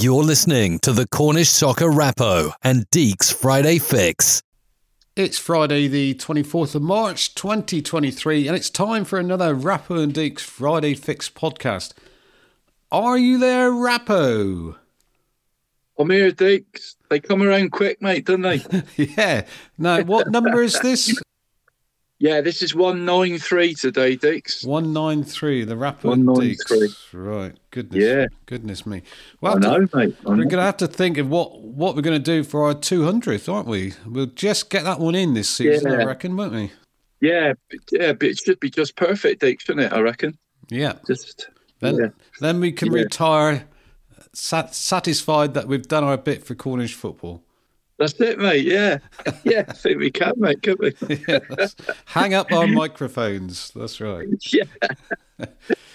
You're listening to the Cornish Soccer Rappo and Deacs Friday Fix. It's Friday, the 24th of March, 2023, and it's time for another Rappo and Deacs Friday Fix podcast. Are you there, Rappo? I'm here, Deacs. They come around quick, mate, don't they? yeah. Now, what number is this? Yeah, this is 193 today, Dix. 193, the Rappo and 193. Deacs. Right. Goodness. Yeah. Goodness me. I Well, know, mate. I we're going to have to think of what, what we're going to do for our 200th, aren't we? We'll just get that one in this season, yeah. I reckon, won't we? Yeah, yeah, but it should be just perfect, Dix, shouldn't it? I reckon. Yeah. Just Then, yeah. then we can Yeah. retire sat- satisfied that we've done our bit for Cornish football. That's it, mate. Yeah, yeah. I think we can, mate. Can we? Yeah, hang up our microphones. That's right. yeah.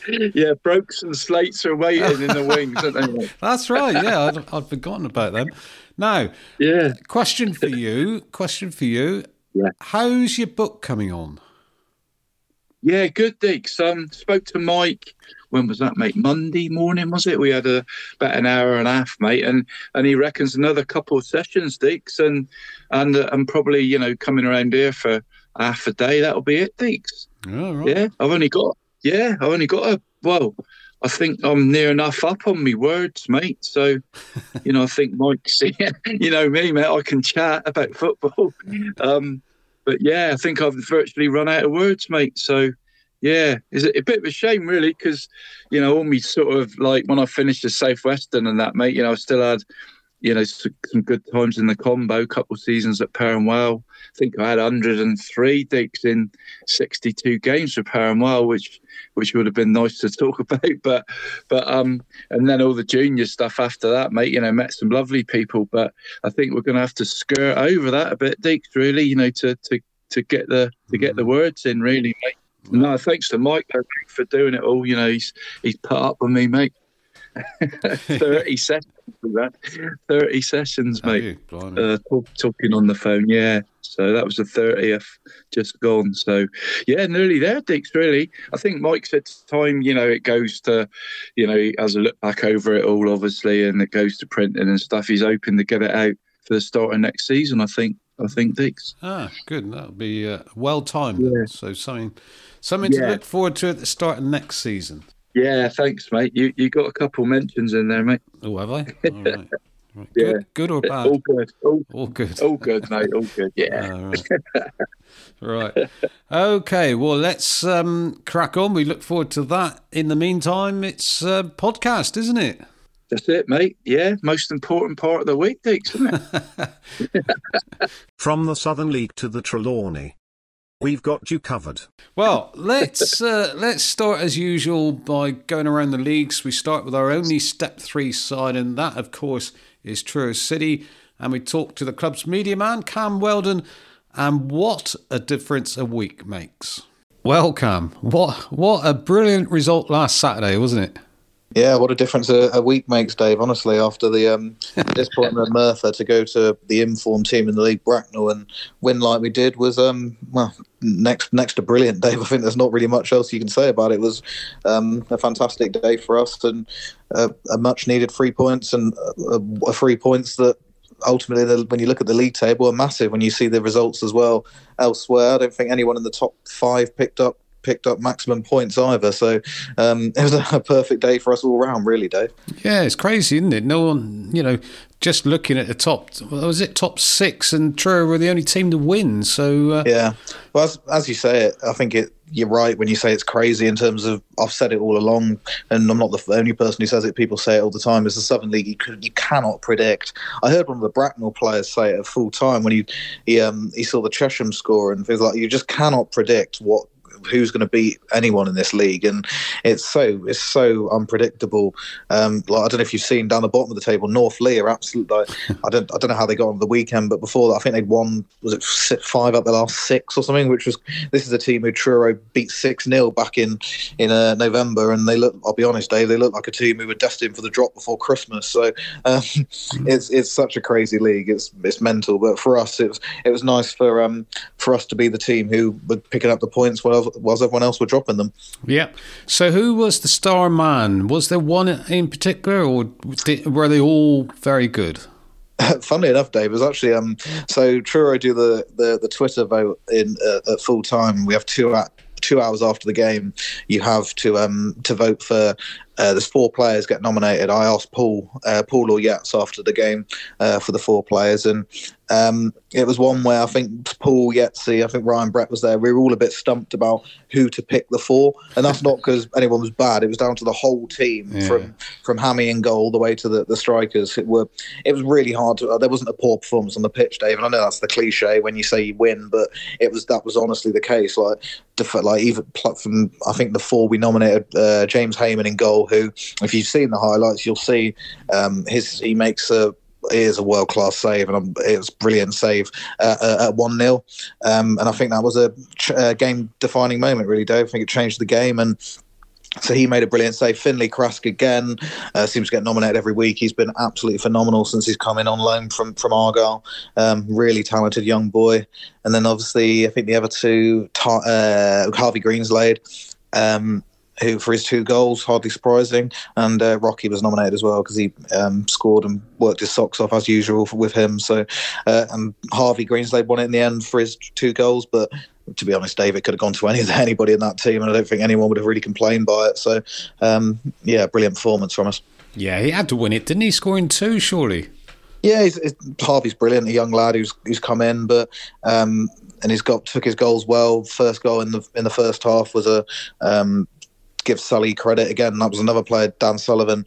yeah, Brokes and Slates are waiting in the wings, aren't they? That's right. Yeah, I'd, I'd forgotten about them. Now, Yeah. question for you. Question for you. Yeah. How's your book coming on? Yeah, good, Deacs. Um, spoke to Mike. When was that, mate? Monday morning, was it? We had a about an hour and a half, mate, and and he reckons another couple of sessions, Deacs, and and uh, and probably you know coming around here for half a day. That'll be it, Deacs. Oh, right. Yeah, I've only got yeah, I've only got a well. I think I'm near enough up on me words, mate. So, you know, I think Mike's, you know me, mate. I can chat about football. Um, but yeah, I think I've virtually run out of words, mate. So, yeah, it's a, a bit of a shame, really, because you know, all me sort of like when I finished the Southwestern and that, mate. You know, I still had, you know, some good times in the combo. Couple seasons at Perranwell. I think I had 103 digs in 62 games for Perranwell, which which would have been nice to talk about. But but um, and then all the junior stuff after that, mate. You know, met some lovely people. But I think we're going to have to skirt over that a bit, Deacs. Really, you know, to to to get the to get the words in, really, mate. No, thanks to Mike for doing it all. You know, he's he's put up with me, mate. Thirty sessions for that. Thirty sessions, mate. Uh, talk, talking on the phone, yeah. So that was the thirtieth, just gone. So yeah, nearly there, Dix. Really, I think Mike said time. You know, it goes to, you know, as a look back over it all, obviously, and it goes to printing and stuff. He's hoping to get it out for the start of next season. I think. I think Dix. Ah, good. That'll be uh, well timed. Yeah. So something, something to look forward to at the start of next season. Yeah, thanks, mate. You you got a couple mentions in there, mate. Oh, have I? All right. Right. Yeah. Good, good or bad? All good. All, All good. all good, mate. All good. Yeah. All right. right. Okay. Well, let's um, crack on. We look forward to that. In the meantime, it's a podcast, isn't it? That's it, mate. Yeah, most important part of the week, Dix, isn't it? From the Southern League to the Trelawney. We've got you covered. Well, let's uh, let's start as usual by going around the leagues. We start with our only Step Three side, and that, of course, is Truro City. And we talk to the club's media man, Cam Weldon, and what a difference a week makes. Well, Cam, what what a brilliant result last Saturday, wasn't it? Yeah, what a difference a, a week makes, Dave. Honestly, after the um, disappointment of Merthyr to go to the informed team in the league, Bracknell, and win like we did was um, well next next to brilliant, Dave. I think there's not really much else you can say about it. It was um, a fantastic day for us and uh, a much needed three points and uh, uh, three points that ultimately, the, when you look at the league table, are massive. When you see the results as well elsewhere, I don't think anyone in the top five picked up picked up maximum points either. So um, it was a perfect day for us all round, really, Dave. Yeah, it's crazy, isn't it? No one, you know, just looking at the top, was it top six, and Truro were the only team to win. So uh, Yeah. Well, as, as you say it, I think it. You're right when you say it's crazy in terms of I've said it all along, and I'm not the only person who says it. People say it all the time. Is the Southern League. You could, you cannot predict. I heard one of the Bracknell players say it at full time when he he um he saw the Chesham score and feels like you just cannot predict what who's going to beat anyone in this league, and it's so it's so unpredictable. Um, like I don't know if you've seen down the bottom of the table, North Leigh are absolutely. Like, I don't I don't know how they got on the weekend, but before that, I think they'd won was it five out the last six or something, which was this is a team who Truro beat six 0 back in in uh, November, and they look. I'll be honest, Dave, they look like a team who were destined for the drop before Christmas. So um, it's it's such a crazy league. It's it's mental, but for us, it was it was nice for um for us to be the team who were picking up the points. Well, whilst everyone else were dropping them. Yeah. So who was the star man? Was there one in particular, or did, were they all very good? Funnily enough, Dave, it was actually um. So Truro do the the, the Twitter vote in uh, at full time. We have two at two hours after the game, you have to um to vote for. Uh, there's four players get nominated. I asked Paul, uh, Paul or Yats after the game uh, for the four players, and um, it was one where I think Paul Yetzi, I think Ryan Brett was there. We were all a bit stumped about who to pick the four, and that's not because anyone was bad. It was down to the whole team Yeah. from from Hammy in goal all the way to the, the strikers. It were it was really hard. To, there wasn't a poor performance on the pitch, Dave. And I know that's the cliche when you say you win, but it was that was honestly the case. Like def- like even from I think the four we nominated uh, James Heyman in goal, who if you've seen the highlights, you'll see um, his he makes a is a world class save, and um, it was brilliant save uh, uh, at one 0 um, and I think that was a ch- uh, game defining moment, really, Dave. I think it changed the game, and so he made a brilliant save. Finley Craske again uh, seems to get nominated every week. He's been absolutely phenomenal since he's come in on loan from from Argyle. Um, really talented young boy. And then obviously, I think the other two, uh, Harvey Greenslade. Um, who for his two goals, hardly surprising, and uh, Rocky was nominated as well because he um, scored and worked his socks off as usual for, with him. So, uh, and Harvey Greenslade won it in the end for his two goals, but to be honest, David could have gone to any anybody in that team, and I don't think anyone would have really complained by it. So, um, yeah, brilliant performance from us. Yeah, he had to win it, didn't he? Scoring two, surely. Yeah, he's, he's, Harvey's brilliant, a young lad who's who's come in, but um, and he's got took his goals well. First goal in the in the first half was a um, give Sully credit again. That was another player, Dan Sullivan.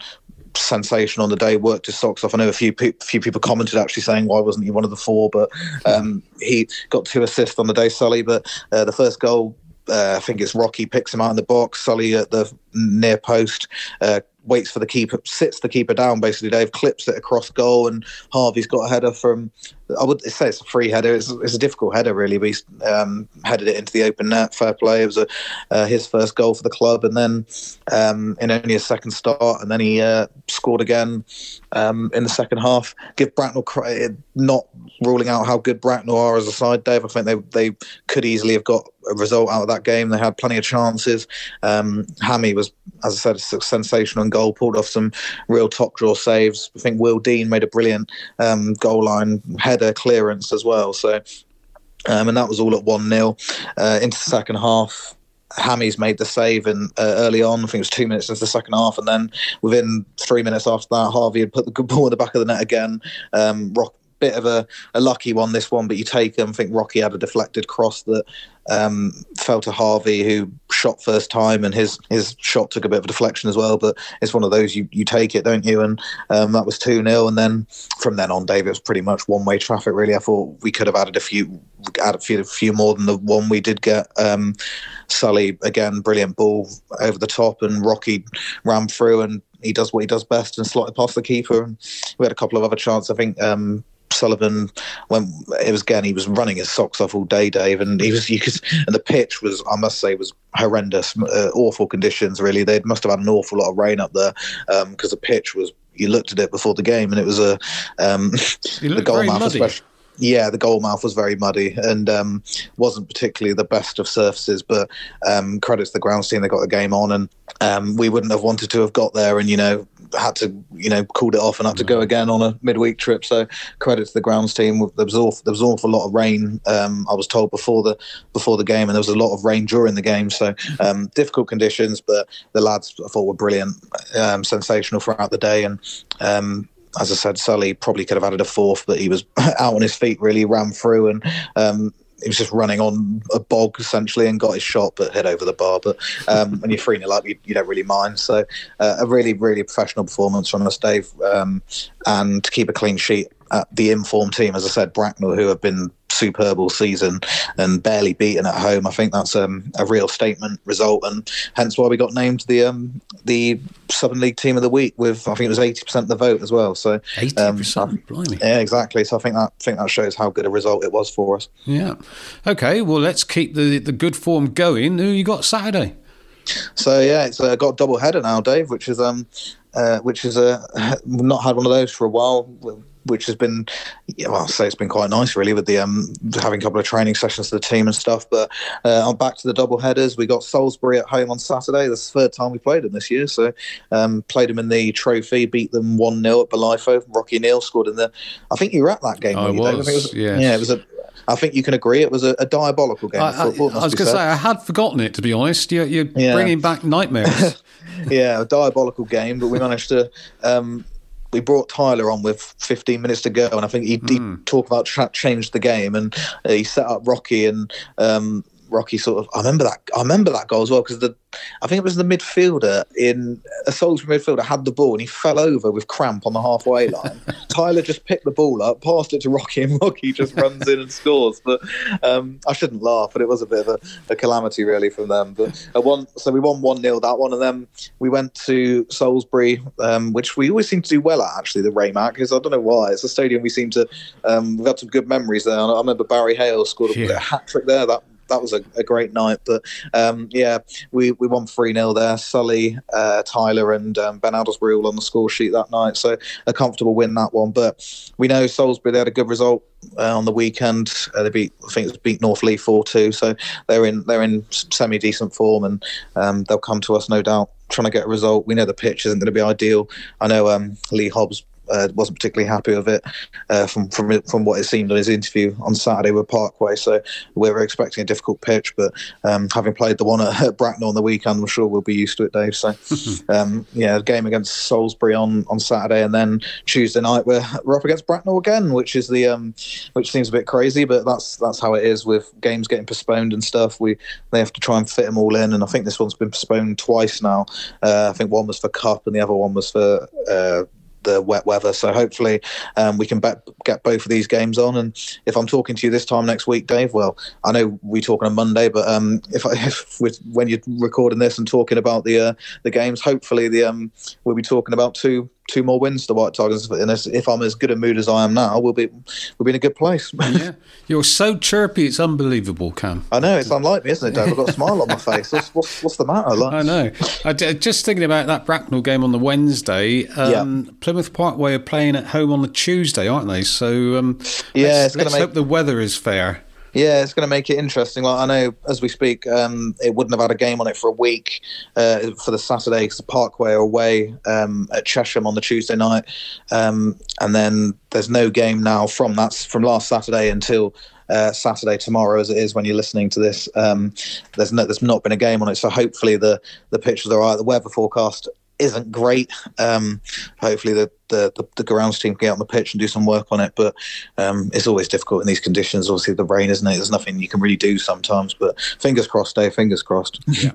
Sensation on the day, worked his socks off. I know a few pe- few people commented actually saying why wasn't he one of the four, but um, he got two assists on the day, Sully. But uh, the first goal, uh, I think it's Rocky picks him out in the box. Sully at the near post uh, waits for the keeper, sits the keeper down. Basically, Dave clips it across goal, and Harvey's got a header from. I would say it's a free header. It's, it's a difficult header, really. But he's um, headed it into the open net. Fair play. It was a, uh, his first goal for the club, and then um, in only a second start, and then he uh, scored again um, in the second half. Give Bracknell credit, not ruling out how good Bracknell are as a side, Dave. I think they they could easily have got a result out of that game. They had plenty of chances. Um, Hammy was, as I said, a sensational goal, pulled off some real top draw saves. I think Will Dean made a brilliant um, goal line header clearance as well. So, um, and that was all at 1 0. Uh, into the second half, Hammy's made the save and uh, early on. I think it was two minutes into the second half, and then within three minutes after that, Harvey had put the good ball in the back of the net again. Um, Rock, bit of a, a lucky one this one, but you take him. I think Rocky had a deflected cross that um, fell to Harvey, who shot first time, and his his shot took a bit of a deflection as well. But it's one of those you, you take it, don't you? And um, that was two 0 and then from then on, Dave, it was pretty much one way traffic. Really, I thought we could have added a few, added a few, a few more than the one we did get. Um, Sully again, brilliant ball over the top, and Rocky ran through and. He does what he does best and slotted past the keeper. And we had a couple of other chances. I think um, Sullivan when it was again he was running his socks off all day, Dave, and he was you could and the pitch was I must say was horrendous, uh, awful conditions. Really, they must have had an awful lot of rain up there because the pitch was. You looked at it before the game, and it was a um, the goal mouth, especially. Yeah, the goal mouth was very muddy and um, wasn't particularly the best of surfaces. But um, credit to the grounds team, they got the game on, and um, we wouldn't have wanted to have got there and you know had to you know called it off and had to go again on a midweek trip. So credit to the grounds team. There was awful, there was an awful lot of rain. Um, I was told before the before the game, and there was a lot of rain during the game. So um, difficult conditions, but the lads I thought were brilliant, um, sensational throughout the day, and. As I said, Sully probably could have added a fourth, but he was out on his feet, really ran through, and um, he was just running on a bog essentially and got his shot, but hit over the bar. But um, when you're 3 0 up, you, you don't really mind. So uh, a really, really professional performance from us, Dave, um, and to keep a clean sheet at the informed team, as I said, Bracknell, who have been superb all season and barely beaten at home. I think that's um, a real statement result, and hence why we got named the um, the Southern League Team of the Week with I think it was eighty percent of the vote as well. So Eighty um, percent, blimey. yeah, exactly. So I think that I think that shows how good a result it was for us. Yeah. Okay. Well, let's keep the the good form going. Who you got Saturday? So yeah, it's uh, got a double header now, Dave, which is um, uh, which is uh, not had one of those for a while. Which has been, well, I'll say it's been quite nice really with the um, having a couple of training sessions for the team and stuff. But uh, I'm back to the double headers. We got Salisbury at home on Saturday. That's the third time we played them this year. So um, played them in the trophy, beat them one 0 at Bolitho. Rocky Neal scored in the. I think you were at that game. I was, I think it was, yes. Yeah, it was a. I think you can agree it was a, a diabolical game I, I, football. I was going to say I had forgotten it. To be honest, you're, you're Yeah. bringing back nightmares. yeah, a diabolical game, but we managed to. Um, we brought Tyler on with 15 minutes to go, and I think he Hmm. did talk about tra- changed the game, and uh, he set up Rocky, and um, Rocky sort of. I remember that. I remember that goal as well because the. I think it was the midfielder in a Salisbury midfielder had the ball and he fell over with cramp on the halfway line. Tyler just picked the ball up, passed it to Rocky, and Rocky just runs in and scores. But um, I shouldn't laugh, but it was a bit of a, a calamity really from them. But uh, one, so we won one 0 that one, and then we went to Salisbury, um, which we always seem to do well at actually. The Raymac, because I don't know why it's a stadium we seem to. Um, we've had some good memories there. I remember Barry Hale scored a, Yeah. a hat trick there. That that was a, a great night. But um, yeah, we, we won 3 0 there. Sully, uh, Tyler, and um, Ben Adelsbury all on the score sheet that night. So a comfortable win that one. But we know Salisbury, they had a good result. Uh, on the weekend, uh, they beat. I think it was beat North Leigh four two. So they're in they're in semi decent form, and um, they'll come to us no doubt trying to get a result. We know the pitch isn't going to be ideal. I know um, Lee Hobbs uh, wasn't particularly happy with it uh, from from from what it seemed on his interview on Saturday with Parkway. So we were expecting a difficult pitch, but um, having played the one at, at Bracknell on the weekend, I'm sure we'll be used to it, Dave. So um, yeah, game against Salisbury on, on Saturday, and then Tuesday night we're we're up against Bracknell again, which is the um, which seems a bit crazy, but that's that's how it is with games getting postponed and stuff. We they have to try and fit them all in, and I think this one's been postponed twice now. Uh, I think one was for Cup and the other one was for. The wet weather. So hopefully um, we can get both of these games on. And if I'm talking to you this time next week, Dave, well, I know we're talking on Monday, but um, if, I, if when you're recording this and talking about the uh, the games, hopefully the um, we'll be talking about two two more wins to White Tigers. And if- I'm as good a mood as I am now, we'll be we'll be in a good place. yeah, you're so chirpy, it's unbelievable, Cam. I know it's unlike me, isn't it, Dave? I've got a smile on my face. What's, what's, what's the matter? Like, I know. I, d- just thinking about that Bracknell game on the Wednesday. Um, Plymouth Parkway are playing at home on the Tuesday, aren't they? So um, Yeah, let's, let's make- hope the weather is fair. Yeah, it's going to make it interesting. Like I know, as we speak, um, it wouldn't have had a game on it for a week uh, for the Saturday because the Parkway away um, at Chesham on the Tuesday night, um, and then there's no game now from that from last Saturday until. Uh, Saturday tomorrow, as it is when you're listening to this, um, there's no, there's not been a game on it, so hopefully the the pitches are right. The weather forecast isn't great. Um, hopefully the, the, the, the grounds team can get on the pitch and do some work on it. But um, it's always difficult in these conditions. Obviously, the rain, isn't it? There's nothing you can really do sometimes. But fingers crossed, Dave. Fingers crossed. Yeah.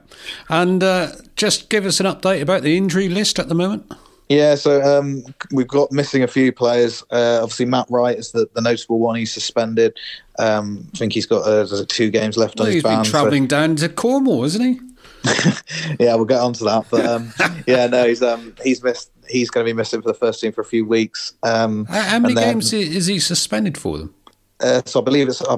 And uh, just give us an update about the injury list at the moment. Yeah, so um, we've got missing a few players. Uh, obviously, Matt Wright is the, the notable one. He's suspended. Um, I think he's got uh, two games left Well, on his he's been ban. so- travelling down to Cornwall, isn't he? yeah, we'll get on to that. But um, yeah, no, he's um, he's missed. He's going to be missing for the first team for a few weeks. Um, How, how many then- games is he suspended for them? Uh, so I believe it's. Uh,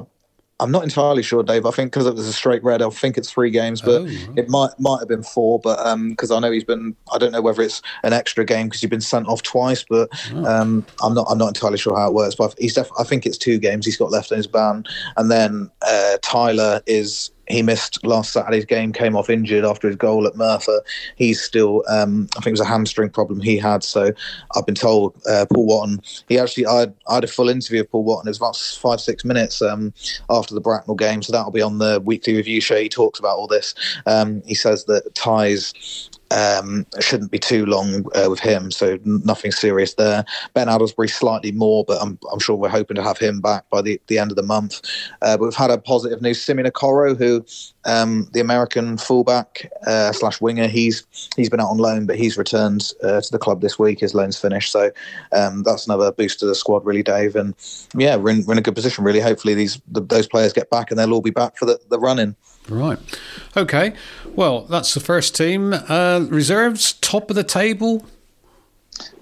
I'm not entirely sure, Dave. I think because it was a straight red, I think it's three games, but Oh, right. it might might have been four. But because I know he's been, I don't know whether it's an extra game because he's been sent off twice. But Oh. um, I'm not I'm not entirely sure how it works. But he's def- I think it's two games he's got left in his ban, and then uh, Tyler is. He missed last Saturday's game, came off injured after his goal at Merthyr. He's still, um, I think it was a hamstring problem he had. So I've been told uh, Paul Wotton, he actually, I, I had a full interview of Paul Wotton. It was about five, six minutes um, after the Bracknell game. So that'll be on the weekly review show. He talks about all this. Um, he says that ties um, shouldn't be too long uh, with him, so nothing serious there. Ben Adelsbury slightly more, but I'm, I'm sure we're hoping to have him back by the, the end of the month. Uh, but we've had a positive news. Simeon Okoro, who um, the American fullback uh, slash winger, he's he's been out on loan, but he's returned uh, to the club this week. His loan's finished, so um, that's another boost to the squad, really, Dave. And yeah, we're in, we're in a good position, really. Hopefully, these the, those players get back, and they'll all be back for the, the running. Right. Okay. Well, that's the first team. Uh, reserves, top of the table.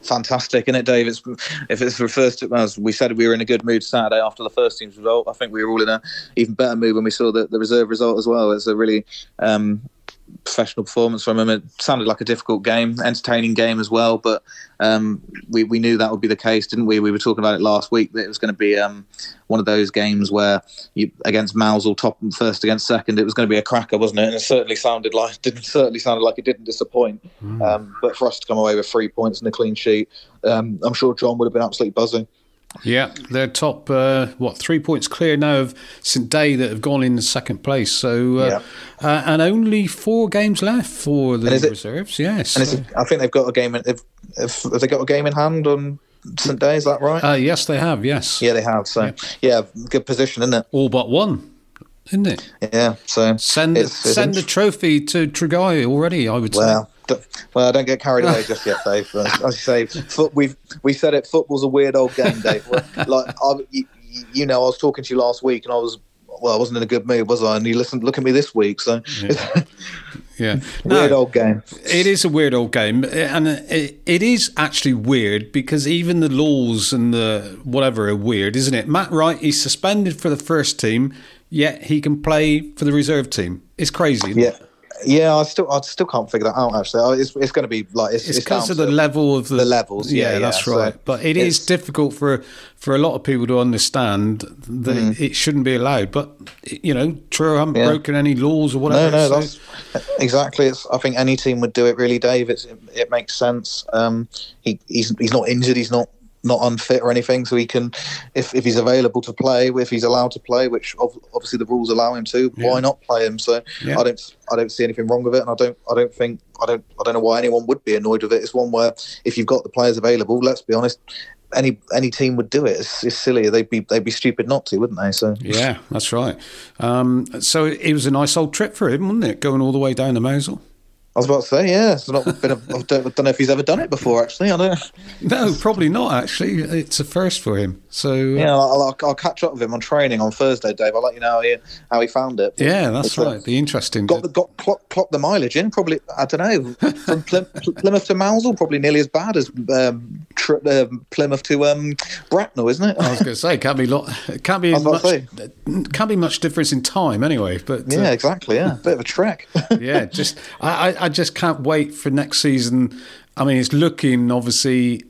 fantastic, isn't it, Dave? It's, if it's refers to as we said, we were in a good mood Saturday after the first team's result. I think we were all in a even better mood when we saw the, the reserve result as well. It's a really um, professional performance from him. It sounded like a difficult game, entertaining game as well. But um, we we knew that would be the case, didn't we? We were talking about it last week that it was going to be um, one of those games where you, against Mousehole, top first against second, it was going to be a cracker, wasn't it? And it certainly sounded like didn't certainly sounded like it didn't disappoint. Hmm. Um, but for us to come away with three points and a clean sheet, um, I'm sure John would have been absolutely buzzing. Yeah, they're top, uh, what, three points clear now of St Day that have gone in second place. So, uh, uh, and only four games left for the is it- reserves. Yes. And it's, I think they've got a game. In, if, if, have they got a game in hand on St Day? Is that right? Uh, yes, they have. Yes. yeah, they have. So yeah, good position, isn't it? All but one, isn't it? Yeah. So Send it's- it's send the trophy to Treyew already. I would say. Well, well, don't get carried away just yet, Dave. You say, foot, we've we said it. Football's a weird old game, Dave. Like I, you, you know, I was talking to you last week, and I was well, I wasn't in a good mood, was I? And you listened, look at me this week. So yeah. weird No, old game. It is a weird old game, and it, it is actually weird because even the laws and the whatever are weird, isn't it? Matt Wright, he's suspended for the first team, yet he can play for the reserve team. It's crazy. it? Yeah. Yeah, I still, I still can't figure that out. Actually, Oh, it's, it's going to be like it's, because of the level of the, the levels, yeah, yeah, that's so right. But it is difficult for for a lot of people to understand that Mm. it, it shouldn't be allowed. But you know, Truro haven't Yeah. broken any laws or whatever. no, so- that's exactly. It's. I think any team would do it. Really, Dave. It's, it makes sense. Um, he, he's he's not injured. He's not not unfit or anything. So he can, if, if he's available to play, if he's allowed to play, which obviously the rules allow him to, Yeah. why not play him? So Yeah. I don't I don't see anything wrong with it, and I don't I don't think I don't I don't know why anyone would be annoyed with it. It's one where if you've got the players available, let's be honest. Any any team would do it. It's, it's silly. They'd be they'd be stupid not to, wouldn't they? So Yeah, that's right. Um, so it was a nice old trip for him, wasn't it? Going all the way down to Mousehole. I was about to say, yeah, it's not been. A, I don't, I don't know if he's ever done it before. Actually, I don't. No, probably not. Actually, it's a first for him. So uh, Yeah, I'll, I'll, I'll catch up with him on training on Thursday, Dave. I'll let you know how he, how he found it. yeah, that's uh, right. The interesting. Got the got clock, clocked the mileage in. Probably I don't know from Ply- Plymouth to Mousehole, probably nearly as bad as um, tri- um, Plymouth to um, Bracknell, isn't it? I was going to say, can't be lot. Can't be much. Can't be much difference in time, anyway. But uh, yeah, exactly. Yeah, bit of a trek. yeah, just I, I- I just can't wait for next season. I mean, it's looking obviously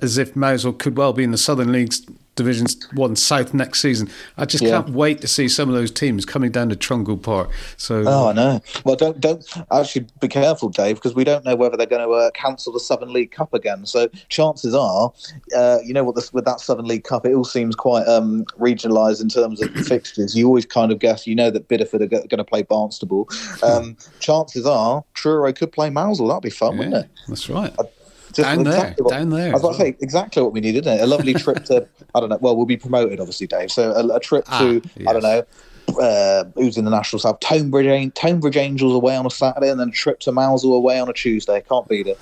as if Mousehole could well be in the Southern League's Divisions One South next season. I just Yeah. can't wait to see some of those teams coming down to Trungle Park. So Oh, I know. Well, don't don't actually be careful, Dave, because we don't know whether they're going to uh, cancel the Southern League Cup again. So chances are, uh, you know what, this, with that Southern League Cup, it all seems quite um, regionalised in terms of the fixtures. You always kind of guess, you know, that Bideford are going to play Barnstaple. Um, chances are, Truro could play Mousehole. That'd be fun, wouldn't it? that's right. Just Down there, exactly what- down there I was about as to say exactly what we need, isn't it? A lovely trip to I don't know. Well, we'll be promoted, obviously, Dave. So a, a trip to Ah, I don't know. Uh, who's in the National South? Tonbridge, Tonbridge Angels away on a Saturday, and then a trip to Mousehole away on a Tuesday. Can't beat it.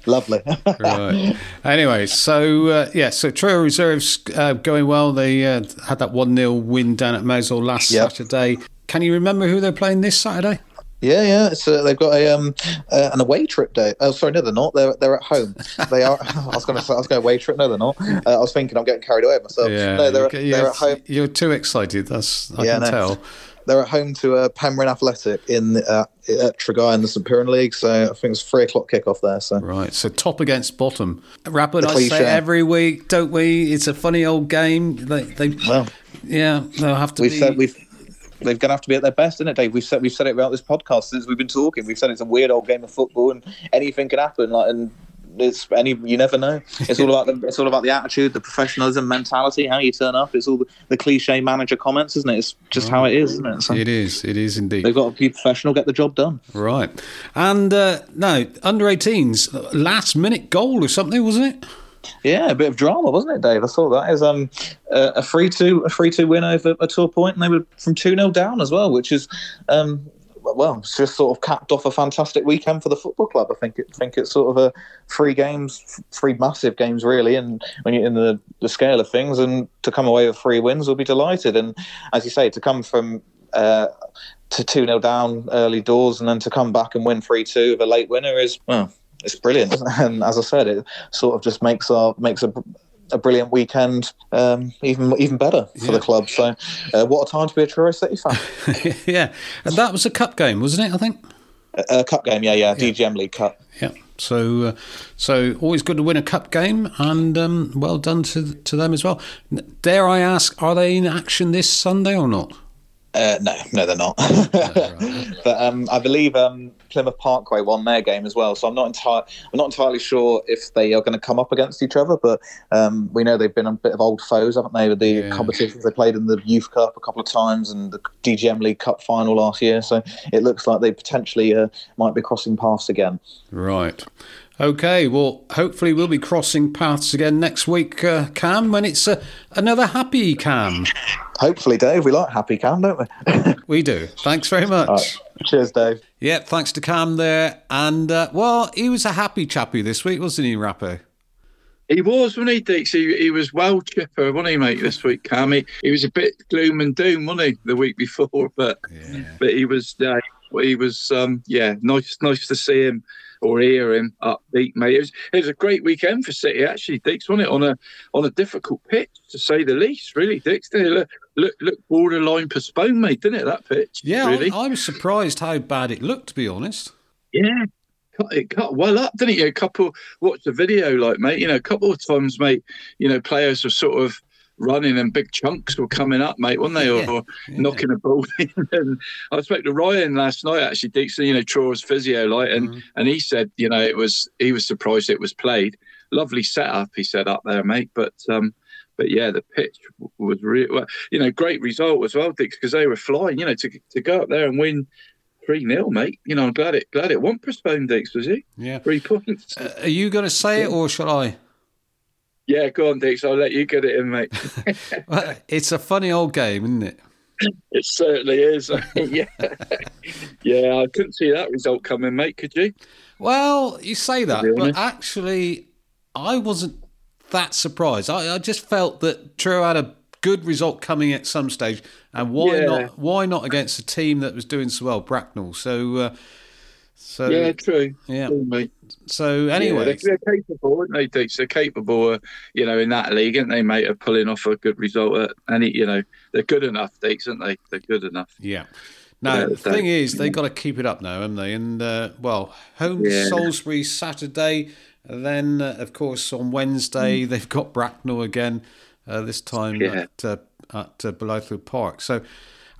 Lovely. right. Anyway, so uh, yeah, so Truro reserves uh, going well. They uh, had that one 0 win down at Mousehole last Yep. Saturday. Can you remember who they're playing this Saturday? Yeah, yeah. Uh, they've got a um uh, an away trip day. Oh, sorry, no, they're not. They're they're at home. They are. I was going to say I was going away trip. No, they're not. Uh, I was thinking I'm getting carried away myself. no, they're you're, they're at home. You're too excited. That's I Yeah, can no. tell. They're at home to uh, Penryn Athletic in uh, at Treyew in the St Piran League. So I think it's three o'clock kickoff there. So Right, so top against bottom. Rapid, I say every week, don't we? It's a funny old game. They, they well, yeah, they'll have to we've be. said we've. They're going to have to be at their best, isn't it, Dave? We've said we've said it about this podcast since we've been talking. We've said it's a weird old game of football, and anything can happen. Like, and it's any you never know. It's all about the it's all about the attitude, the professionalism, mentality, how you turn up. It's all the, the cliche manager comments, isn't it? It's just how it is, isn't it? So it is. It is indeed. they've got to be professional, get the job done. Right, and uh, no under 18s last minute goal or something, wasn't it? Yeah, a bit of drama, wasn't it, Dave? I saw that as um a three two a three two win over a Torpoint, and they were from two 0 down as well, which is um well, it's just sort of capped off a fantastic weekend for the football club. I think it think it's sort of a three games, three massive games really, and when you're in the, the scale of things, and to come away with three wins, we'll be delighted. And as you say, to come from uh, to two 0 down early doors, and then to come back and win three two with a late winner is well, it's brilliant. And as I said, it sort of just makes our makes a a brilliant weekend um, even even better for the club. So, uh, what a time to be a Truro City fan! yeah, and that was a cup game, wasn't it? I think. a cup game, yeah, yeah, DGM League Cup. Yeah. So, uh, so always good to win a cup game, and um, well done to to them as well. Dare I ask, are they in action this Sunday or not? Uh, no, no, they're not. but um, I believe um, Plymouth Parkway won their game as well. So I'm not entirely, I'm not entirely sure if they are going to come up against each other. But um, we know they've been a bit of old foes, haven't they? With the Yeah. competitions they played in the Youth Cup a couple of times and the DGM League Cup final last year. So it looks like they potentially uh, might be crossing paths again. Right. Okay. Well, hopefully we'll be crossing paths again next week, uh, Cam, when it's uh, another happy Cam. Hopefully, Dave. We like Happy Cam, don't we? We do. Thanks very much. All right. Cheers, Dave. Yeah, thanks to Cam there. And, uh, well, he was a happy chappy this week, wasn't he, Rappo? He was, wasn't he, Dix? He, he was well chipper, wasn't he, mate, this week, Cam? He, he was a bit gloom and doom, wasn't he, the week before? But but he was, uh, he was, um, yeah, nice nice to see him or hear him upbeat, mate. It was, it was a great weekend for City, actually, Dix, wasn't it? On a on a difficult pitch, to say the least, really, Dix. Didn't? Look, look, look borderline postponed, mate, didn't it, that pitch? Yeah, really. I, I was surprised how bad it looked, to be honest. Yeah. Cut, it cut well up, didn't it? A couple, watch the video, like, mate, you know, a couple of times, mate, you know, players were sort of running and big chunks were coming up, mate, weren't they? Yeah, Or, or yeah. knocking a ball in. And I spoke to Ryan last night, actually, Dixon, you know, Troy's physio, like, and, Mhm. and he said, you know, it was, he was surprised it was played. Lovely setup, he said, up there, mate. But, um, but yeah, the pitch was really, well, you know, great result as well, Dix, because they were flying, you know, to, to go up there and win 3 0, mate. You know, I'm glad it glad it wasn't postponed, Dix, was he? Yeah. Three points. Uh, are you going to say it or shall I? Yeah, go on, Dix. I'll let you get it in, mate. It's a funny old game, isn't it? it certainly is. yeah. Yeah, I couldn't see that result coming, mate. Could you? Well, you say that, but actually, I wasn't that surprised. I, I just felt that Truro had a good result coming at some stage, and why Yeah. not? Why not against a team that was doing so well, Bracknell? So, uh, so yeah, true. yeah. True, mate. So Yeah, anyway, they're, they're capable, aren't they, Dix? They're capable, uh, you know, in that league, aren't they, mate, of pulling off a good result at any, you know, they're good enough, Dix, aren't they? They're good enough. Yeah. Now the thing is, they've got to keep it up now, haven't they? And uh, well, home Yeah. Salisbury Saturday, then uh, of course on Wednesday they've got Bracknell again. Uh, this time Hmm. Yeah. at uh, at uh, Park. So,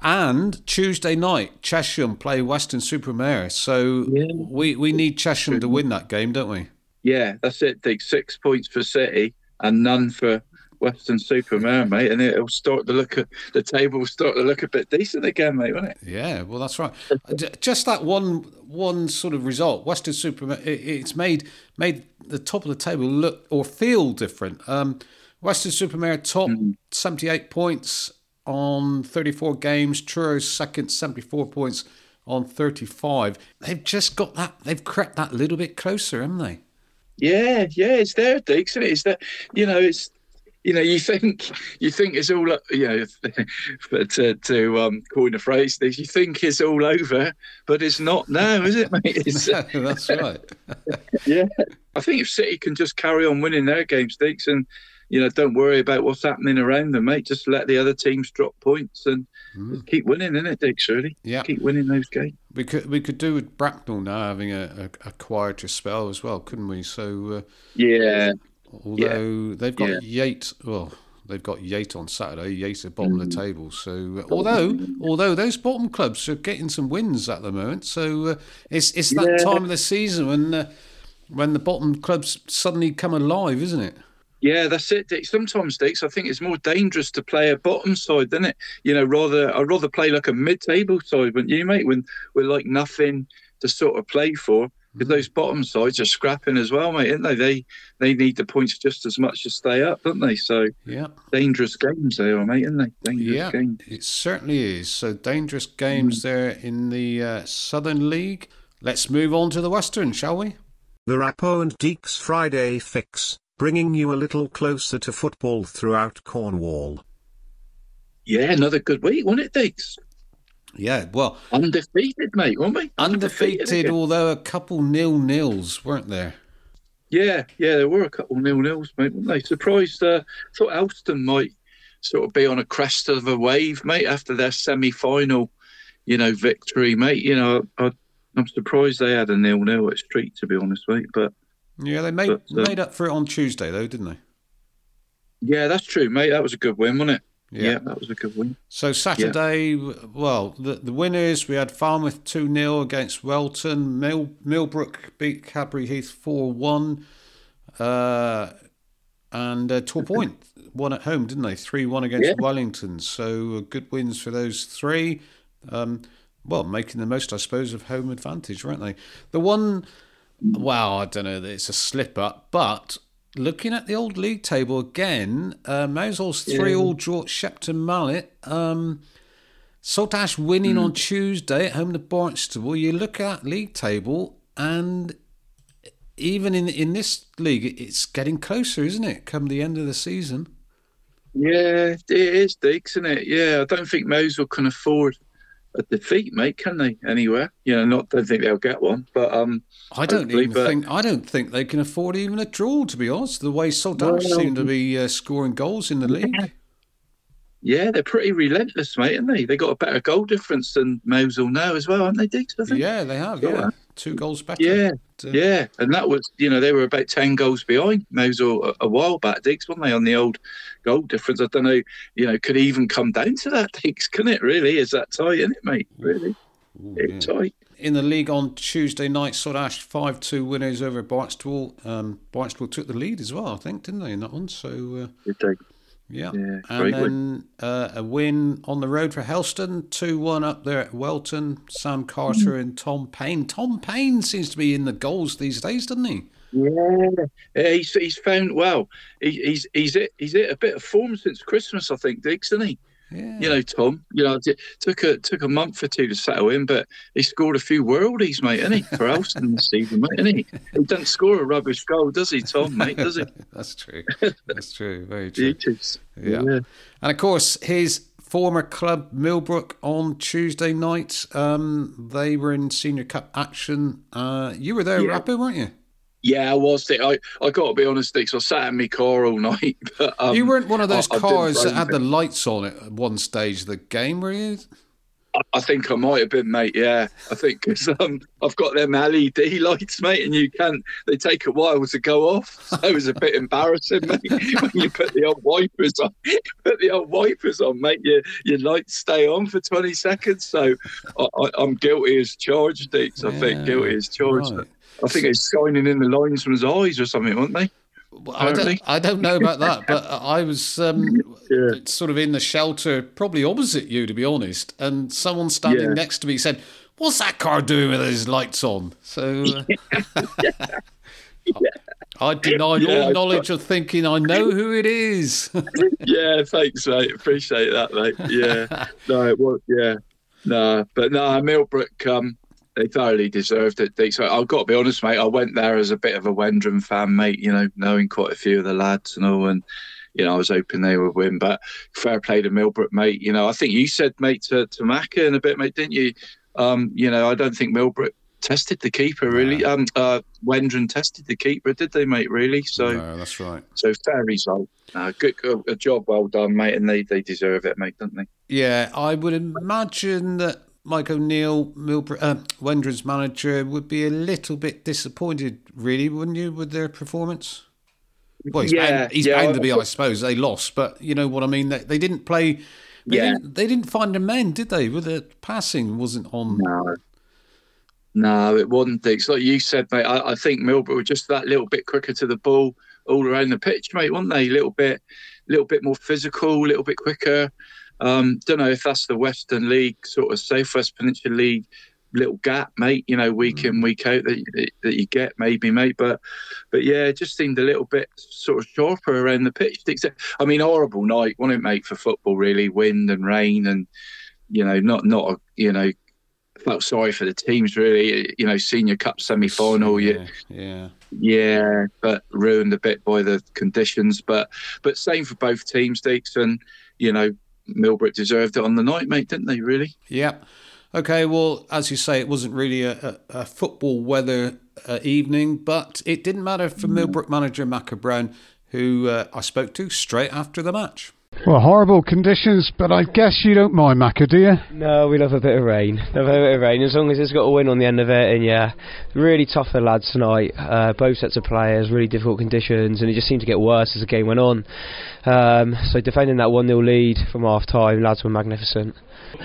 and Tuesday night, Chesham play Weston-super-Mare. So Yeah. we we need Chesham to win that game, don't we? Yeah, that's it, Dix. Six points for City and none for Weston-super-Mare, mate. And it'll start to look at the table will start to look a bit decent again, mate, won't it? Yeah, well, that's right. Uh, Just that one one sort of result, Western Super, it, it's made made the top of the table look or feel different. Um, Weston-super-Mare top seventy eight points on thirty four games. Truro second seventy four points on thirty five. They've just got that. They've crept that little bit closer, haven't they? Yeah, yeah, it's there, Dix, isn't it? It's that you know, it's you know, you think you think it's all you know, but to to um coin a phrase, this you think it's all over, but it's not now, is it, mate? It's, that's right. yeah, I think if City can just carry on winning their games, Dix, and you know, don't worry about what's happening around them, mate. Just let the other teams drop points and just keep winning, innit, Dix? Really, Yeah. keep winning those games. We could we could do with Bracknell now having a, a, a quieter spell as well, couldn't we? So. Uh, Yeah, Although they've got Yeah. Yate, well, they've got Yate on Saturday. Yate at bottom of Mm. the table. So uh, although although those bottom clubs are getting some wins at the moment, so uh, it's it's that Yeah. time of the season when uh, when the bottom clubs suddenly come alive, isn't it? Yeah, that's it, Dick. Sometimes, Dix, I think it's more dangerous to play a bottom side, than it? You know, rather I'd rather play like a mid-table side, wouldn't you, mate? When we're like nothing to sort of play for, because those bottom sides are scrapping as well, mate, aren't they? They they need the points just as much to stay up, don't they? So Yeah, dangerous games they are, mate, aren't they? Dangerous yeah, games. it certainly is. So dangerous games there in the uh, Southern League. Let's move on to the Western, shall we? The Rappo and Deacs Friday Fix, bringing you a little closer to football throughout Cornwall. Yeah, another good week, wasn't it, Dix? Yeah, well, Undefeated, mate, weren't we? undefeated, again. although a couple nil nils, weren't there? Yeah, yeah, there were a couple nil nils, mate, weren't they? Surprised. Uh, thought Helston might sort of be on a crest of a wave, mate, after their semi-final, you know, victory, mate. You know, I, I'm surprised they had a nil nil at Street, to be honest, mate. But Yeah, they made But, uh, made up for it on Tuesday, though, didn't they? yeah, that's true, mate. That was a good win, wasn't it? Yeah. Yeah, that was a good win. So Saturday, well, the, the winners we had Falmouth two 0 against Welton. Mill, Millbrook beat Cadbury Heath four one, uh, and uh, Point won at home, didn't they? Three one against Yeah. Wellington. So uh, good wins for those three. Um, well, making the most, I suppose, of home advantage, weren't they? The one, wow, I don't know, it's a slip up, but looking at the old league table again, uh, Mousehole's three all draw Shepton Mallet. Um, Saltash winning on Tuesday at home to Barnstaple. You look at league table, and even in in this league, it's getting closer, isn't it? Come the end of the season. Yeah, it is, Diggs, isn't it? Yeah, I don't think Mousehole can afford a defeat, mate. Can they? Anywhere? You know, not don't think they'll get one, but um, I don't even but- think I don't think they can afford even a draw. To be honest, the way Saltash Well- seem to be uh, scoring goals in the league. yeah, they're pretty relentless, mate, aren't they? They got a better goal difference than Mousehole now as well, aren't they, Diggs? I think. Yeah, they have. Yeah. Yeah, two goals better. Yeah, But, uh, yeah, and that was, you know, they were about ten goals behind Mousehole a, a while back, Diggs, weren't they, on the old goal difference? I don't know, you know, could even come down to that, Diggs? Can it really? Is that tight, isn't it, mate? Really, Ooh, it's yeah. tight. In the league on Tuesday night, Saltash 5 2 winners over Barnstaple. Um, Barnstaple took the lead as well, I think, didn't they, in that one? So, uh, Good day. Yeah. Yeah, and then uh, a win on the road for Helston, 2 1 up there at Welton. Sam Carter and Tom Payne. Tom Payne seems to be in the goals these days, doesn't he? Yeah, he's, he's found well. He, he's he's hit, he's hit a bit of form since Christmas, I think, Diggs, hasn't he? Yeah. You know, Tom. You know, it took a took a month or two to settle in, but he scored a few worldies, mate, isn't he? For Helston this season, mate, isn't he? He doesn't score a rubbish goal, does he, Tom, mate? Does he? That's true. That's true. Very true. just- Yeah. And of course, his former club, Millbrook, on Tuesday night, um, they were in Senior Cup action. Uh, you were there, Yeah. Rappo, weren't you? Yeah, I was. I I got to be honest. So I sat in my car all night. But um, you weren't one of those I- I cars that had it. the lights on at one stage of the game, were you? I think I might have been, mate. Yeah, I think 'cause, um, I've got them LED lights, mate, and you can't. They take a while to go off, so it was a bit embarrassing, mate. When you put the old wipers on, put the old wipers on, mate. Your your lights stay on for twenty seconds. So I, I, I'm guilty as charged, Dick. I Yeah, think guilty as charged. right. I think it's shining in the linesman's eyes or something, weren't they? Well, I, don't, I don't know about that, but I was um, Yeah. sort of in the shelter, probably opposite you, to be honest. And someone standing Yeah. next to me said, What's that car doing with his lights on? So uh, I denied Yeah, all knowledge of thinking I know who it is. yeah, thanks, mate. Appreciate that, mate. Yeah, no, it was, yeah, no, but no, Millbrook, um, they thoroughly deserved it. They, so I've got to be honest, mate. I went there as a bit of a Wendron fan, mate. You know, knowing quite a few of the lads and all, and you know, I was hoping they would win. But fair play to Millbrook, mate. You know, I think you said, mate, to to Macca in a bit, mate, didn't you? Um, you know, I don't think Millbrook tested the keeper really. Um, uh, Wendron tested the keeper, did they, mate? Really? So. no, that's right. So fair result. Uh, good, good a job well done, mate, and they, they deserve it, mate, don't they? Yeah, I would imagine that Mike O'Neill, Milbr- uh, Wendron's manager, would be a little bit disappointed, really, wouldn't you, with their performance? Well, he's Yeah, bound, he's yeah, bound I- to be, I suppose. They lost, but you know what I mean. They, they didn't play. They, Yeah. didn't, they didn't find their men, did they? With the passing wasn't on. No. No, it wasn't. It's like you said, mate. I, I think Millbrook were just that little bit quicker to the ball all around the pitch, mate, weren't they? A little bit, little bit more physical, a little bit quicker. Um, don't know if that's the Western League, sort of Southwest Peninsula League little gap, mate. You know, week in week out that you- that you get, maybe, mate. But but yeah, it just seemed a little bit sort of sharper around the pitch. Except, I mean, horrible night, wasn't it, mate, for football? Really, wind and rain, and you know, not not a, you know. Felt sorry for the teams, really. You know, Senior Cup semi-final. You, yeah, yeah. yeah, but ruined a bit by the conditions. But but same for both teams, Deacs, and you know Millbrook deserved it on the night, mate, didn't they? Really? Yeah. Okay, well, as you say, it wasn't really a, a, a football weather uh, evening, but it didn't matter for Millbrook manager Macca Brown, who uh, I spoke to straight after the match. Well, horrible conditions, but I guess you don't mind, Macca, do you? No, we love a bit of rain. Love a bit of rain, as long as it's got a win on the end of it. And yeah, really tough for the lads tonight. Uh, both sets of players, really difficult conditions, and it just seemed to get worse as the game went on. Um, so defending that 1 0 lead from half time, lads were magnificent.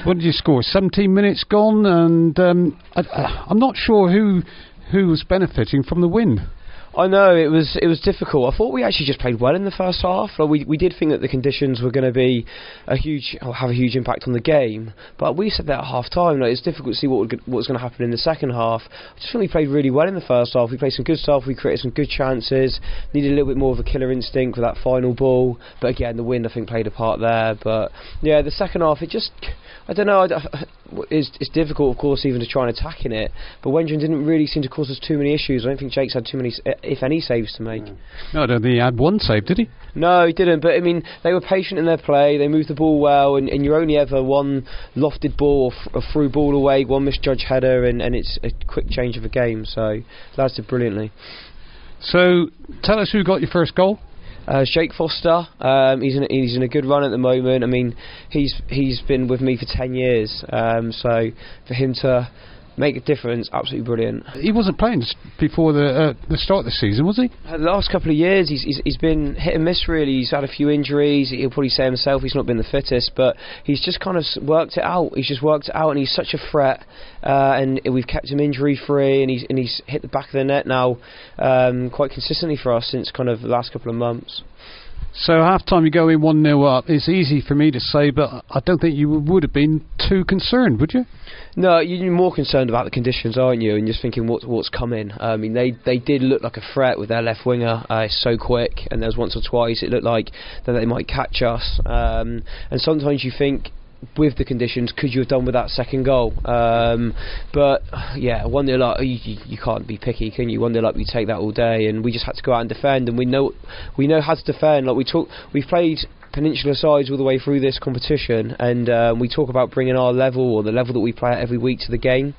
What did you score? 17 minutes gone, and um, I, I'm not sure who who was benefiting from the win. I know it was it was difficult. I thought we actually just played well in the first half. Like we we did think that the conditions were going to be a huge have a huge impact on the game, but we said that at half time. Like it's difficult to see what what was going to happen in the second half. I just think we played really well in the first half. We played some good stuff. We created some good chances. Needed a little bit more of a killer instinct with that final ball, but again the wind I think played a part there. But yeah, the second half it just I don't know. It's, it's difficult, of course, even to try and attack in it. But Wendron didn't really seem to cause us too many issues. I don't think Jake's had too many, eh, if any, saves to make. Mm. No, I don't think he had one save, did he? No, he didn't. But I mean, they were patient in their play. They moved the ball well, and, and you're only ever one lofted ball or f- a through ball away, one misjudged header, and, and it's a quick change of a game. So lads did brilliantly. So tell us who got your first goal. Uh, Jake Foster, um, he's in a, he's in a good run at the moment. I mean, he's he's been with me for ten years, um, so for him to make a difference. Absolutely brilliant. He wasn't playing before the uh, the start of the season, was he? Uh, the last couple of years, he's, he's, he's been hit and miss. Really, he's had a few injuries. He'll probably say himself he's not been the fittest, but he's just kind of worked it out. He's just worked it out, and he's such a threat. Uh, and we've kept him injury free, and he's and he's hit the back of the net now um, quite consistently for us since kind of the last couple of months. So half time you go in 1 0 up. It's easy for me to say, but I don't think you would have been too concerned, would you? No, you're more concerned about the conditions, aren't you? And just thinking what, what's coming. I mean, they they did look like a threat with their left winger. Uh, so quick, and there was once or twice it looked like that they might catch us. Um, and sometimes you think with the conditions, could you have done with that second goal? Um, but yeah, one nil up, you, you, can't be picky, can you? One nil up, you take that all day, and we just had to go out and defend, and we know we know how to defend. Like we talk, we've played Peninsula sides all the way through this competition, and um, we talk about bringing our level or the level that we play at every week to the game.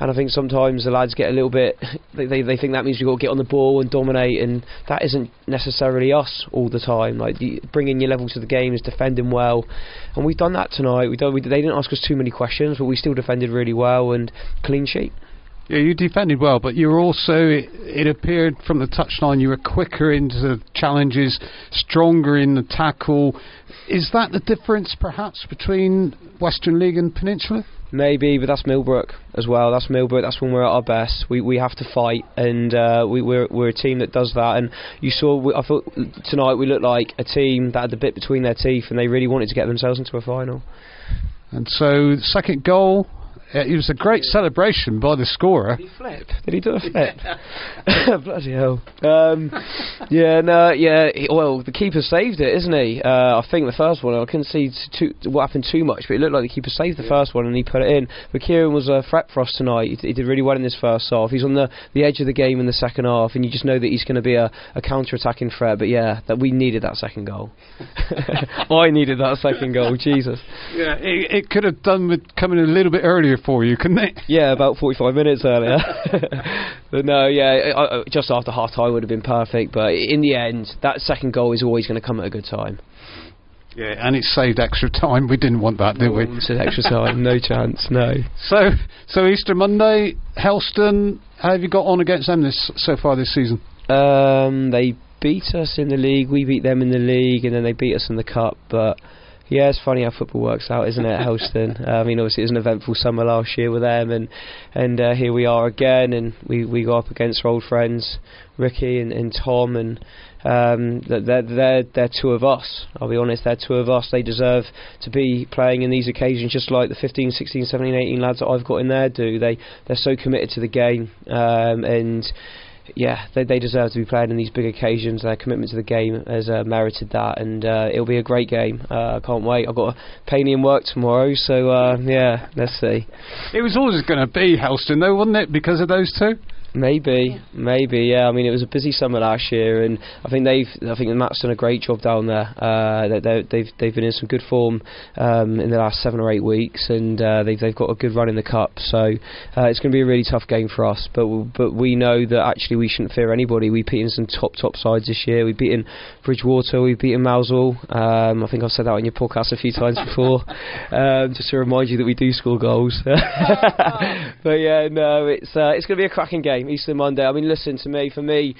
And I think sometimes the lads get a little bit, they, they, they think that means we've got to get on the ball and dominate, and that isn't necessarily us all the time. Like the, bringing your level to the game is defending well, and we've done that tonight. We, done, we they didn't ask us too many questions, but we still defended really well and clean sheet. Yeah, you defended well, but you were also, it, it, appeared from the touchline, you were quicker into challenges, stronger in the tackle. Is that the difference, perhaps, between Western League and Peninsula? Maybe, but that's Millbrook as well. That's Millbrook. That's when we're at our best. We we have to fight, and uh, we, we're we're a team that does that. And you saw, we, I thought tonight we looked like a team that had the bit between their teeth, and they really wanted to get themselves into a final. And so, second goal, it was a great celebration by the scorer. Did he flip? Did he do a flip? Bloody hell. Um, yeah, no, yeah. He, well, the keeper saved it, isn't he? Uh, I think the first one, I couldn't see too, what happened too much, but it looked like the keeper saved the yeah. first one and he put it in. But Kieran was a threat for us tonight. He, he, did really well in this first half. He's on the, the edge of the game in the second half, and you just know that he's going to be a, a counter attacking threat. But yeah, that we needed that second goal. I needed that second goal, Jesus. Yeah, it, it could have done with coming a little bit earlier for you, couldn't it? Yeah, about 45 minutes earlier. but no, yeah, I, I, just after half time would have been perfect. But in the end, that second goal is always going to come at a good time. Yeah, and it saved extra time. We didn't want that, did we? extra time, no chance, no. So, so Easter Monday, Helston. How have you got on against them this so far this season? Um, they beat us in the league. We beat them in the league, and then they beat us in the cup. But yeah, it's funny how football works out, isn't it, Helston? I mean, obviously it was an eventful summer last year with them, and and uh, here we are again, and we, we go up against our old friends Ricky and, and Tom, and um, they're, they're they're two of us. I'll be honest, they're two of us. They deserve to be playing in these occasions, just like the 15, 16, 17, 18 lads that I've got in there do. They they're so committed to the game, um, and yeah, they, they deserve to be playing in these big occasions. Their commitment to the game has uh, merited that, and uh, it'll be a great game. Uh, I can't wait. I've got a painting work tomorrow, so uh, yeah, let's see. It was always going to be Helston, though, wasn't it, because of those two? Maybe, maybe, yeah. I mean, it was a busy summer last year, and I think they've, I think Matt's done a great job down there. Uh, they, they've they've been in some good form um, in the last seven or eight weeks, and uh, they've they've got a good run in the cup. So uh, it's going to be a really tough game for us. But but we know that actually we shouldn't fear anybody. We've beaten some top top sides this year. We've beaten Bridgwater, we've beaten Mousehole. Um, I think I've said that on your podcast a few times before, um, just to remind you that we do score goals. but yeah, no, it's uh, it's going to be a cracking game. Easter Monday. I mean, listen to me. For me,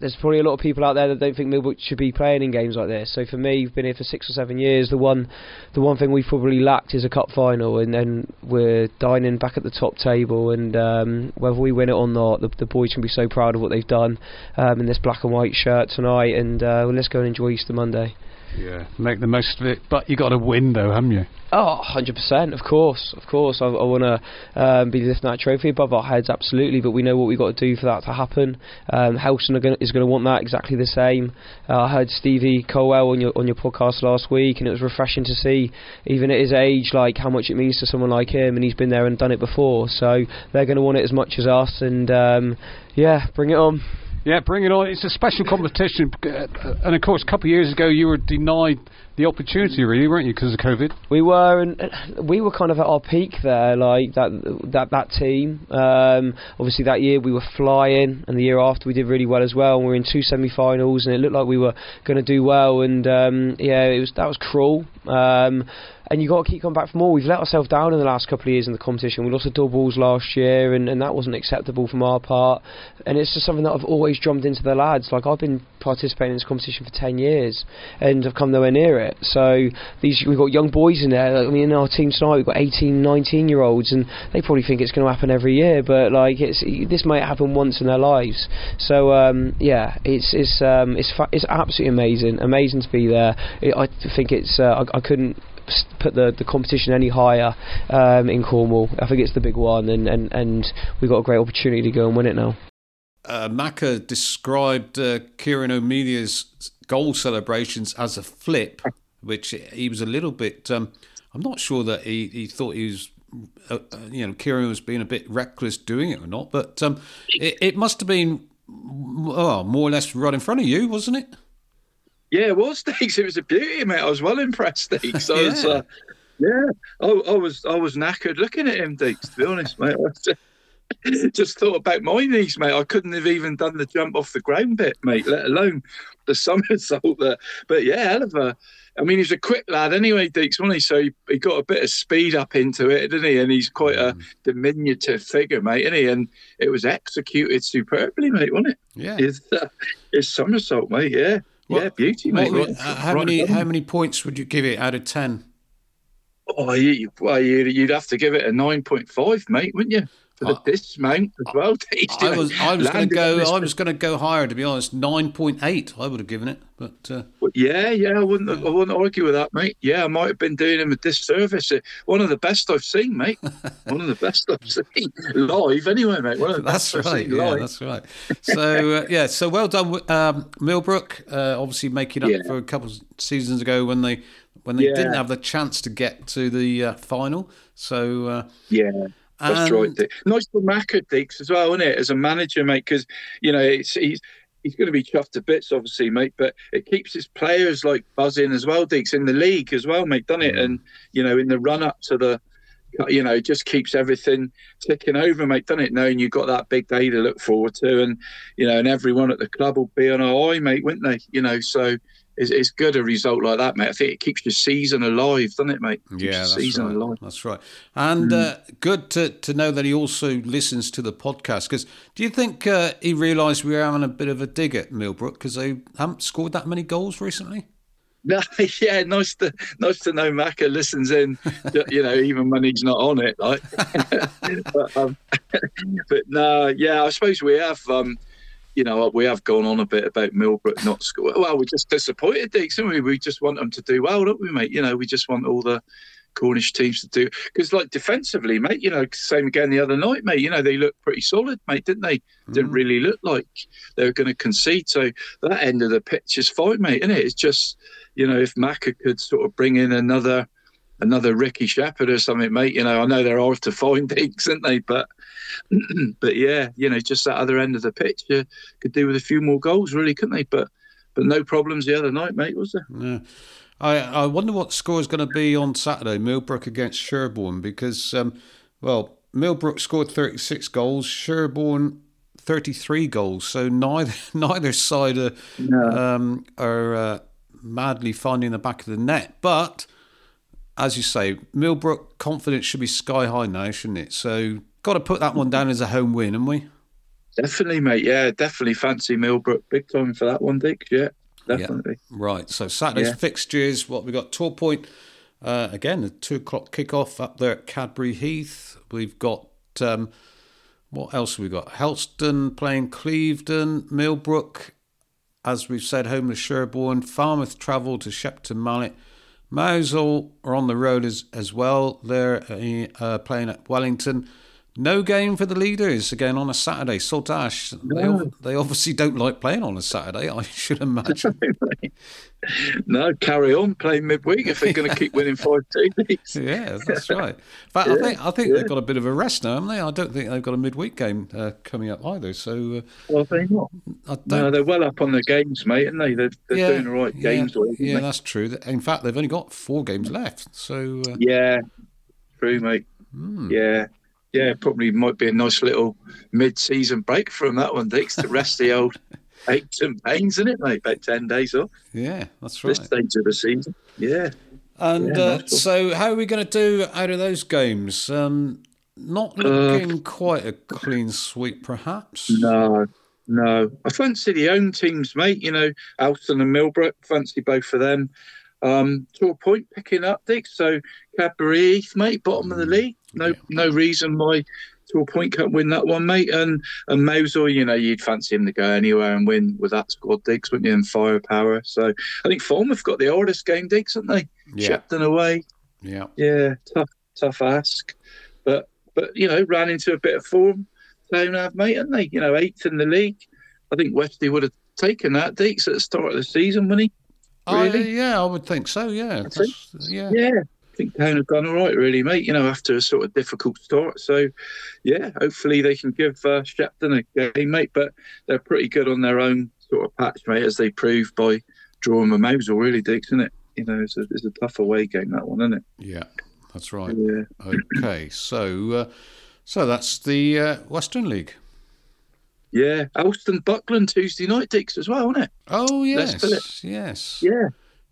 there's probably a lot of people out there that don't think Millbrook should be playing in games like this. So for me, we've been here for six or seven years. The one, the one thing we've probably lacked is a cup final, and then we're dining back at the top table. And um, whether we win it or not, the, the, boys can be so proud of what they've done um, in this black and white shirt tonight. And uh, well, let's go and enjoy Easter Monday. Yeah, make the most of it. But you got to win, though, haven't you? Oh, 100%, of course, of course. I, I want to um, be lifting that trophy above our heads, absolutely, but we know what we've got to do for that to happen. Um, Helston gonna, is going to want that exactly the same. Uh, I heard Stevie Colwell on your on your podcast last week, and it was refreshing to see, even at his age, like how much it means to someone like him, and he's been there and done it before. So they're going to want it as much as us, and um, yeah, bring it on. Yeah, bring it on. It's a special competition. Uh, and of course, a couple of years ago, you were denied the opportunity, really, weren't you, because of COVID? We were, and we were kind of at our peak there, like that that that team. Um, obviously, that year we were flying, and the year after we did really well as well. And we were in two semi-finals, and it looked like we were going to do well. And um, yeah, it was that was cruel. Um, and you've got to keep coming back for more. We've let ourselves down in the last couple of years in the competition. We lost the doubles last year, and, and that wasn't acceptable from our part. And it's just something that I've always drummed into the lads. Like I've been participating in this competition for ten years, and I've come nowhere near it. So these we've got young boys in there. I mean, in our team tonight we've got 18, 19 year olds, and they probably think it's going to happen every year. But like it's this might happen once in their lives. So um, yeah, it's it's um, it's fa- it's absolutely amazing, amazing to be there. It, I think it's uh, I, I couldn't put the, the competition any higher um, in Cornwall. I think it's the big one, and, and, and we've got a great opportunity to go and win it now. Uh, Macca described uh, Kieran O'Melia's goal celebrations as a flip, which he was a little bit. Um, I'm not sure that he, he thought he was. Uh, uh you know, Kieran was being a bit reckless doing it or not, but um, it, it must have been well, more or less right in front of you, wasn't it? Yeah, it was Deacs. It was a beauty, mate. I was well impressed, Deacs. I was, uh, yeah, I, I, was, I was knackered looking at him, Deacs. To be honest, mate. I just thought about my knees, mate. I couldn't have even done the jump off the ground bit, mate. Let alone the somersault there. But yeah, hell of a. I mean, he's a quick lad anyway, Deacs, wasn't he? So he, he, got a bit of speed up into it, didn't he? And he's quite a mm. diminutive figure, mate, isn't he? And it was executed superbly, mate, wasn't it? Yeah. His, uh, his somersault, mate. Yeah yeah, beauty, mate. What, how right many how many points would you give it out of ten? Oh, you, well, you'd have to give it a nine point five, mate, wouldn't you? For the uh, dismount as well. I was I was going to go I was going to go higher to be honest. Nine point eight, I would have given it, but uh, well, yeah, yeah, I wouldn't I wouldn't argue with that, mate. Yeah, I might have been doing him a disservice. One of the best I've seen, mate. One of the best I've seen live, anyway, mate. that's right. Yeah, that's right. So uh, yeah, so well done, um, Millbrook. Uh, obviously making up yeah. for a couple of seasons ago when they when they yeah. didn't have the chance to get to the uh, final. So uh, yeah. That's right. Nice for Macca Deacs as well, isn't it? As a manager, mate, because you know he's he's going to be chuffed to bits, obviously, mate. But it keeps his players like buzzing as well, Deacs, in the league as well, mate, doesn't it? Mm. And you know, in the run up to the, you know, just keeps everything ticking over, mate, doesn't it? Knowing you've got that big day to look forward to, and you know, and everyone at the club will be on our eye, mate, wouldn't they? You know, so it's, it's good a result like that, mate. I think it keeps your season alive, doesn't it, mate? Keeps yeah, that's season right. alive. That's right. And mm. uh, good to, to know that he also listens to the podcast. Because do you think uh, he realised we were having a bit of a dig at Millbrook because they haven't scored that many goals recently? No, yeah, nice to nice to know Macca listens in. you know, even when he's not on it, like. but, um, but no, yeah, I suppose we have. Um, you know, we have gone on a bit about Millbrook not score. Well, we're just disappointed, Deacs, and we? We just want them to do well, don't we, mate? You know, we just want all the Cornish teams to do because, like, defensively, mate. You know, same again the other night, mate. You know, they looked pretty solid, mate, didn't they? Mm. Didn't really look like they were going to concede. So that end of the pitch is fine, mate. Isn't it? It's just, you know, if Macca could sort of bring in another another Ricky Shepherd or something, mate. You know, I know they're hard to find, Deacs, aren't they? But but yeah, you know, just that other end of the pitch, you could do with a few more goals, really, couldn't they? But but no problems the other night, mate, was there? Yeah. I, I wonder what score is going to be on Saturday, Millbrook against Sherborne, because, um, well, Millbrook scored 36 goals, Sherborne 33 goals. So neither neither side are, No. um, are uh, madly finding the back of the net. But as you say, Millbrook confidence should be sky high now, shouldn't it? So got to put that one down as a home win, haven't we? Definitely, mate. Yeah, definitely fancy Millbrook big time for that one, Deacs. Yeah, definitely. Right. So Saturday's Yeah. fixtures. What we got? Torpoint uh, again. The two o'clock kickoff up there at Cadbury Heath. We've got um, what else have we got? Helston playing Clevedon, Millbrook, as we've said, home to Sherborne. Falmouth travel to Shepton Mallet. Mousehole are on the road as as well. They're uh, playing at Wellington. No game for the leaders again on a Saturday. Saltash. They, No. they obviously don't like playing on a Saturday. I should imagine. no, carry on playing midweek if they're going to keep winning five two. Deacs. Yeah, that's right. But I think I think they've got a bit of a rest now, haven't they? I don't think they've got a midweek game uh, coming up either. So uh, Well, they not. No, they're well up on their games, mate, aren't they? They're, they're yeah, doing the right yeah, games. Yeah, that's true. In fact, they've only got four games left. So uh, Yeah, true, mate. hmm. Yeah, yeah, probably might be a nice little mid-season break from that one, Deacs, to rest the old aches and pains, isn't it, mate? About ten days off yeah, that's right. this stage of the season. Yeah, And Yeah, uh, so, how are we going to do out of those games? Um, not looking quite a clean sweep, perhaps. no, no. I fancy the own teams, mate. You know, Helston and Millbrook. Fancy both of them. Um, Torpoint, picking up, Deacs. So Cadbury Heath, mate, bottom of the league. No, Yeah. no reason why. Torpoint, can't win that one, mate. And and Mousehole, you know, you'd fancy him to go anywhere and win with that squad, Deacs, wouldn't you? And firepower. So I think Falmouth got the hardest game, Deacs, haven't they? Yeah, Shepton away. yeah, Yeah, tough, tough ask. But but you know, ran into a bit of form. Town have, mate, haven't they? You know, eighth in the league. I think Westy would have taken that, Deacs, at the start of the season, wouldn't he? Really? I, yeah, I would think so. Yeah, think- yeah. Yeah. I think Town have done all right, really, mate, you know, after a sort of difficult start. So, yeah, hopefully they can give uh, Shepton a game, mate. But they're pretty good on their own sort of patch, mate, as they proved by drawing a Mousehole, really, Deacs, isn't it? You know, it's a, it's a tough away game, that one, isn't it? Yeah, that's right. Yeah. Okay, so uh, so that's the uh, Western League. Yeah, Helston Buckland Tuesday night, Deacs, as well, isn't it? Oh yes, yes, Yeah,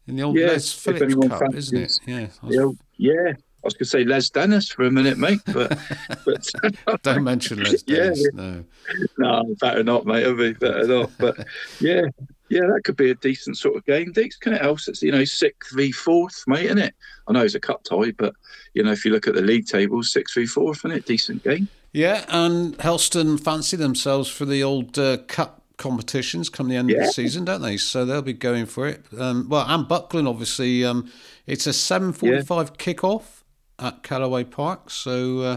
in the old Yeah, Les Phillips anyone Cup, isn't it? Yeah, I was- yeah, yeah. I was going to say Les Dennis for a minute, mate, but but don't mention Les Dennis. yeah. No, no, better not, mate. Be better not. But yeah, yeah, that could be a decent sort of game, Deacs. Can it else? It's you know sixth v fourth, mate, isn't it? I know it's a cup tie, but you know if you look at the league table, six v fourth, isn't it? Decent game. yeah, and Helston fancy themselves for the old uh, cup competitions come the end of the season, don't they? So they'll be going for it. Um, well, and Buckland obviously. Um, it's a seven forty-five kick-off at Kellaway Park, so. Uh,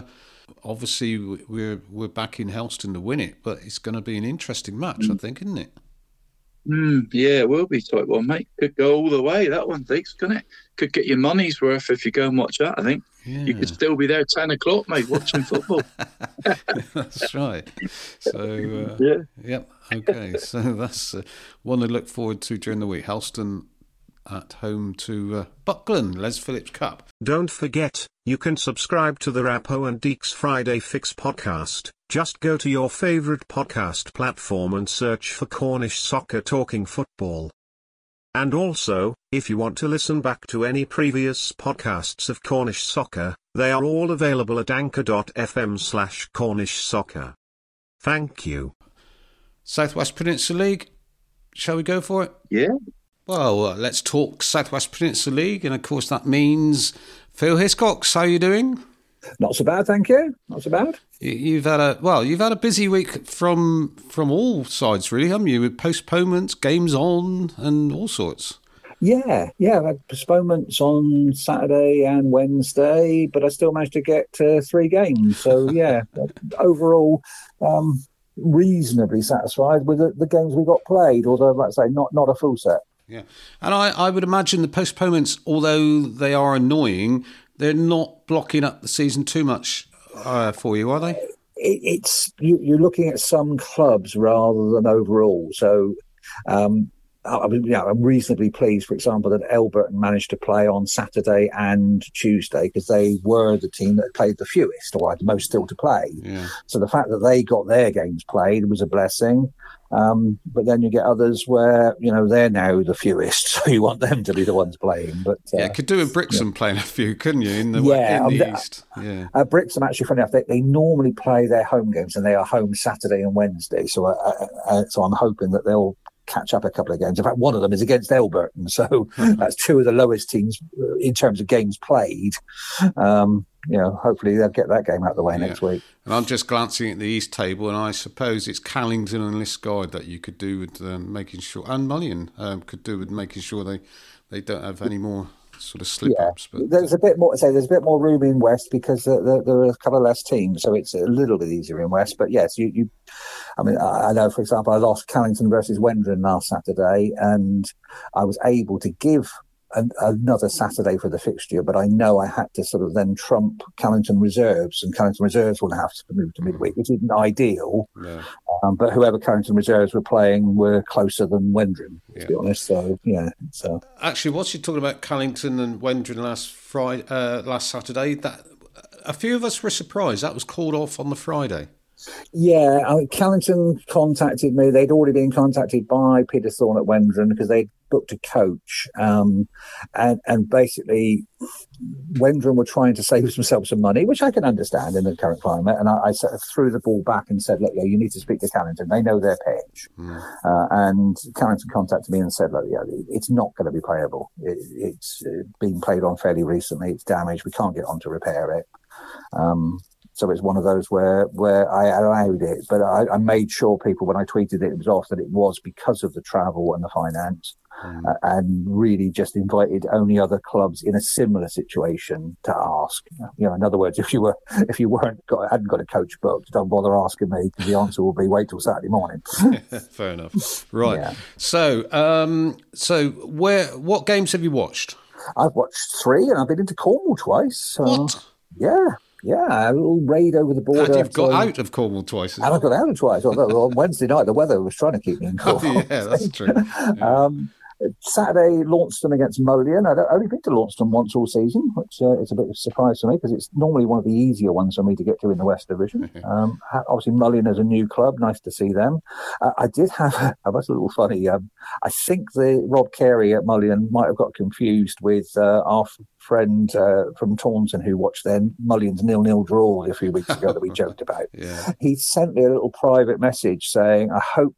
Obviously, we're we're back in Helston to win it, but it's going to be an interesting match, I think, isn't it? Mm, yeah, it will be tight one, mate. Could go all the way. That one, Deacs, couldn't it? Could get your money's worth if you go and watch that. I think Yeah. you could still be there ten o'clock, mate, watching football. That's right. So, uh, yeah. yep. Okay. So that's uh, one to look forward to during the week. Helston at home to uh, Buckland, Les Phillips Cup. Don't forget, you can subscribe to the Rappo and Deacs Friday Fix podcast. Just go to your favorite podcast platform and search for Cornish Soccer Talking Football. And also, if you want to listen back to any previous podcasts of Cornish Soccer, they are all available at anchor.fm slash Cornish Soccer. Thank you. Southwest Peninsula League. Shall we go for it? Yeah. Well, uh, let's talk Southwest Peninsula League, and of course that means Phil Hiscox. How are you doing? Not so bad, thank you. Not so bad. You- You've had a well. You've had a busy week from from all sides, really, haven't you? With postponements, games on, and all sorts. Yeah, yeah. I've had postponements on Saturday and Wednesday, but I still managed to get uh, three games. So yeah, overall, um, reasonably satisfied with the, the games we got played. Although, like I say, not not a full set. Yeah, and I, I would imagine the postponements, although they are annoying, they're not blocking up the season too much uh, for you, are they? It, it's you, you're looking at some clubs rather than overall. So um, I mean, yeah, I'm reasonably pleased, for example, that Elburton managed to play on Saturday and Tuesday because they were the team that played the fewest or had the most still to play. Yeah. So the fact that they got their games played was a blessing. Um, but then you get others where you know they're now the fewest, so you want them to be the ones playing. But uh, yeah, could do with Brixham playing a few, couldn't you? In the Yeah, in um, the east, yeah. uh, Brixham, actually, funny enough, they, they normally play their home games and they are home Saturday and Wednesday. So, uh, uh, uh, so I'm hoping that they'll catch up a couple of games. In fact, one of them is against Elburton, so that's two of the lowest teams in terms of games played. Um, you know, hopefully they'll get that game out of the way Yeah. next week. And I'm just glancing at the East table, and I suppose it's Callington and Liskeard that you could do with um, making sure, and Mullion um, could do with making sure they, they don't have any more sort of slip Yeah, ups. But there's a bit more. Say there's a bit more room in West because uh, there, there are a couple of less teams, so it's a little bit easier in West. But yes, you, you I mean, I, I know, for example, I lost Callington versus Wendron last Saturday, and I was able to give an, another Saturday for the fixture, but I know I had to sort of then trump Callington reserves, and Callington reserves will have to move to midweek, which isn't ideal. yeah. Um, but whoever Callington reserves were playing were closer than Wendron, to Yeah. be honest. So yeah, so Actually, whilst you're talking about Callington and Wendron last Friday, uh, last Saturday, that a few of us were surprised that was called off on the Friday. yeah, I mean, Callington contacted me. They'd already been contacted by Peter Thorne at Wendron because they'd booked a coach, um, and and basically Wendron were trying to save themselves some money, which I can understand in the current climate. And I, I sort of threw the ball back and said, "Look, yeah, you need to speak to Callington. They know their pitch." Uh, and Callington contacted me and said, "Look, yeah, it's not going to be playable. It, it's uh, been played on fairly recently. It's damaged. We can't get on to repair it." Um, so it's one of those where where I allowed it, but I, I made sure people when I tweeted it, it was off that it was because of the travel and the finance, uh, and really just invited only other clubs in a similar situation to ask. You know, in other words, if you were if you weren't got, hadn't got a coach booked, don't bother asking me because the answer will be wait till Saturday morning. Fair enough. Right. Yeah. So, um, so where what games have you watched? I've watched three, and I've been into Cornwall twice. So, What? Yeah, yeah, a little raid over the border. And you've got so- out of Cornwall twice. And I got out twice. Although on Wednesday night, the weather was trying to keep me in Oh, Cornwall. yeah, that's true. Um, Saturday, Launceston against Mullion. I've only been to Launceston once all season, which uh, is a bit of a surprise to me because it's normally one of the easier ones for me to get to in the West Division. Um, obviously, Mullion is a new club. Nice to see them. Uh, I did have, I was a little funny. Um, I think the Rob Carey at Mullion might have got confused with uh, our friend uh, from Taunton who watched their Mullion's nil-nil draw a few weeks ago that we joked about Yeah. he sent me a little private message saying, I hope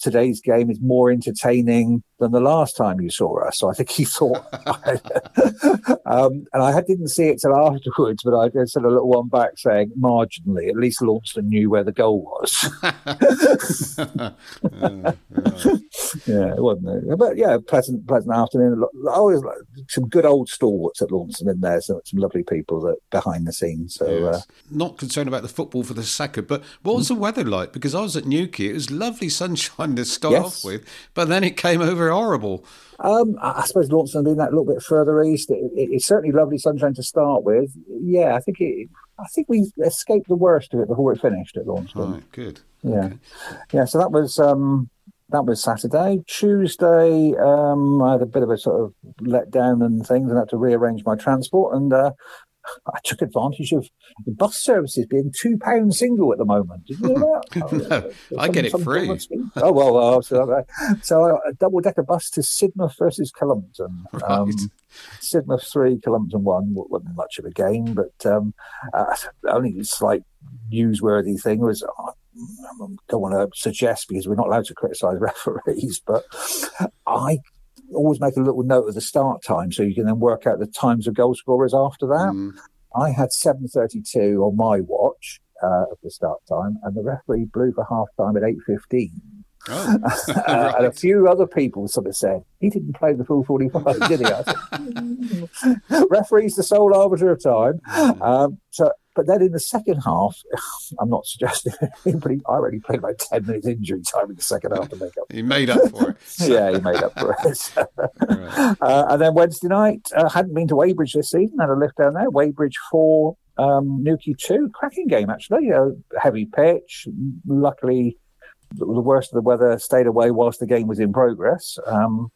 today's game is more entertaining than the last time you saw us. So I think he thought, um, and I didn't see it till afterwards, but I just sent a little one back saying, marginally, at least Launceston knew where the goal was. yeah, it wasn't it? But yeah, pleasant, pleasant afternoon. Always some good old stalwarts at Launceston in there, so some lovely people that behind the scenes. So uh, Not concerned about the football for the second, but what was the weather like? Because I was at Newquay, it was lovely sunshine to start Yes. off with, but then it came over horrible. Um, I suppose Launceston being that a little bit further east, it, it, it's certainly lovely sunshine to start with. Yeah, I think it. I think we escaped the worst of it before it finished at Launceston. Right, good. Yeah, yeah. So that was um, that was Saturday. Tuesday, um, I had a bit of a sort of letdown and things, and had to rearrange my transport. And uh, I took advantage of the bus services being two pounds single at the moment. Did you know that? No, I get it free. Oh well, well so, so a double decker bus to Sidmouth versus Cullompton. Um, Sidmouth three, Cullompton one wa- wasn't much of a game, but um, uh, only slight newsworthy thing was uh, I don't want to suggest because we're not allowed to criticise referees, but I always make a little note of the start time so you can then work out the times of goal scorers after that. Mm, I had 7.32 on my watch uh, of the start time, and the referee blew for half time at 8.15. Oh, Uh, and a few other people sort of said he didn't play the full 45, did he? "Mm." Referee's the sole arbiter of time. Um, so, but then in the second half, I'm not suggesting, he, I already played about 10 minutes injury time in the second half to make up. he made up for it. yeah, he made up for it. Right. Uh, and then Wednesday night, uh, hadn't been to Ivybridge this season, had a lift down there. Ivybridge 4, um, Newquay 2. Cracking game, actually. Uh, heavy pitch. Luckily, the worst of the weather stayed away whilst the game was in progress. Um,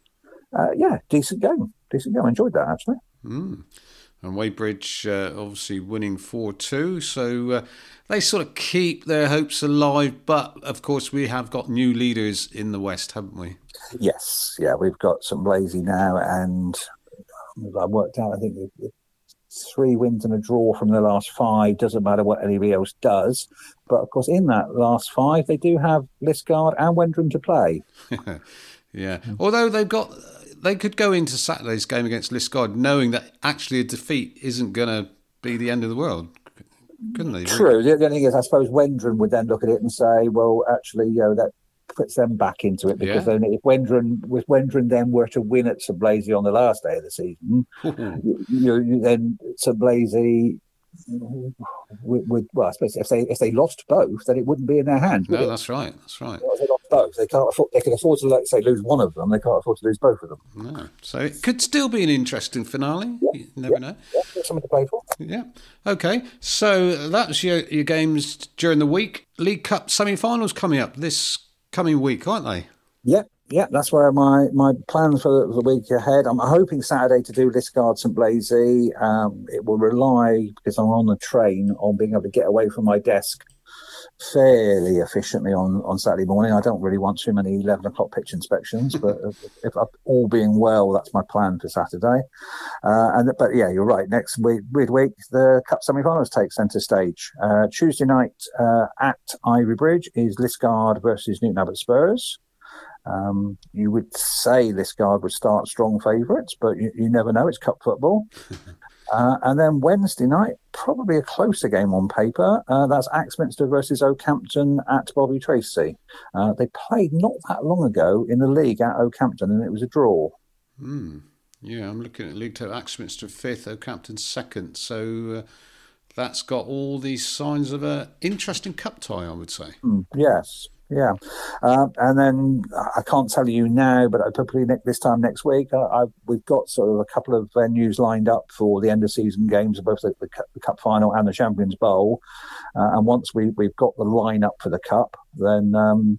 uh, yeah, decent game. Decent game. Enjoyed that, actually. Mm. And Ivybridge uh, obviously winning 4 2. So uh, they sort of keep their hopes alive. But of course, we have got new leaders in the West, haven't we? Yes, yeah, we've got some Blazy now, and I worked out. I think three wins and a draw from the last five. Doesn't matter what anybody else does, but of course, in that last five, they do have Liskeard and Wendron to play. Yeah. Although they've got. They could go into Saturday's game against Liskeard knowing that actually a defeat isn't going to be the end of the world, couldn't they? True. The, the only thing is, I suppose Wendron would then look at it and say, "Well, actually, you know, that puts them back into it because Yeah. then if Wendron, if Wendron then were to win at St Blazy on the last day of the season, you, you, then St Blazy would, would well, I suppose if they if they lost both, then it wouldn't be in their hands. No, it? that's right. That's right. Well, they lost both. They can't afford. They can afford to, like, say, lose one of them. They can't afford to lose both of them. No. So it could still be an interesting finale. You never know. Yeah, there's something to play for. Yeah. Okay. So that's your, your games during the week. League Cup semi finals coming up this coming week, aren't they? Yeah, yeah, that's where my my plans for the, week ahead. I'm hoping Saturday to do Liskeard St Blazy. Um, it will rely because I'm on the train on being able to get away from my desk fairly efficiently on, on Saturday morning. I don't really want too many 11 o'clock pitch inspections, but if, if all being well, that's my plan for Saturday. Uh, and but yeah, you're right. Next week, midweek, the Cup semi-finals take centre stage. Uh, Tuesday night uh, at Ivybridge is Liskeard versus Newton Abbot Spurs. Um, you would say Liskeard would start strong favourites, but you, you never know. It's cup football. uh, and then Wednesday night, probably a closer game on paper. Uh, that's Axminster versus Okehampton at Bovey Tracey. Uh, they played not that long ago in the league at Okehampton, and it was a draw. Hmm. Yeah, I'm looking at League Two. Axminster fifth, Okehampton second. So uh, that's got all these signs of an interesting cup tie, I would say. Mm, yes. Yeah, uh, and then I can't tell you now, but probably ne- this time next week, I, I, we've got sort of a couple of venues lined up for the end of season games, both the, the, cup, the cup final and the Champions Bowl. Uh, and once we we've got the lineup for the cup, then um,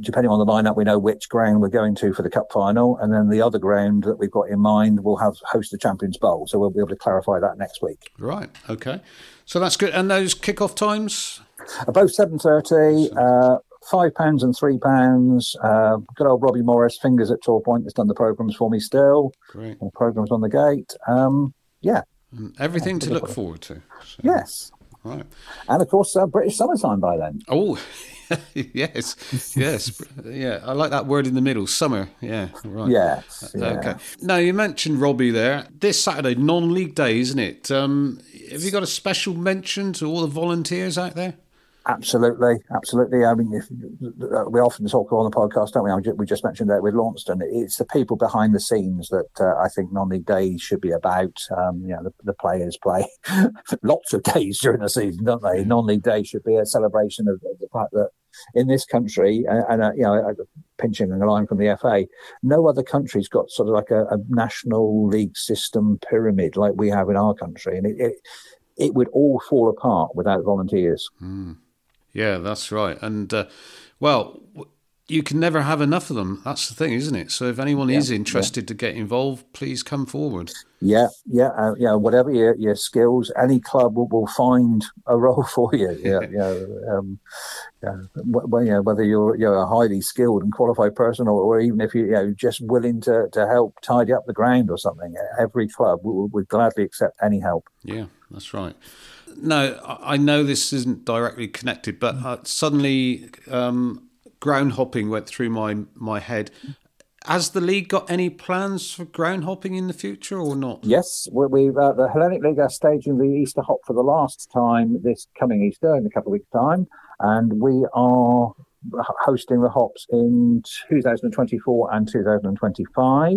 depending on the lineup, we know which ground we're going to for the cup final, and then the other ground that we've got in mind will have host the Champions Bowl. So we'll be able to clarify that next week. Right. Okay. So that's good. And those kick-off times? Both seven thirty. Uh, Five pounds and three pounds. Uh, good old Robbie Morris, fingers at Torpoint, has done the programs for me still. Great. Programs on the gate. Um, yeah. And everything to look forward to. So, Yes. Right. And of course, uh, British summertime by then. Oh, yes, yes, yeah. I like that word in the middle, summer. Yeah, right. Yes. Yeah. Okay. Now you mentioned Robbie there. This Saturday, non-league day, isn't it? Um, have you got a special mention to all the volunteers out there? Absolutely, absolutely. I mean, if, we often talk on the podcast, don't we? We just mentioned that with Launceston. It's the people behind the scenes that uh, I think non-league days should be about. Um, you know, the, the players play lots of days during the season, don't they? Non-league day should be a celebration of, of the fact that in this country, and, and uh, you know, pinching a line from the FA, no other country's got sort of like a, a national league system pyramid like we have in our country, and it it, it would all fall apart without volunteers. Mm. Yeah, that's right. And uh, well, you can never have enough of them. That's the thing, isn't it? So if anyone yeah, is interested yeah. to get involved, please come forward. Yeah, yeah, uh, yeah. Whatever your, your skills, any club will, will find a role for you. Yeah, yeah. Um, yeah. Well, you know, whether you're you're a highly skilled and qualified person, or, or even if you, you know just willing to, to help tidy up the ground or something, every club would, would gladly accept any help. Yeah, that's right. No, I know this isn't directly connected, but uh, suddenly um, ground hopping went through my my head. Has the league got any plans for ground hopping in the future or not? Yes, we've uh, the Hellenic League are staging the Easter hop for the last time this coming Easter in a couple of weeks' time, and we are hosting the hops in 2024 and 2025.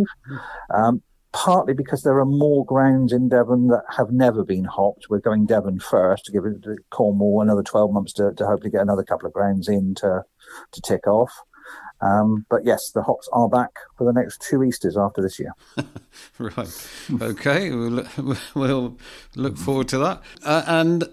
Um, partly because there are more grounds in Devon that have never been hopped. We're going Devon first to give it to Cornwall another 12 months to, to hopefully get another couple of grounds in to, to tick off. Um, but yes, the hops are back for the next two Easters after this year. right. Okay. We'll, we'll look forward to that. Uh, and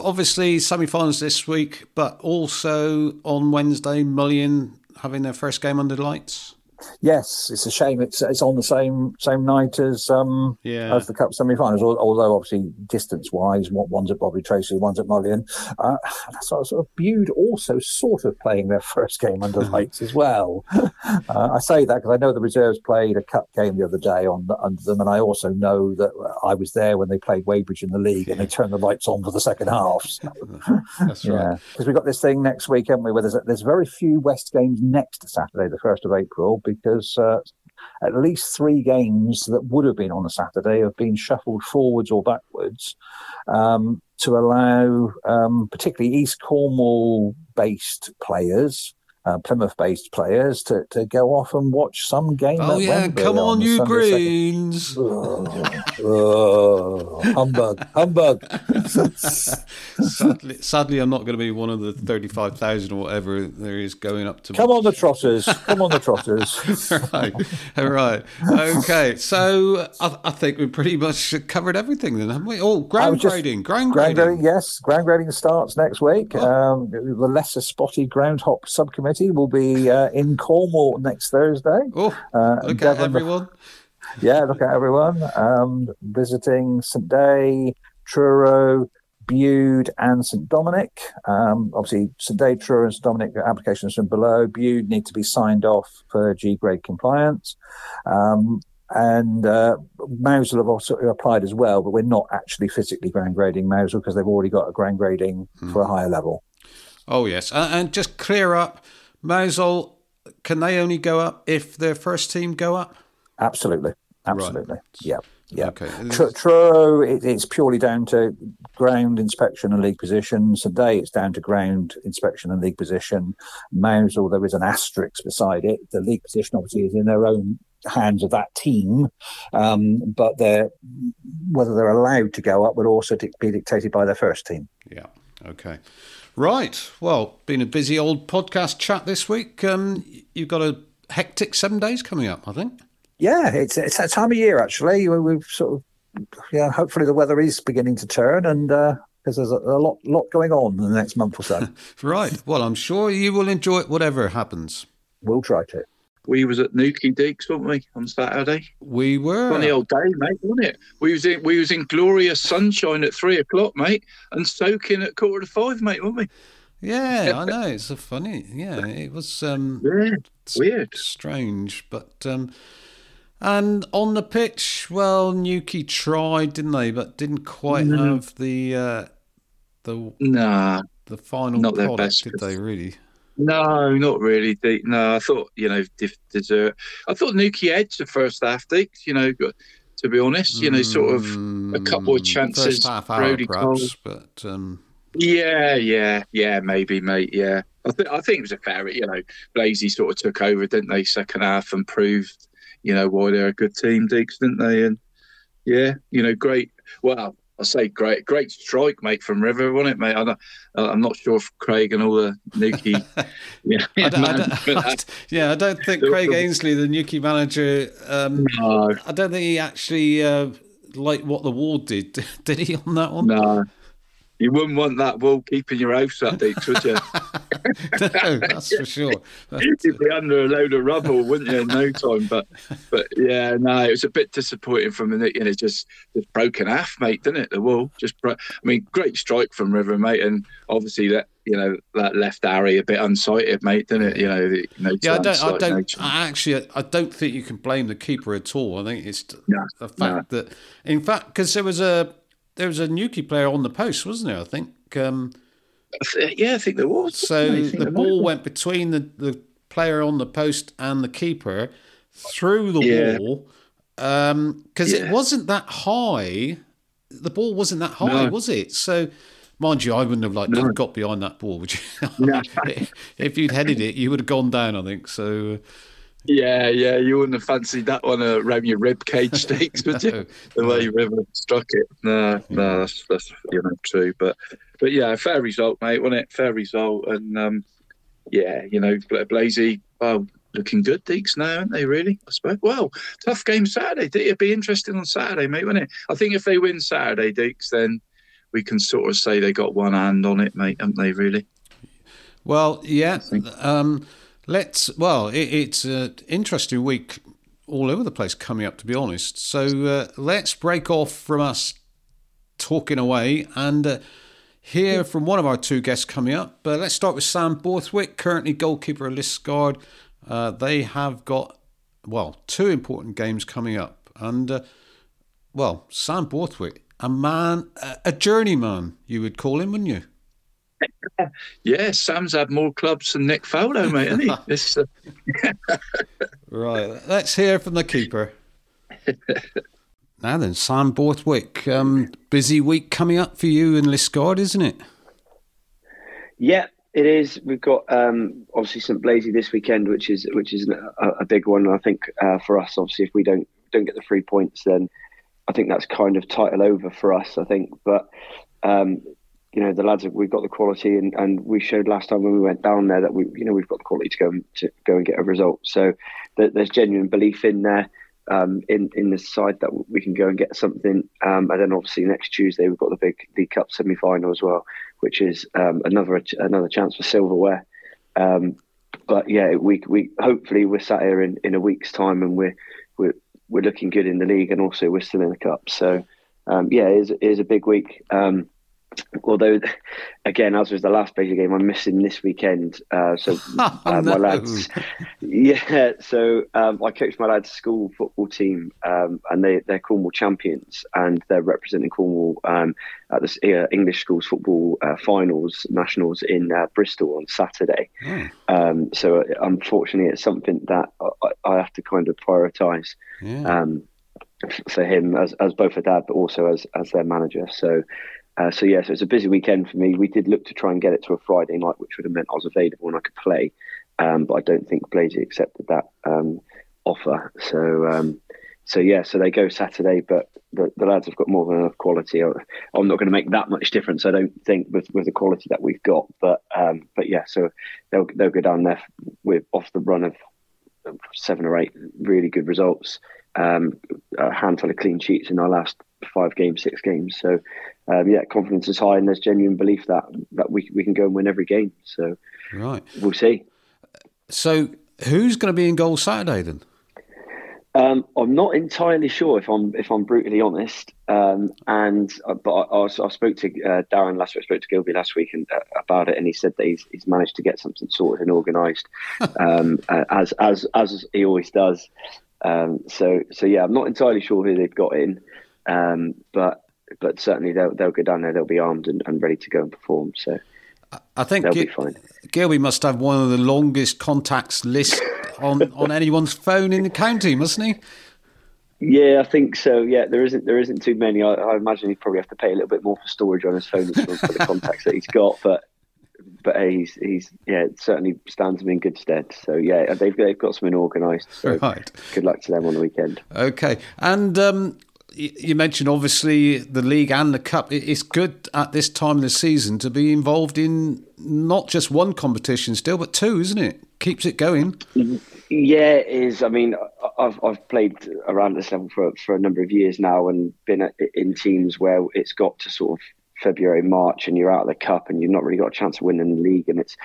obviously, semi finals this week, but also on Wednesday, Mullion having their first game under lights. Yes, it's a shame it's it's on the same same night as um Yeah. as the cup semi-finals. Although obviously distance wise, one's at Bovey Tracey, one's at Mullion. Uh, that's sort of, Bude also sort of playing their first game under lights as well. Uh, I say that because I know the reserves played a cup game the other day on under them, and I also know that I was there when they played Ivybridge in the league, and they turned the lights on for the second half. So, That's right. because we've got this thing next week, haven't we? Where there's there's very few West games next Saturday, the first of April, because uh, at least three games that would have been on a Saturday have been shuffled forwards or backwards um, to allow, um, particularly East Cornwall-based players. Uh, Plymouth-based players to, to go off and watch some game. Oh, yeah. Wembley Come on, the you Sunday Greens. Oh, oh, humbug, humbug. sadly, sadly, I'm not going to be one of the 35,000 or whatever there is going up to. Come on, the Trotters. Come on, the Trotters. right. All right. Okay. So I, I think we've pretty much covered everything then, haven't we? Oh, ground grading. Ground grading. yes. Ground grading starts next week. Oh. Um, the lesser spotted ground hop subcommittee will be uh, in Cornwall next Thursday. Oh, Uh, look at everyone. Yeah, look at everyone. Um, visiting St Day, Truro, Bude, and St Dominic. Um, obviously, St Day, Truro, and St Dominic applications from below. Bude need to be signed off for G grade compliance. Um, and uh, Mousehole have also applied as well, but we're not actually physically ground grading Mousehole because they've already got a ground grading for a higher level. Oh, yes. And, and just clear up, Mousehole, can they only go up if their first team go up? Absolutely, absolutely. Yeah, yeah. Okay. Tr- Truro, it, it's purely down to ground inspection and league position. Today, it's down to ground inspection and league position. Mousehole, there is an asterisk beside it. The league position obviously is in their own hands of that team, um, but they're whether they're allowed to go up would also be dictated by their first team. Yeah. Okay. Right. Well, been a busy old podcast chat this week. Um, you've got a hectic seven days coming up, I think. Yeah, it's it's that time of year actually. We- We've sort of yeah. Hopefully, the weather is beginning to turn, and because there's a, a lot lot going on in the next month or so. Right. Well, I'm sure you will enjoy it, whatever happens. we'll try to. We was at Newquay Deacs, weren't we, on Saturday? We were. Funny old day, mate, wasn't it? We was in we was in glorious sunshine at three o'clock, mate, and soaking at quarter to five, mate, weren't we? Yeah, I know. It's a funny. Yeah, it was um, Yeah, weird. strange, but um, and on the pitch, well, Newquay tried, didn't they? But didn't quite Mm. have the uh, the Nah, the final Not their product, best. did they? Really? No, not really. No, I thought you know dessert. I thought Newquay edged the first half, Deacs. You know, to be honest, you know, sort of a couple of Mm, chances. First half hour, Brody perhaps, but um, Yeah, yeah, yeah, maybe, mate. Yeah, I, th- I think it was a fair. You know, Blazy sort of took over, didn't they? Second half and proved, you know, why they're a good team, Deacs, didn't they? And yeah, you know, great. Well, I say great, great strike, mate, from River, wasn't it, mate? I don't, I'm not sure if Craig and all the Newquay. yeah, I don't, I don't- I uh, d- yeah, I don't think Craig Ainsley, the Newquay manager, um, no, I don't think he actually uh, liked what the ward did. Did he on that one? no. You wouldn't want that wall keeping your house up, Deeks, would you? no, that's for sure. But, You'd be under a load of rubble, wouldn't you, in no time? But, but yeah, no, it was a bit disappointing from the you know just just broken half, mate, didn't it? The wall just, bro- I mean, great strike from River, mate, and obviously that you know that left Harry a bit unsighted, mate, didn't it? You know, the, no yeah, I don't. I don't. nature. I actually, I don't think you can blame the keeper at all. I think it's No, the fact that, in fact, because there was a there was a Newquay player on the post, wasn't there? I think. Um, yeah, I think there was. So think the ball went between the, the player on the post and the keeper through the Yeah. wall because it Yeah. wasn't that high. The ball wasn't that high, No. was it? So Mind you, I wouldn't have like no. got behind that ball, would you? No. if you'd headed it, you would have gone down. I think so. Yeah, yeah, you wouldn't have fancied that one around your rib cage steaks, would you? the way you struck it. No, no, that's that's you know true, but but yeah, fair result, mate, wasn't it? Fair result, and um, yeah, you know, Blazy, well, looking good, Deacs now, aren't they? Really, I suppose. Well, tough game Saturday. It'd be interesting on Saturday, mate, wouldn't it? I think if they win Saturday, Deacs, then we can sort of say they got one hand on it, mate, haven't they? Really? Well, yeah. Um, let's. Well, it, it's an interesting week all over the place coming up, to be honest. So uh, let's break off from us talking away and. Uh, hear from one of our two guests coming up. But let's start with Sam Borthwick, currently goalkeeper of Liskeard. Uh, they have got, well, two important games coming up. And, uh, well, Sam Borthwick, a man, a journeyman, you would call him, wouldn't you? Yeah, Sam's had more clubs than Nick Faldo, mate, hasn't he? This, uh... right, let's hear from the keeper. now then, Sam Borthwick, um, busy week coming up for you in Liskeard, isn't it? Yeah, it is. We've got um, obviously St Blazy this weekend, which is which is a, a big one. I think uh, for us, obviously, if we don't don't get the three points, then I think that's kind of title over for us. I think, but um, you know the lads we've got the quality and, and we showed last time when we went down there that we you know we've got the quality to go to go and get a result. So there's genuine belief in there um, in in the side that we can go and get something. Um, and then obviously next Tuesday we've got the big League Cup semi final as well which is um, another another chance for silverware. Um, but yeah we we hopefully we're sat here in, in a week's time and we're we're we're looking good in the league and also we're still in the cup. So um, yeah it is, it is a big week. Um, although again as was the last Blazer game i'm missing this weekend uh, so oh, uh, no. my lads yeah so um, i coach my lads school football team um, and they, they're cornwall champions and they're representing cornwall um, at the uh, english schools football uh, finals nationals in uh, bristol on saturday mm. so uh, unfortunately it's something that i, I have to kind of prioritize yeah. Um, for him as, as both a dad but also as, as their manager so uh, so yeah, so it's a busy weekend for me. We did look to try and get it to a Friday night, which would have meant I was available and I could play, um, but I don't think Blazey accepted that um, offer. So um, so yeah, so they go Saturday, but the, the, lads have got more than enough quality. I'm not going to make that much difference, I don't think, with, with the quality that we've got. But um, but yeah, so they'll they'll go down there with off the run of seven or eight really good results, um, a handful of clean sheets in our last five games, six games. So um, yeah, confidence is high, and there's genuine belief that that we we can go and win every game. So right, we'll see. So who's going to be in goal Saturday then? Um, I'm not entirely sure if I'm if I'm brutally honest. Um, and uh, but I, I, I, spoke to uh, Darren last week. I spoke to Gilby last week and, uh, about it, and he said that he's, he's managed to get something sorted and organised, um, uh, as as as he always does. Um, so so yeah, I'm not entirely sure who they've got in, um, but but certainly they'll they'll go down there. They'll be armed and, and ready to go and perform. So I think they'll G- be fine. Gilby must have one of the longest contacts list on on anyone's phone in the county, mustn't he? Yeah, I think so. Yeah, there isn't there isn't too many. I, I imagine he'd probably have to pay a little bit more for storage on his phone for the contacts that he's got. But but he's he's yeah certainly stands him in good stead. So yeah, they've they've got something organised. So right. Good luck to them on the weekend. Okay, and um, you mentioned obviously the league and the cup. It's good at this time of the season to be involved in not just one competition still, but two, isn't it? Keeps it going. Yeah, it is. I mean, I've I've played around this level for for a number of years now, and been in teams where it's got to sort of February, March, and you're out of the cup, and you've not really got a chance of winning the league, and it's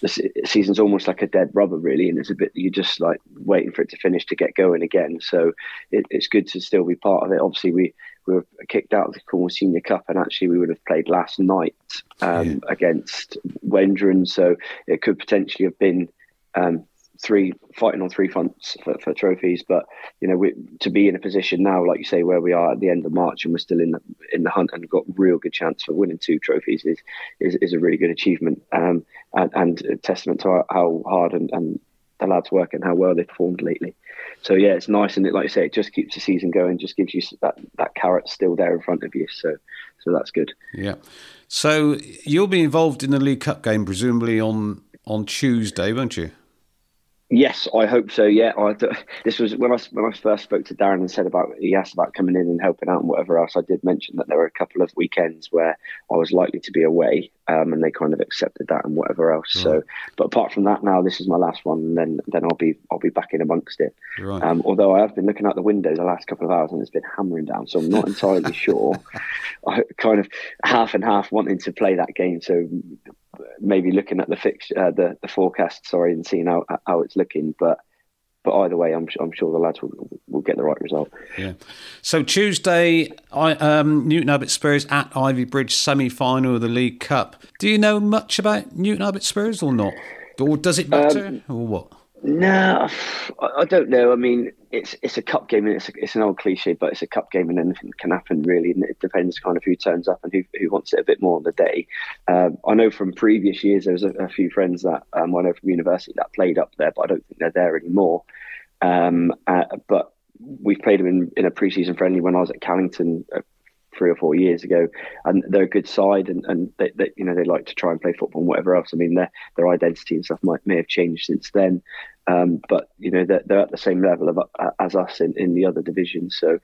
the season's almost like a dead rubber, really, and it's a bit you're just like waiting for it to finish to get going again. So it, it's good to still be part of it. Obviously, we we were kicked out of the Cornwall Senior Cup, and actually we would have played last night um, yeah. against Wendron, so it could potentially have been um, three fighting on three fronts for, for trophies. But you know, we, to be in a position now, like you say, where we are at the end of March and we're still in the in the hunt and got real good chance for winning two trophies is is, is a really good achievement um, and, and a testament to how, hard and, and the lads work and how well they performed lately. so yeah, it's nice, and it, like I say, it just keeps the season going. Just gives you that that carrot still there in front of you. So so that's good. Yeah. So you'll be involved in the League Cup game presumably on on Tuesday, won't you? Yes, I hope so. Yeah, I, this was when I when I first spoke to Darren and said about he asked about coming in and helping out and whatever else. I did mention that there were a couple of weekends where I was likely to be away, um, and they kind of accepted that and whatever else. Right. So, but apart from that, now this is my last one, and then then I'll be I'll be back in amongst it. Right. Um, although I have been looking out the windows the last couple of hours and it's been hammering down, so I'm not entirely sure. I kind of half and half wanting to play that game. So maybe looking at the fix uh, the the forecast, sorry, and seeing how how it's looking. But but either way, I'm I'm sure the lads will will get the right result. Yeah. So Tuesday, I, um, Newton Abbot Spurs at Ivybridge semi final of the League Cup. Do you know much about Newton Abbot Spurs or not, or does it matter, um, or what? No, I don't know. I mean, it's it's a cup game and it's a, it's an old cliche, but it's a cup game and anything can happen really. And it depends kind of who turns up and who, who wants it a bit more on the day. Um, I know from previous years there was a, a few friends that um, I know from university that played up there, but I don't think they're there anymore. Um, uh, but we've played them in, in a preseason friendly when I was at Callington uh, three or four years ago, and they're a good side, and, and they, they, you know they like to try and play football and whatever else. I mean, their their identity and stuff might may have changed since then, um, but you know they're, they're at the same level of uh, as us in, in the other divisions. So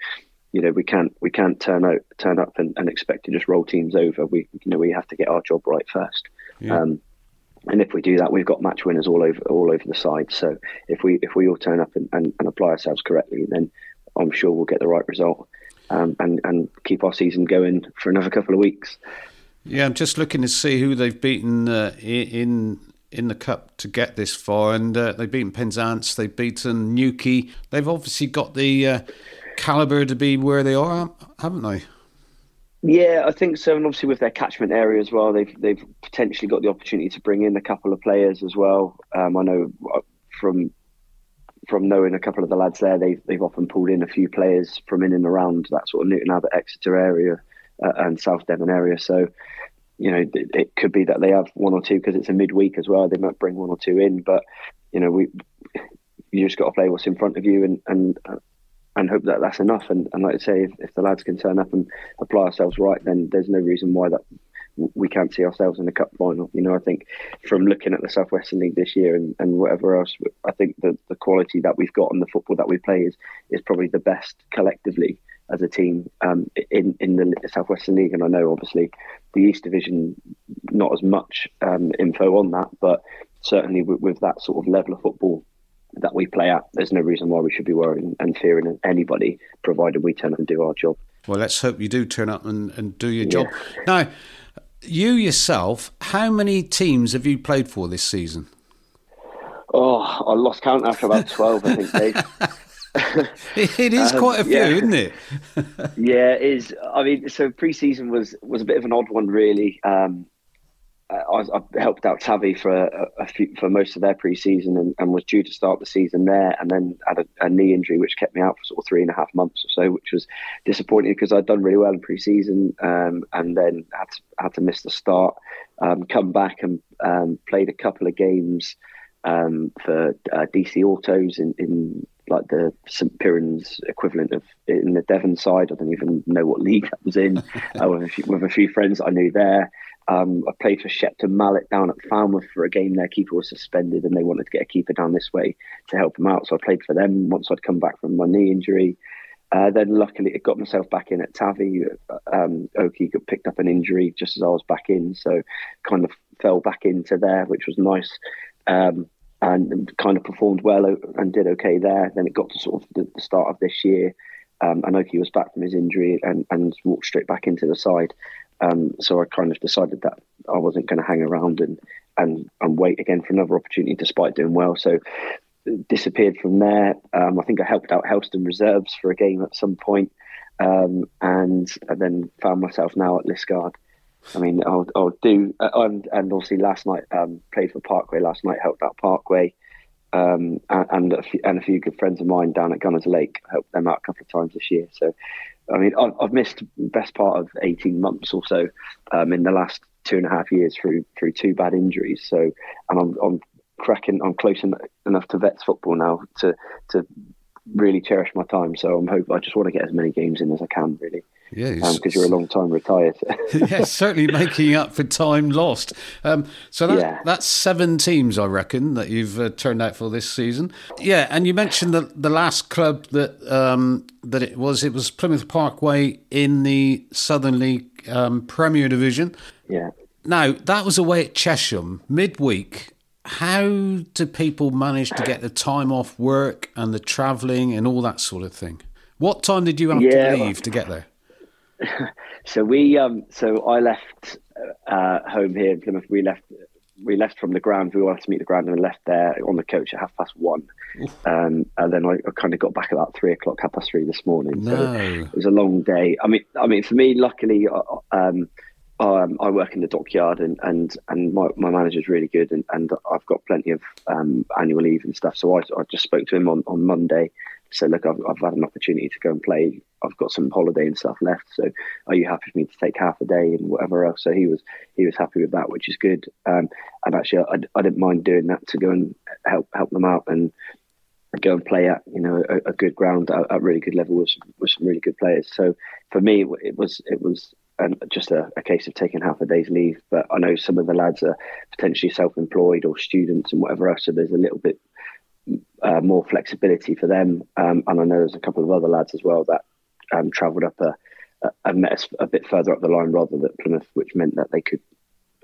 you know we can't we can't turn out turn up and, and expect to just roll teams over. We you know we have to get our job right first. Yeah. Um, and if we do that, we've got match winners all over all over the side. So if we if we all turn up and, and, and apply ourselves correctly, then I'm sure we'll get the right result um, and and keep our season going for another couple of weeks. Yeah, I'm just looking to see who they've beaten uh, in in the cup to get this far, and uh, they've beaten Penzance, they've beaten Newquay. They've obviously got the uh, caliber to be where they are, haven't they? Yeah, I think so, and obviously with their catchment area as well, they've they've potentially got the opportunity to bring in a couple of players as well. Um, I know uh, from from knowing a couple of the lads there, they've they've often pulled in a few players from in and around that sort of Newton Abbot, Exeter area uh, and South Devon area. So, you know, it, it could be that they have one or two because it's a midweek as well. They might bring one or two in, but you know, we you just got to play what's in front of you and and uh, and hope that that's enough. And, and like I say, if, if the lads can turn up and apply ourselves right, then there's no reason why that we can't see ourselves in the cup final. You know, I think from looking at the Southwestern League this year and, and whatever else, I think the, the quality that we've got and the football that we play is is probably the best collectively as a team um, in in the Southwestern League. And I know obviously the East Division not as much um, info on that, but certainly with, with that sort of level of football that we play at, there's no reason why we should be worrying and fearing anybody, provided we turn up and do our job. Well, let's hope you do turn up and, and do your job. Yeah. Now, you yourself, how many teams have you played for this season? Oh, I lost count after about 12, I think, Dave. it is um, quite a few, yeah. isn't it? yeah, it is. I mean, so pre-season was was a bit of an odd one, really. Um, I, I, helped out Tavi for a, a, few, for most of their pre-season and, and, was due to start the season there, and then had a, a, knee injury which kept me out for sort of three and a half months or so, which was disappointing because I'd done really well in pre-season, um, and then had to, had to miss the start. Um, come back and um, played a couple of games um, for uh, DC Autos in, in like the St Piran's equivalent of in the Devon side. I don't even know what league that was in. uh, with, a few, with a few friends I knew there. Um, I played for Shepton Mallet down at Falmouth for a game. Their keeper was suspended, and they wanted to get a keeper down this way to help him out. So I played for them once I'd come back from my knee injury. Uh, then luckily, it got myself back in at Tavi. Um, Oki got picked up an injury just as I was back in, so kind of fell back into there, which was nice. Um, and kind of performed well and did okay there. Then it got to sort of the, the start of this year. Um, Anoki was back from his injury and, and walked straight back into the side. Um, so I kind of decided that I wasn't going to hang around and, and and wait again for another opportunity, despite doing well. So disappeared from there. Um, I think I helped out Helston Reserves for a game at some point, um, and, and then found myself now at Liskeard. I mean, I'll, I'll do, uh, and, and obviously last night um, played for Parkway. Last night helped out Parkway, um, and, and a, few, and a few good friends of mine down at Gunnislake helped them out a couple of times this year. So I mean, I've, I've missed the best part of eighteen months or so um, in the last two and a half years through through two bad injuries. So, and I'm, I'm cracking. I'm close enough to vets football now to to really cherish my time. So I'm hope I just want to get as many games in as I can, really. Yeah, because um, you're a long time retired. yes, certainly making up for time lost. Um, so that, yeah. that's seven teams, I reckon, that you've uh, turned out for this season. Yeah, and you mentioned the the last club that um, that it was. It was Plymouth Parkway in the Southern League um, Premier Division. Yeah. Now that was away at Chesham midweek. How do people manage to get the time off work and the travelling and all that sort of thing? What time did you have yeah, to leave to get there? so we um so I left uh, home here in Plymouth. We left we left from the ground. We wanted to meet the ground and left there on the coach at half past one. Um, and then I, I, kind of got back about three o'clock, half past three this morning. No. So it was a long day. I mean, I mean, for me, luckily, uh, um, um, I work in the dockyard and and and my, my manager's really good and, and I've got plenty of um, annual leave and stuff. So I, I just spoke to him on, on Monday said, look, I've, I've had an opportunity to go and play. I've got some holiday and stuff left. So are you happy for me to take half a day and whatever else? So he was he was happy with that, which is good. Um, and actually, I, I didn't mind doing that to go and help help them out and go and play at you know a, a good ground at, a really good level with with some really good players. So for me, it was it was um, just a, a, case of taking half a day's leave. But I know some of the lads are potentially self-employed or students and whatever else, so there's a little bit uh, more flexibility for them. Um, and I know there's a couple of other lads as well that um, travelled up a, a, a, a, bit further up the line rather than Plymouth, which meant that they could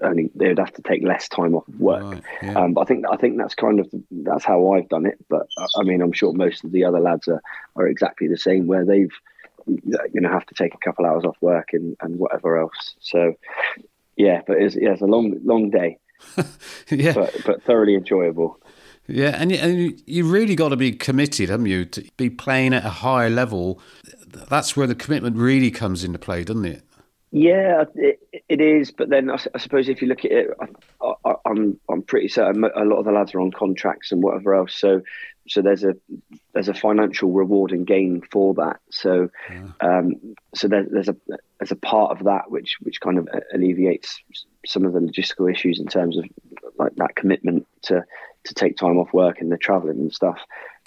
only they would have to take less time off of work. Right, yeah. um, but I think I think that's kind of that's how I've done it. But I mean, I'm sure most of the other lads are, are exactly the same, where they've you know have to take a couple hours off work and, and whatever else. So yeah, but it's, yeah, it's a long long day. yeah, but, but thoroughly enjoyable. Yeah, and, and you really got to be committed, haven't you, to be playing at a higher level. That's where the commitment really comes into play, doesn't it? Yeah, it, it is. But then I, I, suppose if you look at it, I, am I'm, I'm pretty certain a lot of the lads are on contracts and whatever else. So so there's a there's a financial reward and gain for that. So yeah. um, so there, there's a there's a part of that which which kind of alleviates some of the logistical issues in terms of like that commitment to to take time off work and the traveling and stuff.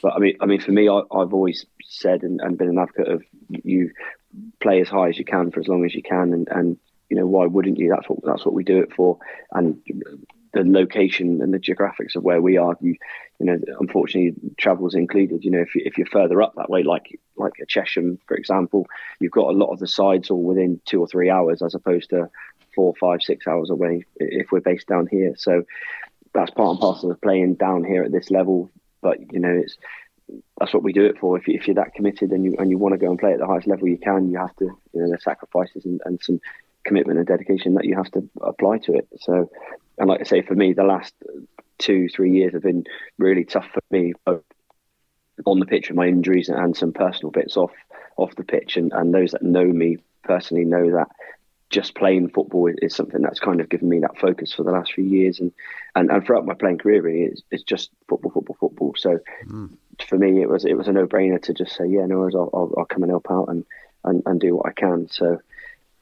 But I mean, I mean, for me, I, have always said and, and, been an advocate of you play as high as you can for as long as you can, and, and you know why wouldn't you? That's what that's what we do it for. And the location and the geographics of where we are, you, you know, unfortunately, travel's included. You know, if you, if you're further up that way, like like a Chesham, for example, you've got a lot of the sides all within two or three hours, as opposed to four, five, six hours away if we're based down here. So that's part and parcel of playing down here at this level. But you know, it's that's what we do it for. If, you, you're that committed and you and you want to go and play at the highest level you can, you have to. You know, there's sacrifices and, and some commitment and dedication that you have to apply to it. So, and like I say, for me, the last two, three years have been really tough for me, both on the pitch with my injuries and some personal bits off off the pitch. And, and those that know me personally know that just playing football is, something that's kind of given me that focus for the last few years. And and, and throughout my playing career really it's, it's just football football football. So mm. for me it was it was a no-brainer to just say yeah no worries I'll, I'll, I'll, come and help out and, and and do what I can. So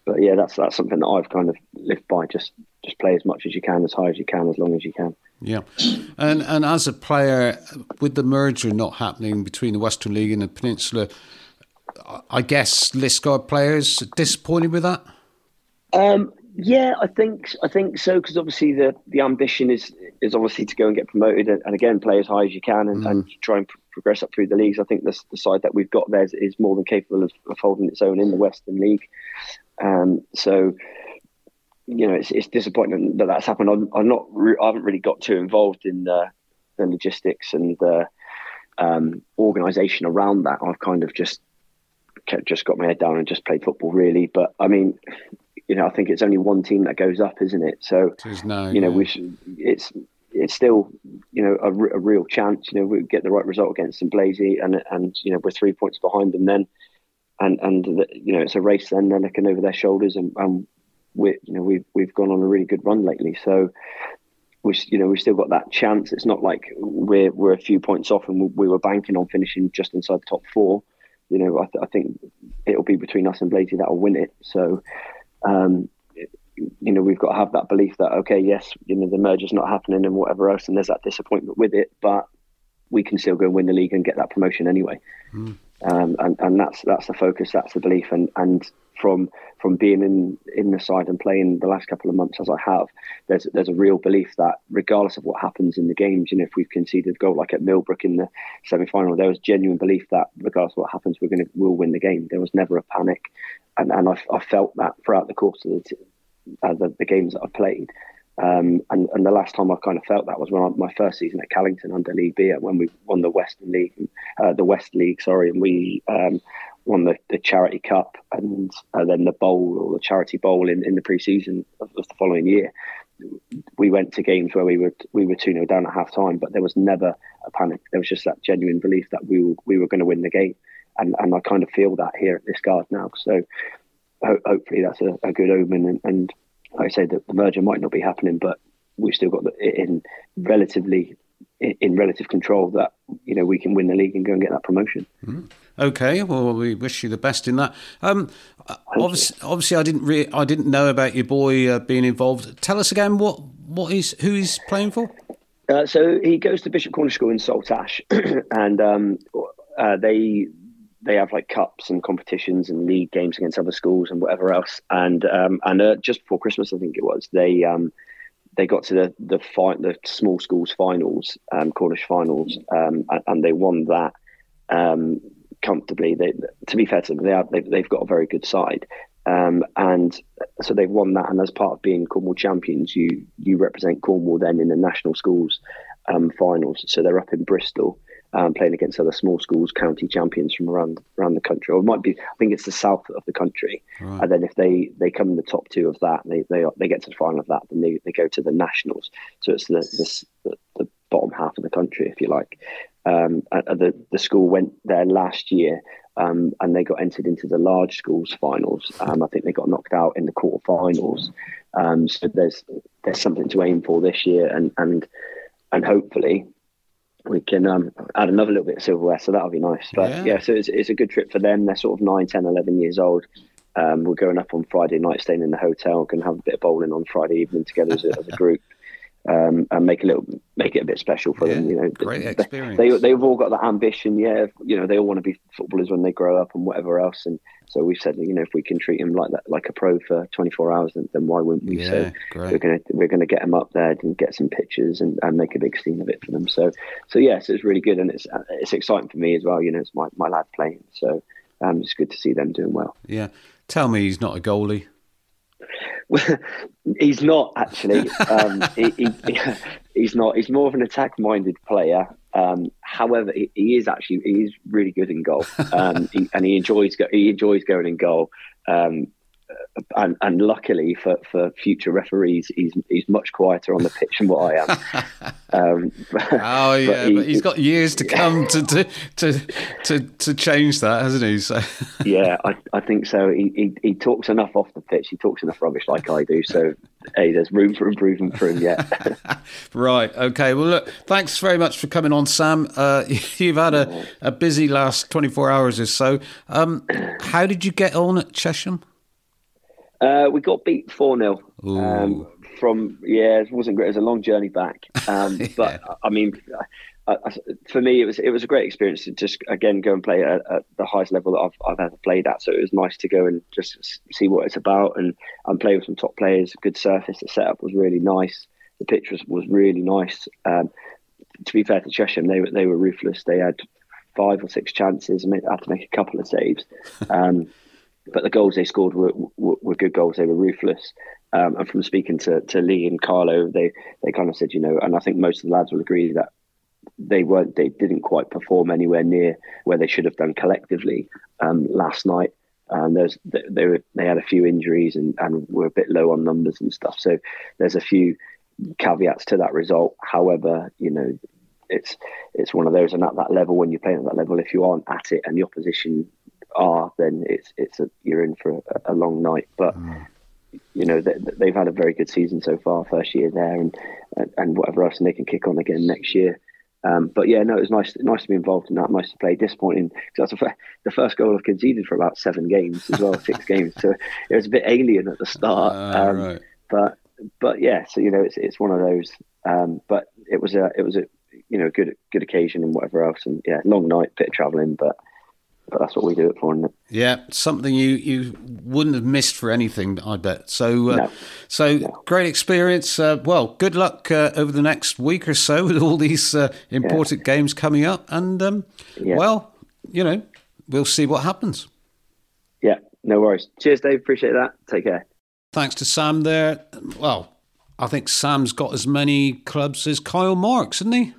but yeah that's that's something that I've kind of lived by. Just just play as much as you can as high as you can as long as you can. Yeah. And and as a player with the merger not happening between the Western League and the Peninsula I guess Liskeard players disappointed with that um, yeah, I think I think so because obviously the the ambition is is obviously to go and get promoted and, and again play as high as you can and, mm. and try and pr- progress up through the leagues. I think the the side that we've got there is, is more than capable of, of, holding its own in the Western League. Um, so you know it's, it's disappointing that that's happened. I'm, I'm not re- I haven't really got too involved in the, the logistics and the um, organisation around that. I've kind of just kept, just got my head down and just played football really. But I mean, you know, I think it's only one team that goes up, isn't it? So, you know, yeah. we should, it's it's still you know a, a, real chance. You know, we get the right result against St Blaise, and and you know we're three points behind them then, and and the, you know it's a race. Then they're looking over their shoulders, and, and we you know we've we've gone on a really good run lately. So we you know we've still got that chance. It's not like we're we're a few points off, and we, we were banking on finishing just inside the top four. You know, I, th- I think it'll be between us and Blaise that'll win it. So um, you know, we've got to have that belief that okay, yes, you know, the merger's not happening and whatever else, and there's that disappointment with it, but we can still go and win the league and get that promotion anyway. Mm. Um, and, and that's that's the focus, that's the belief, and and from from being in in the side and playing the last couple of months as I have, there's there's a real belief that regardless of what happens in the games, you know, if we've conceded a goal like at Millbrook in the semi final, there was genuine belief that regardless of what happens, we're gonna we'll win the game. There was never a panic, and and I, I felt that throughout the course of the, uh, the, the games that I've played. Um, and, and the last time I kind of felt that was when I, my first season at Callington under League B, when we won the Western League, uh, the West League, sorry, and we um, won the, the Charity Cup and uh, then the Bowl or the Charity Bowl in, in the pre-season of, of, the following year. We went to games where we were we were two 0 down at half time, but there was never a panic. There was just that genuine belief that we were, we were going to win the game, and and I kind of feel that here at Liskeard now. So ho- hopefully that's a, a good omen and, and like I say, the, the merger might not be happening, but we've still got it in relatively in relative control that you know we can win the league and go and get that promotion. Mm. Okay, well we wish you the best in that. Um, obviously, obviously, I didn't re- I didn't know about your boy uh, being involved. Tell us again what what is who he's playing for. Uh, so he goes to Bishop Cornish School in Saltash, and um, uh, they they have like cups and competitions and league games against other schools and whatever else. And um, and uh, just before Christmas, I think it was, they um, they got to the the fight the small schools finals, um, Cornish finals, um, and, and, they won that um, comfortably. They, to be fair to them, they are, they've, they've got a very good side. Um, and so they've won that, and as part of being Cornwall champions, you you represent Cornwall then in the national schools finals. So they're up in Bristol, um, playing against other small schools, county champions from around around the country, or it might be I think it's the south of the country. Right. And then if they they come in the top two of that, they they they get to the final of that, then they, they go to the nationals. So it's the the, the bottom half of the country, if you like. Um, the the school went there last year. Um, and they got entered into the large schools finals. Um, I think they got knocked out in the quarterfinals. Um, so there's there's something to aim for this year, and and and hopefully we can um, add another little bit of silverware, so that'll be nice. But yeah, yeah so it's, it's, a good trip for them. They're sort of 9, 10, 11 years old. Um, we're going up on Friday night, staying in the hotel, can have a bit of bowling on Friday evening together as a, as a group um, and make a little make it a bit special for yeah, them. You know, great experience. They, they have all got that ambition. Yeah, you know, they all want to be footballers when they grow up and whatever else. And so we've said, you know, if we can treat them like that, like a pro for 24 hours, then, then why wouldn't we? Yeah, so great. we're gonna we're gonna get them up there and get some pictures and, and make a big scene of it for them. So so yes, yeah, so it's really good and it's it's exciting for me as well. You know, it's my my lad playing, so um, it's good to see them doing well. Yeah, tell me he's not a goalie. he's not actually. Um, he, he, he's not. He's more of an attack-minded player. Um, however, he, he, is actually he is really good in goal, um, and he enjoys go, he enjoys going in goal. And, and luckily for, for future referees, he's he's much quieter on the pitch than what I am. Um, oh yeah, but, he, he's got years to come to, to to to to change that, hasn't he? So yeah, I, I think so. He, he, he talks enough off the pitch. He talks enough rubbish like I do. So hey, there's room for improvement for him yet. right. Okay. Well, look. Thanks very much for coming on, Sam. Uh, you've had a, a busy last 24 hours or so. Um, how did you get on at Chesham? Uh, we got beat 4 0. Um, from, yeah, it wasn't great. It was a long journey back. Um, yeah. But I mean, I, I, for me, it was it was a great experience to just again go and play at, at, the highest level that I've, I've ever played at. So it was nice to go and just see what it's about and, and play with some top players. Good surface. The setup was really nice. The pitch was, was really nice. Um, to be fair to Chesham, they were they were ruthless. They had five or six chances and had to make a couple of saves. But the goals they scored were, were, were good goals. They were ruthless. Um, and from speaking to, to Lee and Carlo, they, they kind of said, you know, and I think most of the lads will agree that they weren't, they didn't quite perform anywhere near where they should have done collectively um, last night. Um, there's they were, they had a few injuries and, and were a bit low on numbers and stuff. So there's a few caveats to that result. However, you know, it's it's one of those, and at that level, when you're playing at that level, if you aren't at it and the opposition are, then it's it's a, you're in for a, a long night. But mm. you know they, have had a very good season so far, first year there, and and whatever else, and they can kick on again next year. Um, but yeah, no, it was nice nice to be involved in that. Nice to play. Disappointing because that's the first goal I've conceded for about seven games as well, six games. So it was a bit alien at the start. Uh, um, right. But but yeah, so you know it's it's one of those. Um, but it was a it was a you know, good good occasion and whatever else. And yeah, long night, bit of travelling, but but that's what we do it for, isn't it? Yeah, something you, you wouldn't have missed for anything, I bet. So, uh, No. so No. great experience. Uh, well, good luck uh, over the next week or so with all these uh, important games coming up. And um, Yeah. well, you know, we'll see what happens. Yeah, no worries. Cheers, Dave. Appreciate that. Take care. Thanks to Sam there. Well, I think Sam's got as many clubs as Kyle Marks, isn't he?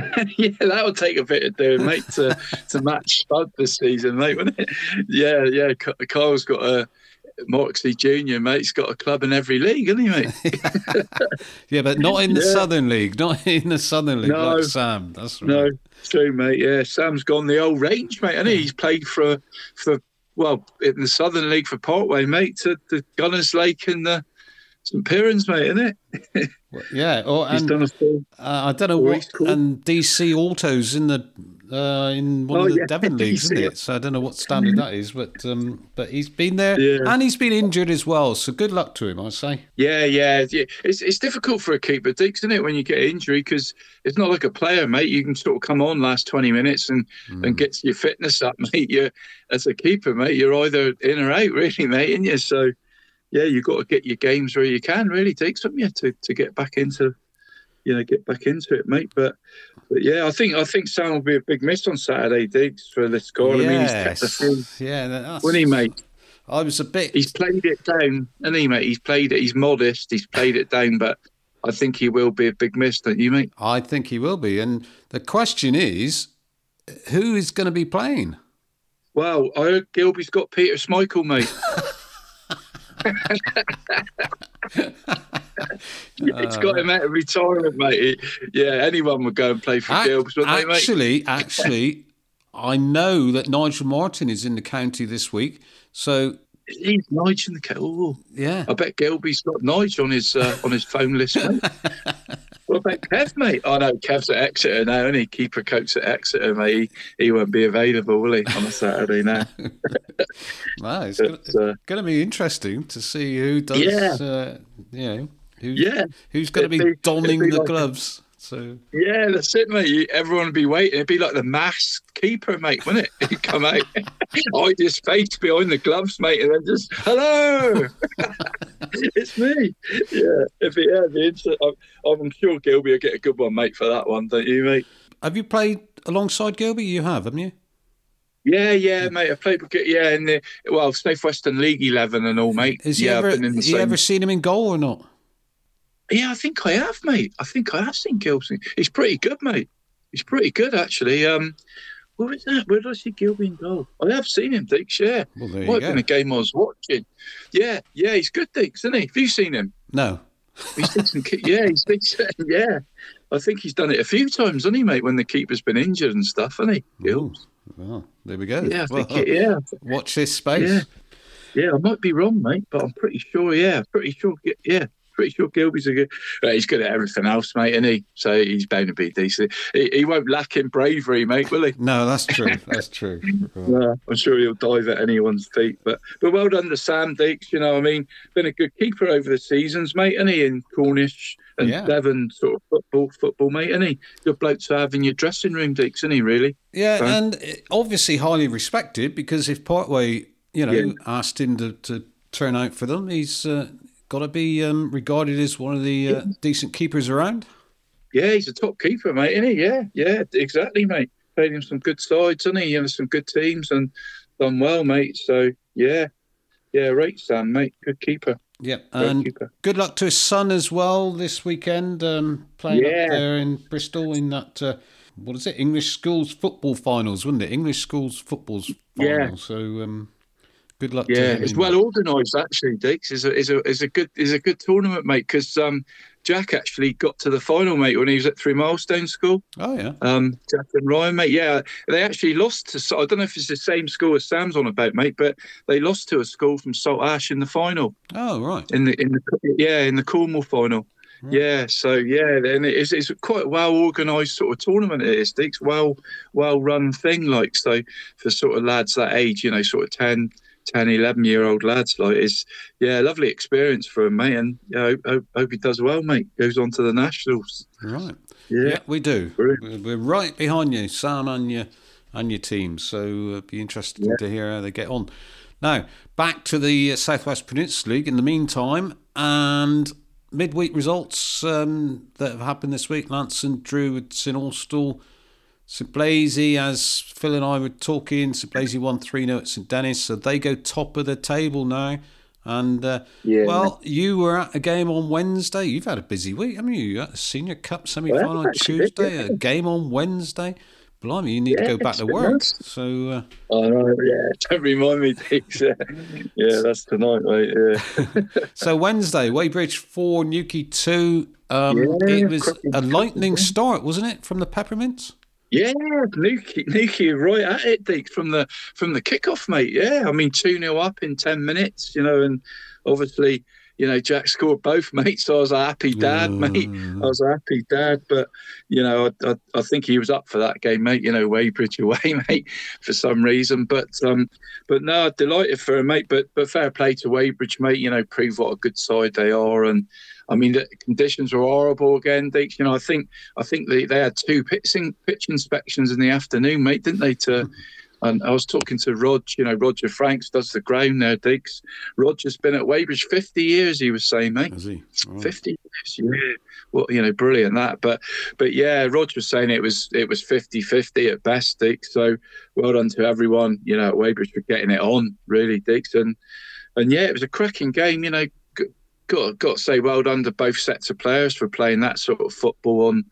yeah, that would take a bit of doing, mate, to to match Spud this season, mate, wouldn't it? Yeah, yeah. Ky- Kyle's got a Moxie Junior, mate. He's got a club in every league, hasn't he, mate? Yeah, but not in the Yeah. Southern League. Not in the Southern League No. like Sam. That's right. No, true, mate. Yeah, Sam's gone the old range, mate. And he's played for for well in the Southern League for Parkway, mate, to the Gunnislake and the St Piran's, mate, isn't it? Yeah. Oh, He's done a full. Uh, I don't know what and DC Autos in the uh, in one Oh, of the yeah, Devon leagues, isn't it? So I don't know what standard that is, but um, but he's been there Yeah. and he's been injured as well. So good luck to him, I say. Yeah, yeah, yeah. It's it's difficult for a keeper, Dix, isn't it, when you get injury because it's not like a player, mate. You can sort of come on last twenty minutes and and get your fitness up, mate. You as a keeper, mate, you're either in or out, really, mate, and you so. Yeah, you've got to get your games where you can, really, Dix, haven't you, to, to get back into, you know, get back into it, mate. But, but yeah, I think I think Sam will be a big miss on Saturday, Diggs, for the score. I mean, he's kept the Yes. yeah, that's, wouldn't he, mate? I was a bit. He's played it down, hasn't he, mate? He's played it. He's modest. He's played it down, but I think he will be a big miss, don't you, mate? I think he will be, and the question is, who is going to be playing? Well, I heard Gilby's got Peter Schmeichel, mate. it's got him out of retirement, mate. Yeah, anyone would go and play for Ac- Gilbs, wouldn't they, actually, actually, I know that Nigel Martyn is in the county this week, so He's Nige in the kettle. yeah. I bet Gilby's got Nige on his uh, on his phone list, mate. what about Kev, mate? I know Kev's at Exeter now, and he keeper coach at Exeter, mate. He, he won't be available, will he, on a Saturday now? Wow, it's gonna, uh, gonna be interesting to see who does. Yeah. Uh, you know, who's, Yeah. who's going to be be- donning be the like a- gloves. So Yeah, that's it, mate. Everyone would be waiting. It'd be like the masked keeper, mate, wouldn't it? He'd come out, hide his face behind the gloves, mate, and then just, hello, it's me. Yeah, if the instant, I'm, I'm sure Gilby will get a good one, mate, for that one, don't you, mate? have you played alongside Gilby? You have, haven't you? Yeah, yeah, mate. I played, with- yeah, in the well, South Western League Eleven and all, mate. Has he yeah, ever? I've been in the you same. ever seen him in goal or not? Yeah, I think I have, mate. I think I have seen Gilby. He's pretty good, mate. He's pretty good, actually. Um, where was that? Where did I see Gilby in goal? I have seen him, Dix. Yeah, Well, there you might have been a game I was watching. Yeah, yeah, he's good, Dix, isn't he? Have you seen him? No. He's decent. yeah, he's decent. Yeah, I think he's done it a few times, hasn't he, mate? When the keeper's been injured and stuff, hasn't he? Gilbs. Well, there we go. Yeah, I Well, think it, yeah, Watch this space. Yeah. Yeah, I might be wrong, mate, but I'm pretty sure. Yeah, pretty sure. Yeah, pretty sure Gilby's a good. Right, he's good at everything else, mate, isn't he? So he's bound to be decent. He, he won't lack in bravery, mate, will he? No, that's true. That's true. No, I'm sure he'll dive at anyone's feet. But but well done to Sam Deacs. You know, I mean, been a good keeper over the seasons, mate, isn't he? In Cornish and Yeah. Devon sort of football, football, mate, isn't he? Good bloke to have in your dressing room, Deacs, isn't he? Really? Yeah, and obviously highly respected because if Parkway, you know, Yeah. asked him to, to turn out for them, he's uh, got to be um, regarded as one of the uh, decent keepers around. Yeah, he's a top keeper, mate, isn't he? Yeah, yeah, exactly, mate. Played him some good sides, hasn't he? You know, some good teams and done well, mate. So yeah, yeah, right, Sam, mate. Good keeper. Yeah, Great and keeper. good luck to his son as well this weekend, um, playing Yeah. up there in Bristol in that. Uh, what is it? English schools football finals, wasn't it? English schools footballs Yeah. So um, good luck to Yeah, it's well organised actually. Dix is a is a is a good is a good tournament, mate. Because um, Jack actually got to the final, mate, when he was at Threemilestone School. Oh yeah. Um, Jack and Ryan, mate. Yeah, they actually lost to. I don't know if it's the same school as Sam's on about, mate, but they lost to a school from Saltash in the final. Oh right. in the in the yeah in the Cornwall final. Yeah, so yeah, then it's it's quite a well organised sort of tournament. It is, It's well well run thing. Like so for sort of lads that age, you know, sort of 10, 10 11 year old lads. Like it's yeah, lovely experience for him, mate. And yeah, hope, hope, hope he does well, mate. Goes on to the nationals. Right. Yeah, Yeah, we do. Brilliant. We're, right behind you, Sam, and your and your team. So it'd be interesting to hear how they get on. Now back to the uh, Southwest Peninsula League. In the meantime, and midweek results um, that have happened this week. Launceston drew with St Austell. St Blazey, as Phil and I were talking, Blazey won 3 0 at St Dennis, so they go top of the table now. And, uh, Yeah. well, you were at a game on Wednesday. You've had a busy week, haven't you? You had a Senior Cup semi final Well, on Tuesday, yeah. a game on Wednesday. Blimey, you need to go back to work. nice. So, uh, I know. Yeah, don't remind me, Diggs. Yeah, yeah that's tonight, mate. Yeah. so Wednesday, Wadebridge 4, Newquay 2. Um, Yeah, it was a lightning start, wasn't it, from the Peppermints? Yeah, Newquay, Newquay right at it, Diggs, from the from the kickoff, mate. Yeah, I mean two 0 up in ten minutes, you know, and obviously, you know, Jack scored both, mate. So I was a happy dad, mate. I was a happy dad, but you know, I, I, I think he was up for that game, mate. You know, Wadebridge away, mate, for some reason. But um, but no, delighted for him, mate. But but fair play to Wadebridge, mate. You know, prove what a good side they are, and I mean the conditions were horrible again, Diggs. You know, I think I think they, they had two pitching pitch inspections in the afternoon, mate, didn't they? To and I was talking to Rog, you know, Roger Franks does the ground there, Diggs. Roger's been at Wadebridge 50 years, he was saying, mate. Is he? Right. 50 years, yeah. Well, you know, brilliant that. But but yeah, Roger was saying it was it was 50-50 at best, Dick. So well done to everyone, you know, at Wadebridge for getting it on, really, Dix. And and yeah, it was a cracking game, you know. Got got to say well done to both sets of players for playing that sort of football on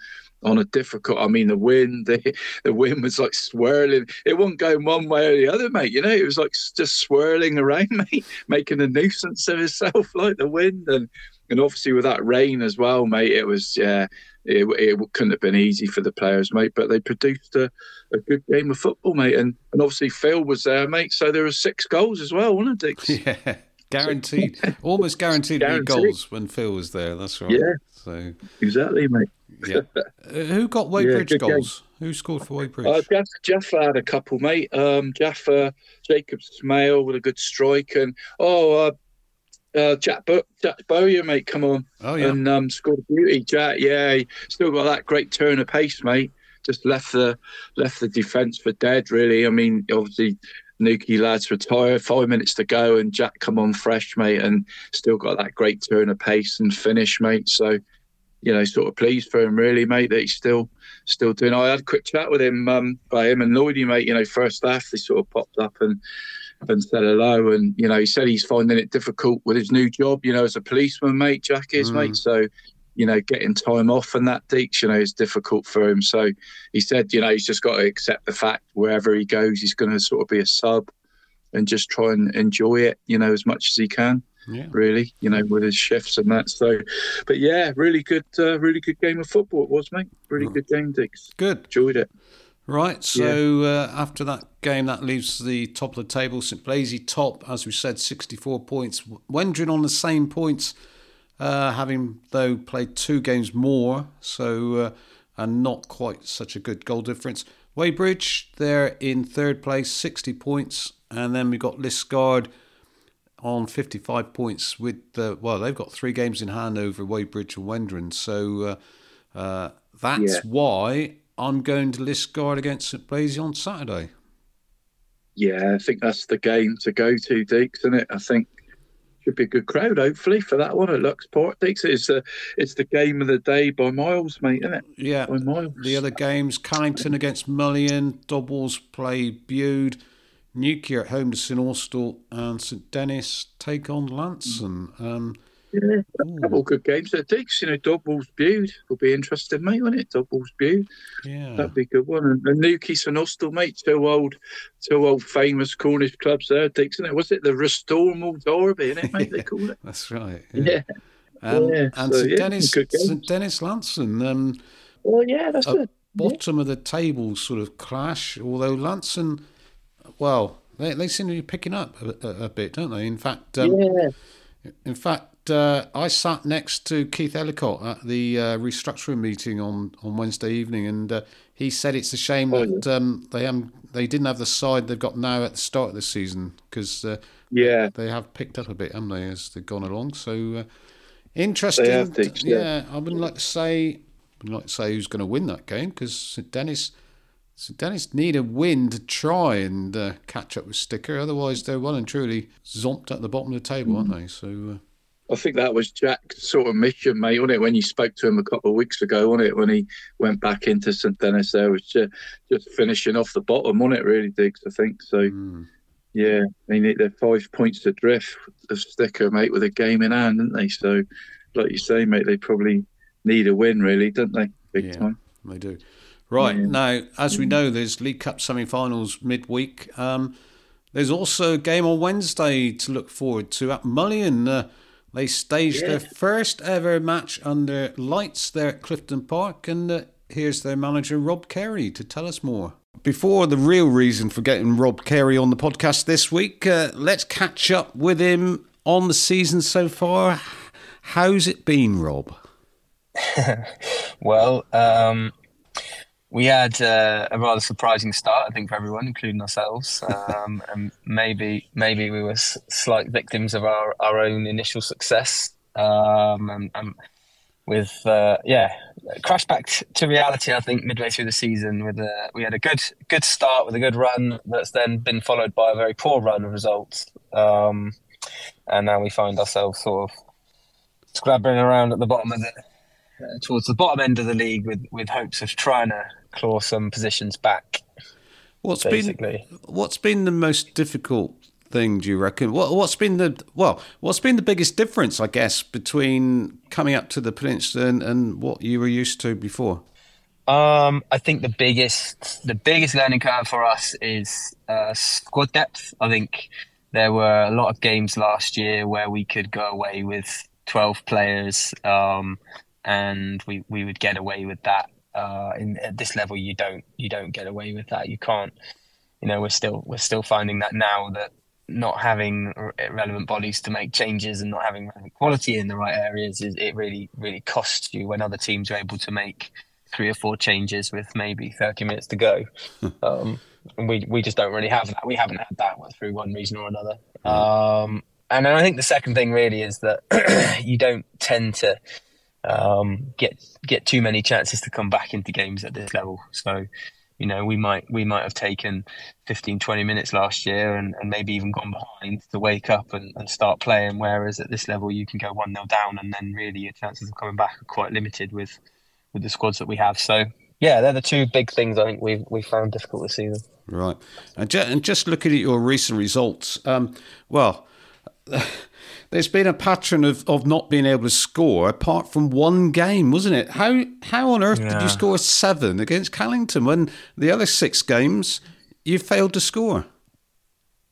on a difficult. I mean, the wind, the, the wind was like swirling. It wasn't going one way or the other, mate. You know, it was like just swirling around, mate, making a nuisance of itself, like the wind. And and obviously with that rain as well, mate, it was yeah, it, it couldn't have been easy for the players, mate. But they produced a, a good game of football, mate. And and obviously Phil was there, mate. So there were six goals as well, wasn't it, Dix? Yeah, guaranteed. Almost guaranteed, Guaranteed. goals when Phil was there. That's right. Yeah. So, Exactly, mate. yeah. Uh, who got Wadebridge game. goals? Who scored for Wadebridge? Uh, Jeff, Jaffa had a couple, mate. Um, Jaffa, Jacob Smale with a good strike, and oh, uh, uh, Jack, Bo- Jack Bowyer, mate, come on, oh, yeah. and um, scored a beauty. Jack, yeah, still got that great turn of pace, mate. Just left the left the defence for dead, really. I mean, obviously. Newquay lads retire, five minutes to go, and Jack come on fresh, mate, and still got that great turn of pace and finish, mate. So, you know, sort of pleased for him, really, mate, that he's still still doing. I had a quick chat with him, um, by him and Lloydie, mate. You know, first half they sort of popped up and and said hello, and you know, he said he's finding it difficult with his new job. You know, as a policeman, mate, Jack is, Mm. mate. So, you know, getting time off and that Deacs, you know, is difficult for him. So he said, you know, he's just got to accept the fact wherever he goes, he's going to sort of be a sub and just try and enjoy it, you know, as much as he can yeah. really, you know, with his shifts and that. So, but yeah, really good, uh, really good game of football it was, mate. Really good game, Diggs. Good. Enjoyed it. Right, so uh, after that game, that leaves the top of the table. St Blazey top, as we said, 64 points. Wendron on the same points, uh, having though played two games more, so uh, and not quite such a good goal difference. Wadebridge, they're in third place, 60 points, and then we've got Liskeard on 55 points with the well they've got three games in hand over Wadebridge and Wendron so uh, uh, that's Yeah. why I'm going to Liskeard against St Blazey on Saturday Yeah, I think that's the game to go to, Deacs, isn't it? I think should be a good crowd, hopefully, for that one at Lux Park. Diggs, it's the it's the game of the day by miles, mate, isn't it? yeah By miles. the other games Callington against Mullion Dobwalls play Bude Newquay at home to St Austell and St Dennis take on Launceston um, Yeah, a couple of good games there, Diggs. You know, Dobwalls Bude will be interesting, mate, won't it? Dobwalls Bude. yeah That'd be a good one. And, and Newquay and Austell, mate, two old, two old famous Cornish clubs there, Dixon. It was it the Restormel Derby, isn't it, mate? They call it. that's right Yeah. Um, Yeah, and so, St yeah, games. St Dennis Launceston um, Well, yeah, that's Uh, it. bottom of the table sort of clash. Although Launceston, well, they, they seem to be picking up a, a, a bit, don't they? In fact, um, Yeah. in fact, uh, I sat next to Keith Ellicott at the uh, restructuring meeting on, on Wednesday evening, and uh, he said it's a shame Oh, that um, they haven't, they didn't have the side they've got now at the start of the season because uh, Yeah. they have picked up a bit, haven't they, as they've gone along? So uh, interesting. Dix, yeah. yeah. I wouldn't like to say I'd like to say who's going to win that game because St Dennis. St Dennis need a win to try and uh, catch up with Sticker. Otherwise, they're well and truly zomped at the bottom of the table, aren't they? So uh, I think that was Jack's sort of mission, mate, wasn't it? When you spoke to him a couple of weeks ago, wasn't it? When he went back into St Dennis, there was just, just finishing off the bottom, wasn't it? Really, Diggs, I think so. Mm. Yeah, I mean they're five points adrift of Sticker, mate, with a game in hand, didn't they? So, like you say, mate, they probably need a win, really, don't they? Big yeah, time. They do. Right yeah. now, as we know, there's League Cup semi-finals midweek. Um, there's also a game on Wednesday to look forward to at Mullion. Uh, they staged yeah. their first ever match under lights there at Clifton Park, and uh, here's their manager Rob Carey to tell us more. Before the real reason for getting Rob Carey on the podcast this week, uh, let's catch up with him on the season so far. How's it been, Rob? well, um, we had uh, a rather surprising start, I think, for everyone, including ourselves. Um, and maybe maybe we were slight victims of our, our own initial success. Um, and, and, with uh, yeah, crash back to reality. I think midway through the season, with a, we had a good good start with a good run that's then been followed by a very poor run of results. Um, and now we find ourselves sort of scrabbling around at the bottom of the uh, towards the bottom end of the league with with hopes of trying to claw some positions back. What's basically. been what's been the most difficult thing do you reckon? What what's been the well, what's been the biggest difference, I guess, between coming up to the peninsula and, and what you were used to before? Um, I think the biggest the biggest learning curve for us is uh, squad depth. I think there were a lot of games last year where we could go away with twelve players, um, and we, we would get away with that uh, in, at this level, you don't you don't get away with that. You can't. You know, we're still we're still finding that now that not having relevant bodies to make changes and not having relevant quality in the right areas is it really really costs you when other teams are able to make three or four changes with maybe 30 minutes to go um, and we we just don't really have that we haven't had that through one reason or another um, and I think the second thing really is that you don't tend to um, get get too many chances to come back into games at this level. So, you know, we might we might have taken 15, 20 minutes last year and, and maybe even gone behind to wake up and, and start playing. Whereas at this level, you can go one 0 down, and then really your chances of coming back are quite limited with with the squads that we have. So. Yeah, they're the two big things I think we've we found difficult this season. Right, and, and just looking at your recent results, um, well, there's been a pattern of, of not being able to score apart from one game, wasn't it? How how on earth yeah. did you score seven against Callington when the other six games you failed to score?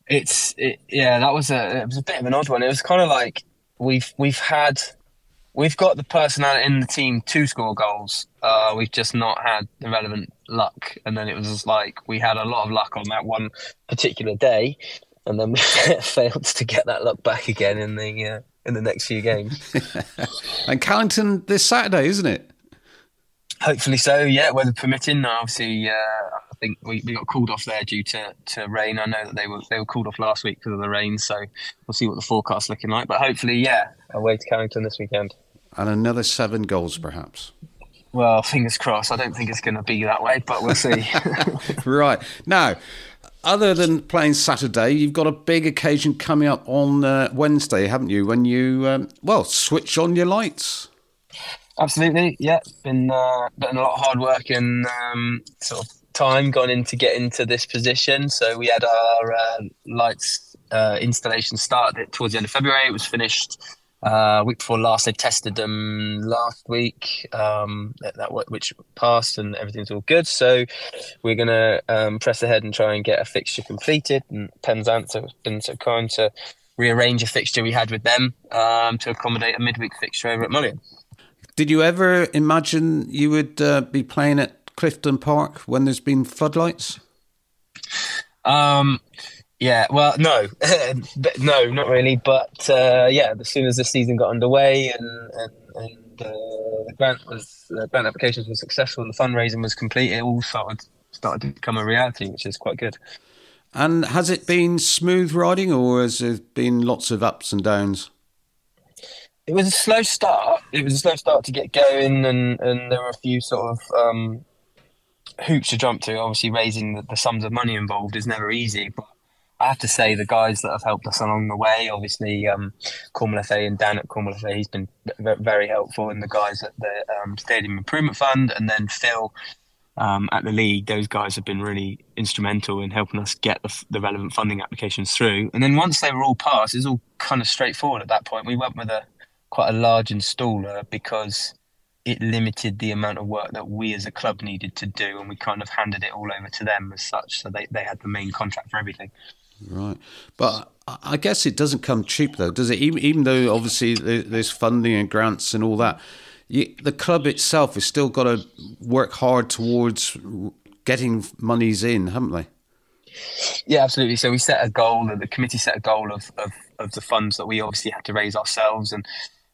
It's it, yeah, that was a it was a bit of an odd one. It was kind of like we've we've had we've got the personnel in the team to score goals. Uh, we've just not had the relevant luck, and then it was like we had a lot of luck on that one particular day, and then we failed to get that luck back again in the uh, in the next few games. and Callington this Saturday, isn't it? Hopefully so. Yeah, weather permitting. Obviously, uh, I think we, we got called off there due to, to rain. I know that they were they were called off last week because of the rain. So we'll see what the forecast's looking like. But hopefully, yeah, away to Callington this weekend. And another seven goals, perhaps. Well, fingers crossed. I don't think it's going to be that way, but we'll see. right now, other than playing Saturday, you've got a big occasion coming up on uh, Wednesday, haven't you? When you um, well switch on your lights. Absolutely, yeah. Been uh, been a lot of hard work and um, sort of time gone into get into this position. So we had our uh, lights uh, installation started towards the end of February. It was finished uh, week before last, they tested them last week, um, that, that, which passed and everything's all good. So we're gonna um, press ahead and try and get a fixture completed. And Penzance have been so kind to rearrange a fixture we had with them um, to accommodate a midweek fixture over at Mullion. Did you ever imagine you would uh, be playing at Clifton Park when there's been floodlights? Um, yeah, well, no, no, not really. But uh, yeah, as soon as the season got underway and, and, and uh, the grant was the grant applications were successful and the fundraising was complete, it all started started to become a reality, which is quite good. And has it been smooth riding, or has there been lots of ups and downs? it was a slow start. It was a slow start to get going, and, and there were a few sort of um, hoops to jump to. Obviously, raising the, the, sums of money involved is never easy, but I have to say the guys that have helped us along the way, obviously um, Cornwall FA and Dan at Cornwall FA, he's been very helpful, and the guys at the um, Stadium Improvement Fund, and then Phil um, at the league, those guys have been really instrumental in helping us get the, the, relevant funding applications through. And then once they were all passed, it's all kind of straightforward at that point. We went with a quite a large installer because it limited the amount of work that we as a club needed to do, and we kind of handed it all over to them as such. So they, they had the main contract for everything. Right, but I guess it doesn't come cheap though, does it? Even even though obviously there's funding and grants and all that you, the club itself has still got to work hard towards getting monies in, haven't they? Yeah, absolutely. So we set a goal, and the committee set a goal of, of, of the funds that we obviously had to raise ourselves. And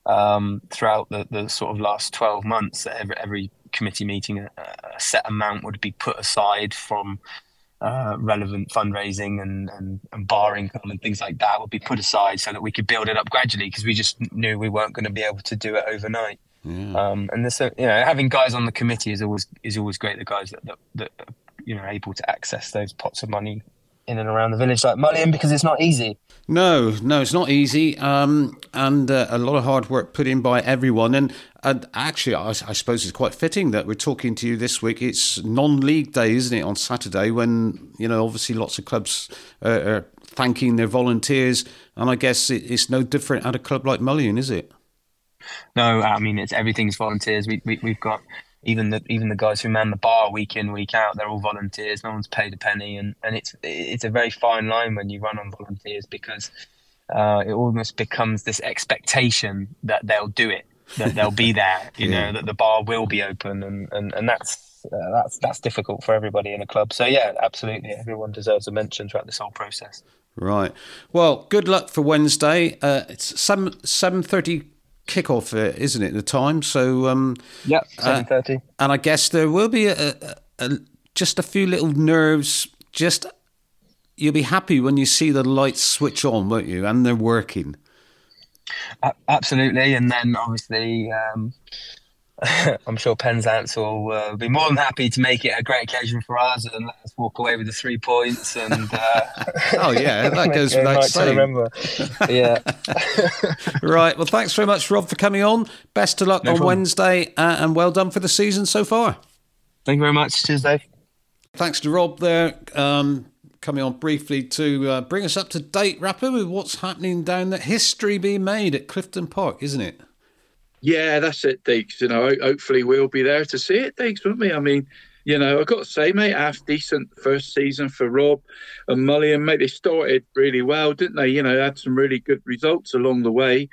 um, throughout the, the sort of last 12 months, every, every committee meeting, a, a set amount would be put aside from uh, relevant fundraising and, and, and barring and things like that would be put aside so that we could build it up gradually because we just knew we weren't going to be able to do it overnight. Yeah. Um, and this, you know, having guys on the committee is always is always great. The guys that, that, that you know able to access those pots of money in and around the village like Mullion because it's not easy. No, no, it's not easy, um, and uh, a lot of hard work put in by everyone. And, and actually, I, I, suppose it's quite fitting that we're talking to you this week. It's non-league day, isn't it, on Saturday? When you know, obviously, lots of clubs uh, are thanking their volunteers, and I guess it, it's no different at a club like Mullion, is it? No, I mean it's everything's volunteers. We, we we've got even the even the guys who man the bar week in week out. They're all volunteers. No one's paid a penny, and and it's it's a very fine line when you run on volunteers because uh, it almost becomes this expectation that they'll do it, that they'll be there. You yeah. know that the bar will be open, and and and that's. Uh, that's that's difficult for everybody in a club. So yeah, absolutely, everyone deserves a mention throughout this whole process. Right. Well, good luck for Wednesday. Uh, it's seven seven thirty kickoff, uh, isn't it? The time. So um, yeah, uh, seven thirty. Uh, and I guess there will be a, a, a, just a few little nerves. Just you'll be happy when you see the lights switch on, won't you? And they're working. absolutely, and then obviously. Um, I'm sure Penzance will uh, be more than happy to make it a great occasion for us and let us walk away with the three points. And uh, oh yeah, that goes without saying. Remember, yeah. right. Well, thanks very much, Rob, for coming on. Best of luck no on problem. Wednesday, uh, and well done for the season so far. Thank you very much. Cheers, Dave. Thanks to Rob there. Um, coming on briefly to uh, bring us up to date, Rappo, with what's happening down there. History being made at Clifton Park, isn't it? Yeah, that's it, Deacs. You know, hopefully we'll be there to see it, Deacs, won't we? I mean, you know, I've got to say, mate, half decent first season for Rob and Mullion. Mate, they started really well, didn't they? You know, had some really good results along the way.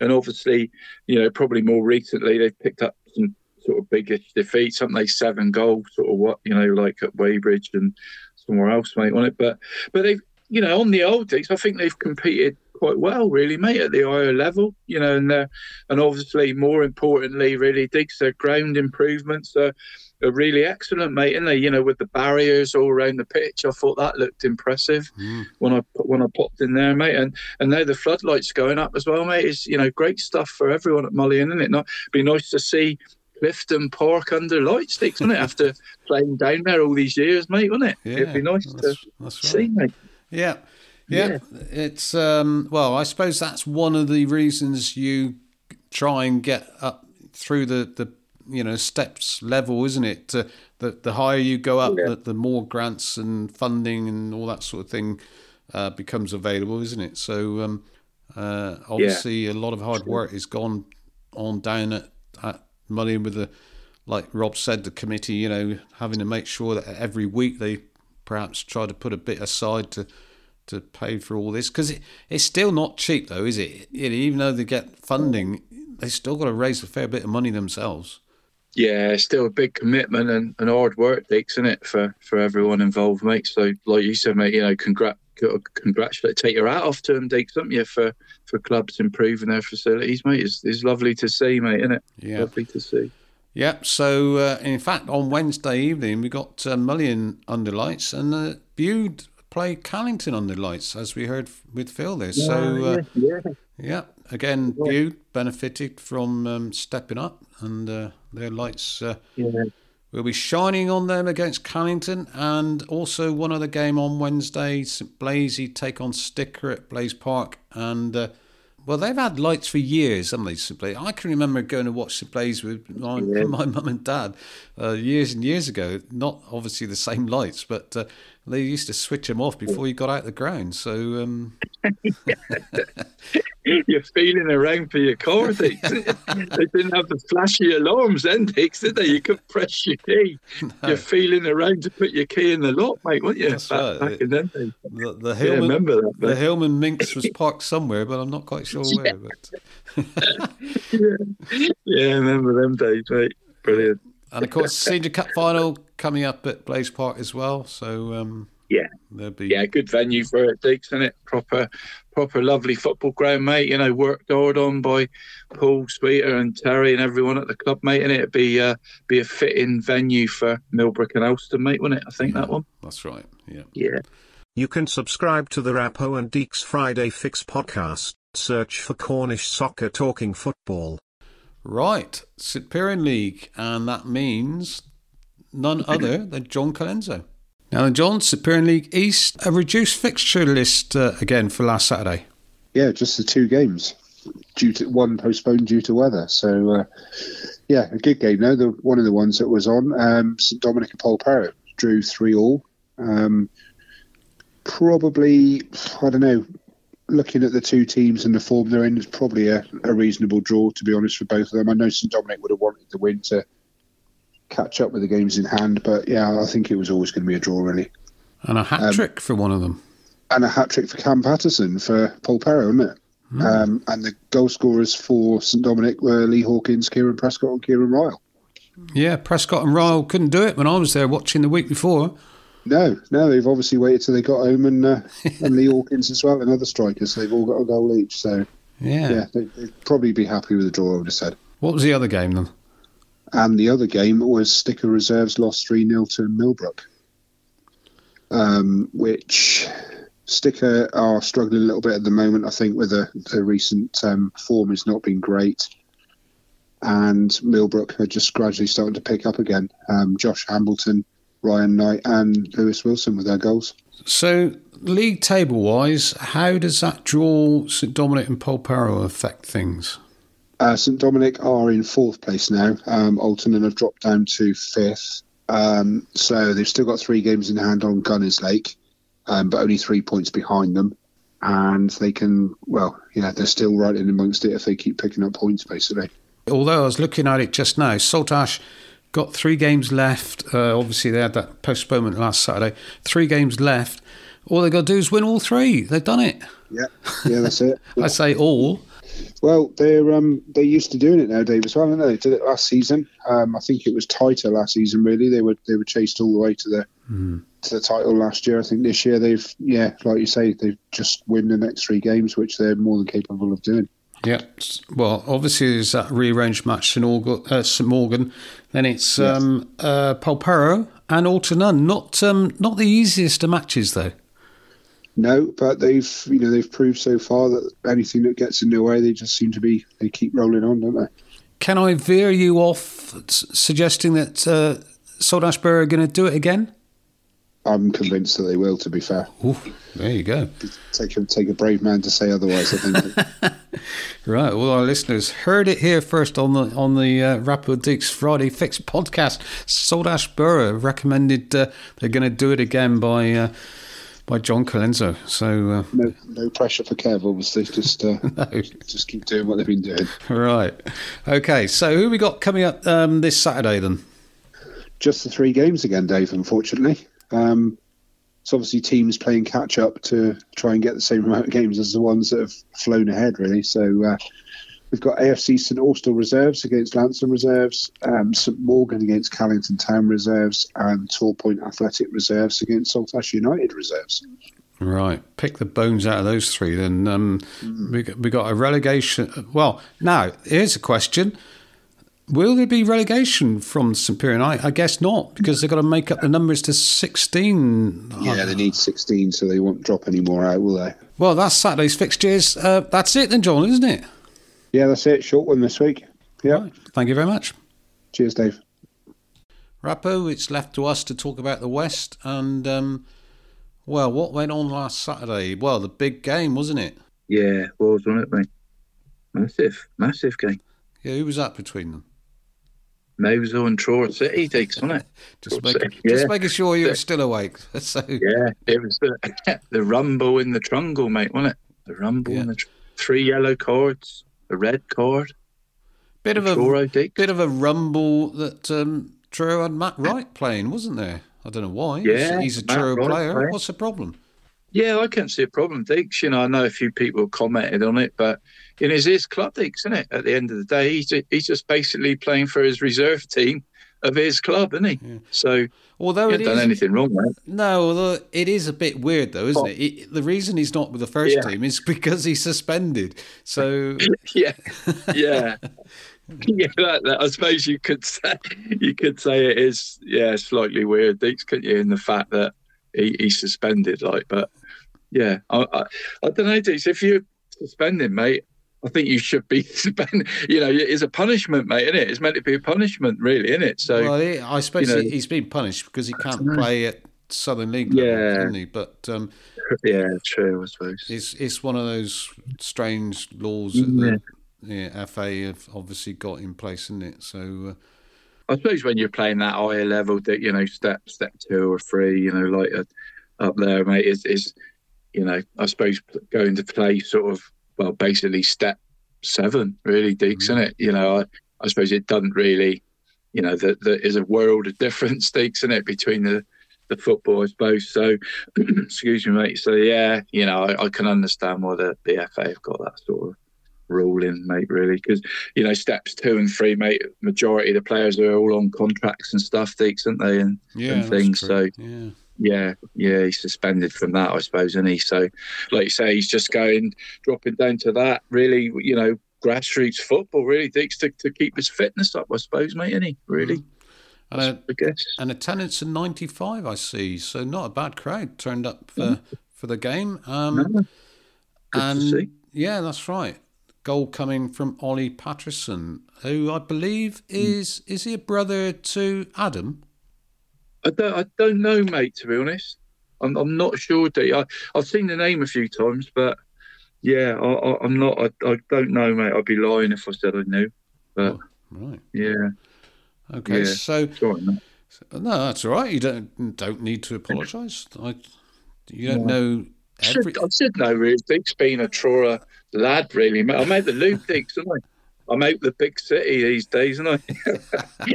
And obviously, you know, probably more recently, they've picked up some sort of biggish defeats, something like seven goals, sort of what, you know, like at Wadebridge and somewhere else, mate, on it. But, but they've, you know, on the old days, I think they've competed quite well, really, mate, at the higher level. You know, and uh, and obviously, more importantly, really, digs their ground improvements are, are really excellent, mate. And they, you know, with the barriers all around the pitch, I thought that looked impressive mm. when I when I popped in there, mate. And and now the floodlights going up as well, mate. Is you know great stuff for everyone at Mullion, isn't it? Not be nice to see Clifton Park under light sticks, wouldn't it? After playing down there all these years, mate, wouldn't it? Yeah, It'd be nice to right. see, mate. Yeah. Yeah, yeah. it's um, well, I suppose that's one of the reasons you try and get up through the the you know steps level, isn't it? the the higher you go up, yeah. the, the more grants and funding and all that sort of thing uh, becomes available, isn't it? So um, uh, obviously, yeah. a lot of hard work is gone on down at, at Mullion with the like Rob said, the committee, you know, having to make sure that every week they perhaps try to put a bit aside to to pay for all this because it, it's still not cheap though is it? Even though they get funding they still got to raise a fair bit of money themselves. Yeah it's still a big commitment and, and hard work Dix, isn't it for for everyone involved mate? So like you said mate you know congrat congratulate take your hat off to them Dix, don't you for for clubs improving their facilities mate? It's, it's lovely to see mate isn't it? Yeah. Lovely to see. Yep. So, uh, in fact, on Wednesday evening, we got uh, Mullion Underlights and uh, viewed play Callington on the lights, as we heard with Phil there. So, uh, yeah, yeah, again, Bude benefited from um, stepping up, and uh, their lights uh, yeah. will be shining on them against Callington. And also one other game on Wednesday, St Blazy take on Sticker at Blaise Park. And, uh, well, they've had lights for years, haven't they, Blaze? I can remember going to watch the plays with my, Yeah. my mum and dad uh, years and years ago. Not obviously the same lights, but uh, they used to switch them off before you got out the ground. So, um, You're feeling around for your car, Dix. they didn't have the flashy alarms then, Dix, did they? You could press your key. You're feeling around to put your key in the lock, mate, weren't you? That's back, right. back in them days. the, the Yeah, remember that. the. Hillman Minx was parked somewhere, but I'm not quite sure where. But Yeah, I remember them days, mate. Brilliant. and of course, Senior Cup final coming up at Blaise Park as well. So um, Yeah. there'll be Yeah, good venue for it, Dix, isn't it? Proper, proper lovely football ground, mate. You know, worked hard on by Paul Sweeter and Terry and everyone at the club, mate. And it'd be uh, be a fitting venue for Millbrook and Elston, mate, wouldn't it? I think that one. That's right. Yeah. Yeah. You can subscribe to the Rappo and Deacs Friday Fix podcast. Search for Cornish Soccer Talking Football. Right, St Piran League, and that means none other than John Colenso. Now, John, St Piran League East, a reduced fixture list uh, again for last Saturday. Yeah, just the two games. Due to one postponed due to weather. So uh, yeah, a good game though. The one of the ones that was on, um, St Dominic and Polperro drew three all. Um, probably I don't know. Looking at the two teams and the form they're in, it's probably a, a reasonable draw to be honest for both of them. I know St Dominic would have wanted the win to catch up with the games in hand, but yeah, I think it was always going to be a draw really. And a hat Um, trick for one of them. And a hat trick for Cam Patterson for Polperro, isn't it? Um, and the goal scorers for St Dominic were Lee Hawkins, Kieran Prescott, and Kieran Ryle. Yeah, Prescott and Ryle couldn't do it when I was there watching the week before. No, no, they've obviously waited till they got home, and uh, and Lee Hawkins as well, and other strikers. They've all got a goal each, so Yeah. yeah, they, they'd probably be happy with the draw. I would have said. What was the other game then? And the other game was Sticker Reserves lost 3 0 to Millbrook, um, which Sticker are struggling a little bit at the moment, I think, with the, the recent um, form has not been great. And Millbrook are just gradually starting to pick up again. Um, Josh Hambleton, Ryan Knight, and Lewis Wilson with their goals. So, league table wise, how does that draw St Dominic and Polperro affect things? Uh, St Dominic are in fourth place now. Um, Alton have dropped down to fifth. Um, so they've still got three games in hand on Gunnislake, um, but only three points behind them. And they can, well, yeah, they're still right in amongst it if they keep picking up points, basically. Although I was looking at it just now, Saltash got three games left. Uh, obviously, they had that postponement last Saturday. Three games left. All they got to do is win all three. They've done it. Yeah, yeah, that's it. I say all. Well, they're um, they're used to doing it now, Dave. As well, aren't they? They did it last season. Um, I think it was tighter last season. Really, they were they were chased all the way to the to the title last year. I think this year they've yeah, like you say, they've just win the next three games, which they're more than capable of doing. Yeah. Well, obviously, there's that rearranged match St. Aug- uh, St. Mawgan. Then it's um, uh, Polperro and Altarnun. Not um, not the easiest of matches though. No, but they've you know they've proved so far that anything that gets in their way, they just seem to be they keep rolling on, don't they? Can I veer you off suggesting that uh, Saltash Borough are going to do it again? I'm convinced that they will. To be fair, Ooh, there you go. take a take a brave man to say otherwise. I think. Right, well, our listeners heard it here first on the on the uh, Rappo Deacs Friday Fix podcast. Saltash Borough recommended uh, they're going to do it again by uh, by John Colenso. So uh, no, no pressure for Kev. Obviously, just uh, just keep doing what they've been doing. right, okay. So who we got coming up um, this Saturday then? Just the three games again, Dave. Unfortunately, um, it's obviously teams playing catch up to try and get the same amount of games as the ones that have flown ahead. Really, so. Uh, We've got AFC St Austell reserves against Lansdowne reserves, um, St Mawgan against Callington Town reserves, and Torpoint Athletic reserves against Saltash United reserves. Right, pick the bones out of those three. Then um, we got, we got a relegation. Well, now here's a question: Will there be relegation from St Piran? I, I guess not, because they've got to make up the numbers to 16. Yeah, they need 16, so they won't drop any more out, will they? Well, that's Saturday's fixtures. Uh, that's it then, John, isn't it? Yeah, that's it. Short one this week. Yeah. Right. Thank you very much. Cheers, Dave. Rappo, it's left to us to talk about the West. And, um, well, what went on last Saturday? Well, the big game, wasn't it? Yeah, it was, wasn't it, mate? Massive, massive game. Yeah, who was that between them? Mousehole and Truro City, Dix, wasn't it? Just, Truro make, City, just yeah. making sure you're still awake. So, Yeah, it was the, the rumble in the trungle, mate, wasn't it? The rumble Yeah. in the tr- three yellow cards, a red card. bit of a bit of a rumble that um, Truro had Matt Wright playing, wasn't there? I don't know why. Yeah, he's a Matt Truro Wright player. playing. What's the problem? Yeah, I can't see a problem, Dix. You know, I know a few people commented on it, but you know, it's his club, Dix, isn't it? At the end of the day, he's he's just basically playing for his reserve team of his club, isn't he? So Although he hasn't done anything wrong, mate. no, although it is a bit weird though, isn't Oh. it? it? The reason he's not with the first Yeah. team is because he's suspended. So yeah, yeah, yeah. That, that, I suppose you could say you could say it is yeah slightly weird, Deacs, couldn't you? In the fact that he, he's suspended, like, but yeah, I, I, I don't know, Deacs. If you're suspended, mate, I think you should be suspended. You know, it's a punishment, mate, isn't it? It's meant to be a punishment, really, isn't it? So well, I suppose you know- he, he's been punished because he can't play at Southern League level, Yeah. he? But um, yeah, true, I suppose. it's it's one of those strange laws that the yeah, FA have obviously got in place, isn't it? So. Uh, I suppose when you're playing that higher level, that you know, step step two or three, you know, like uh, up there, mate, is is you know, I suppose going to play sort of well, basically step seven, really, Deacs, isn't mm-hmm. it? You know, I, I suppose it doesn't really, you know, that there is a world of difference, Deacs, in it between the the football, I suppose. So, excuse me, mate. So yeah, you know, I, I can understand why the the FA have got that sort of ruling, mate, really, because you know steps two and three, mate. Majority of the players are all on contracts and stuff, Deacs, aren't they, and, Yeah, and things. So Yeah. Yeah, yeah, he's suspended from that, I suppose, isn't he? So, like you say, he's just going dropping down to that, really, you know, grassroots football, really, Deacs, to, to keep his fitness up, I suppose, mate, isn't he? Really, And a, I guess. an attendance of 95, I see. So not a bad crowd turned up for, for the game. Um, No, good to and see. yeah, that's right. Goal coming from Ollie Patterson, who I believe Hmm. is is he a brother to Adam? I don't, I don't know, mate. To be honest, I'm, I'm not sure. Dee. I, I've seen the name a few times, but yeah, I, I'm not. I, I don't know, mate. I'd be lying if I said I knew. But oh, Right. yeah, Okay. Yeah. So sorry, no, that's all right. You don't don't need to apologise. I you don't know I every. I should know, really. Dick's been a Truro lad, really. mate. I made the loop, Dicks, aren't I? I'm out the big city these days, aren't I?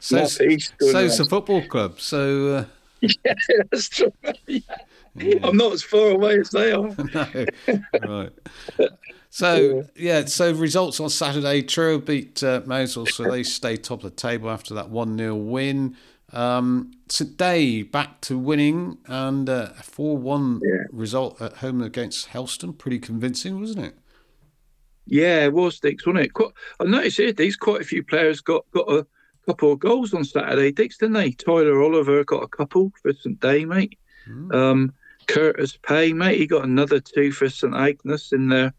So, North East, going so's the football club. So uh, yeah, that's true. Yeah. I'm not as far away as they are. no, right. So yeah, so results on Saturday. Truro beat uh, Mousehole, so they stay top of the table after that one 0 win. Um, St Day back to winning and uh, a four one result at home against Helston. Pretty convincing, wasn't it? Yeah, it was Dicks, wasn't it? Quite, I noticed here, these quite a few players got got a couple of goals on Saturday, Dicks, didn't they? Tyler Oliver got a couple for St Day, mate. Um, Curtis Pay, mate, he got another two for St Agnes in their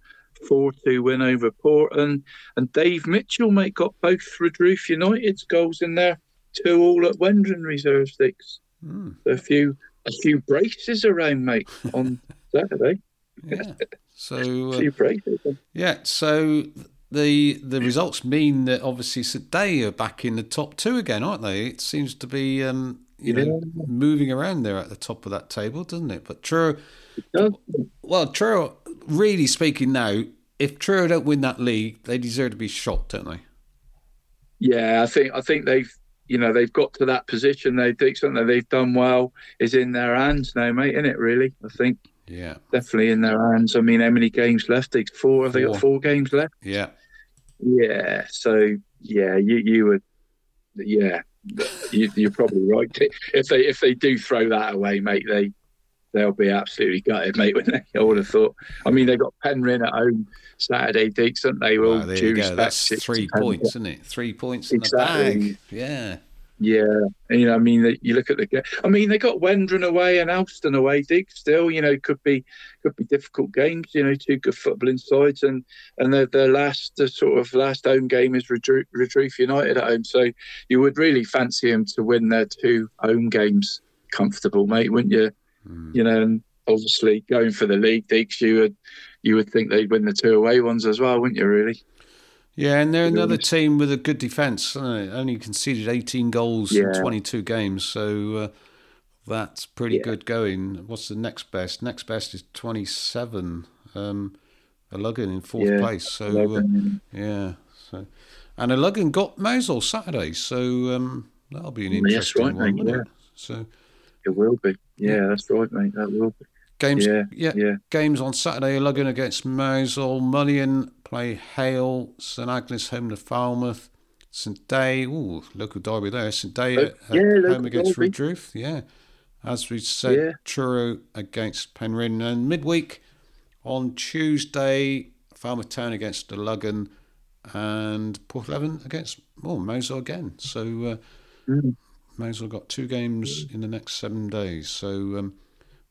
4 2 win over Port. And, and Dave Mitchell, mate, got both Redruth United's goals in there, two all at Wendron reserve Dicks. Hmm. A few a few braces around, mate, on Saturday. Yeah. So uh, yeah, so the the results mean that obviously St Day are back in the top two again, aren't they? It seems to be um, you know moving around there at the top of that table, doesn't it? But Truro, does. well, Truro, really speaking now, if Truro don't win that league, they deserve to be shot, don't they? Yeah, I think I think they've you know they've got to that position. They think something they've done well is in their hands now, mate. Isn't it really? I think Yeah, definitely in their hands. I mean, how many games left? It's four. Have they got Four. four games left? yeah, Yeah. So yeah, you you would yeah. You, you're probably right. If they if they do throw that away, mate, they they'll be absolutely gutted, mate. When they, I would have thought. I mean, they got Penryn at home Saturday, Deacs, don't they? Well, there you go. That's three points, isn't it? Three points in Exactly. the bag. Yeah. Yeah, and, you know, I mean, you look at the. I mean, they got Wendron away and Alston away. Dig still, you know, could be could be difficult games. You know, two good footballing sides, and and their the last the sort of last home game is Redru- Redruth United at home. So you would really fancy them to win their two home games comfortable, mate, wouldn't you? Hmm. You know, and obviously going for the league, Deacs, you would you would think they'd win the two away ones as well, wouldn't you? Really? Yeah, and they're another team with a good defence. Only conceded 18 goals Yeah. in 22 games, so uh, that's pretty Yeah. good going. What's the next best? Next best is 27. Um, Ludgvan in fourth Yeah, place. So uh, yeah, so and a Ludgvan got Mousehole Saturday, so um, that'll be an Mm, interesting right, one. mate, yeah. it? So It will be. Yeah, that's right, mate. That will be. games, Yeah, yeah, yeah. games on Saturday. Ludgvan against Mousehole. Mullion play Hayle. St Agnes home to Falmouth. St Day, ooh, local derby there. St Day at yeah, home against derby. Redruth. Yeah, as we said, Yeah. Truro against Penryn. And midweek on Tuesday, Falmouth Town against the Ludgvan and Porthleven against oh, Mousehole again. So uh, Mm. Mousehole got two games in the next seven days. So um,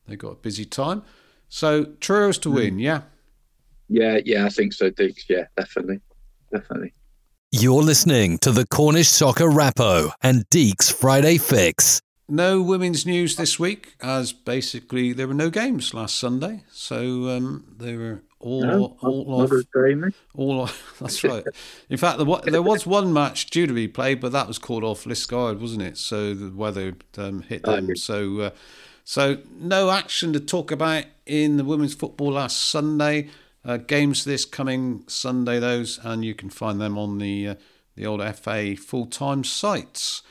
they got a busy time. So Truro's Mm. to win, yeah. Yeah, yeah, I think so, Deacs. Yeah, definitely, definitely. You're listening to the Cornish Soccer Rappo and Deacs Friday Fix. No women's news this week, as basically there were no games last Sunday, so um, they were all No, all off. Mother's Day, mate. All off. That's right. In fact, there wa- there was one match due to be played, but that was called off Liskeard, wasn't it? So the weather um, hit them. yeah. So uh, so no action to talk about in the women's football last Sunday. Uh, games this coming Sunday, those, and you can find them on the uh, the old FA full time sites.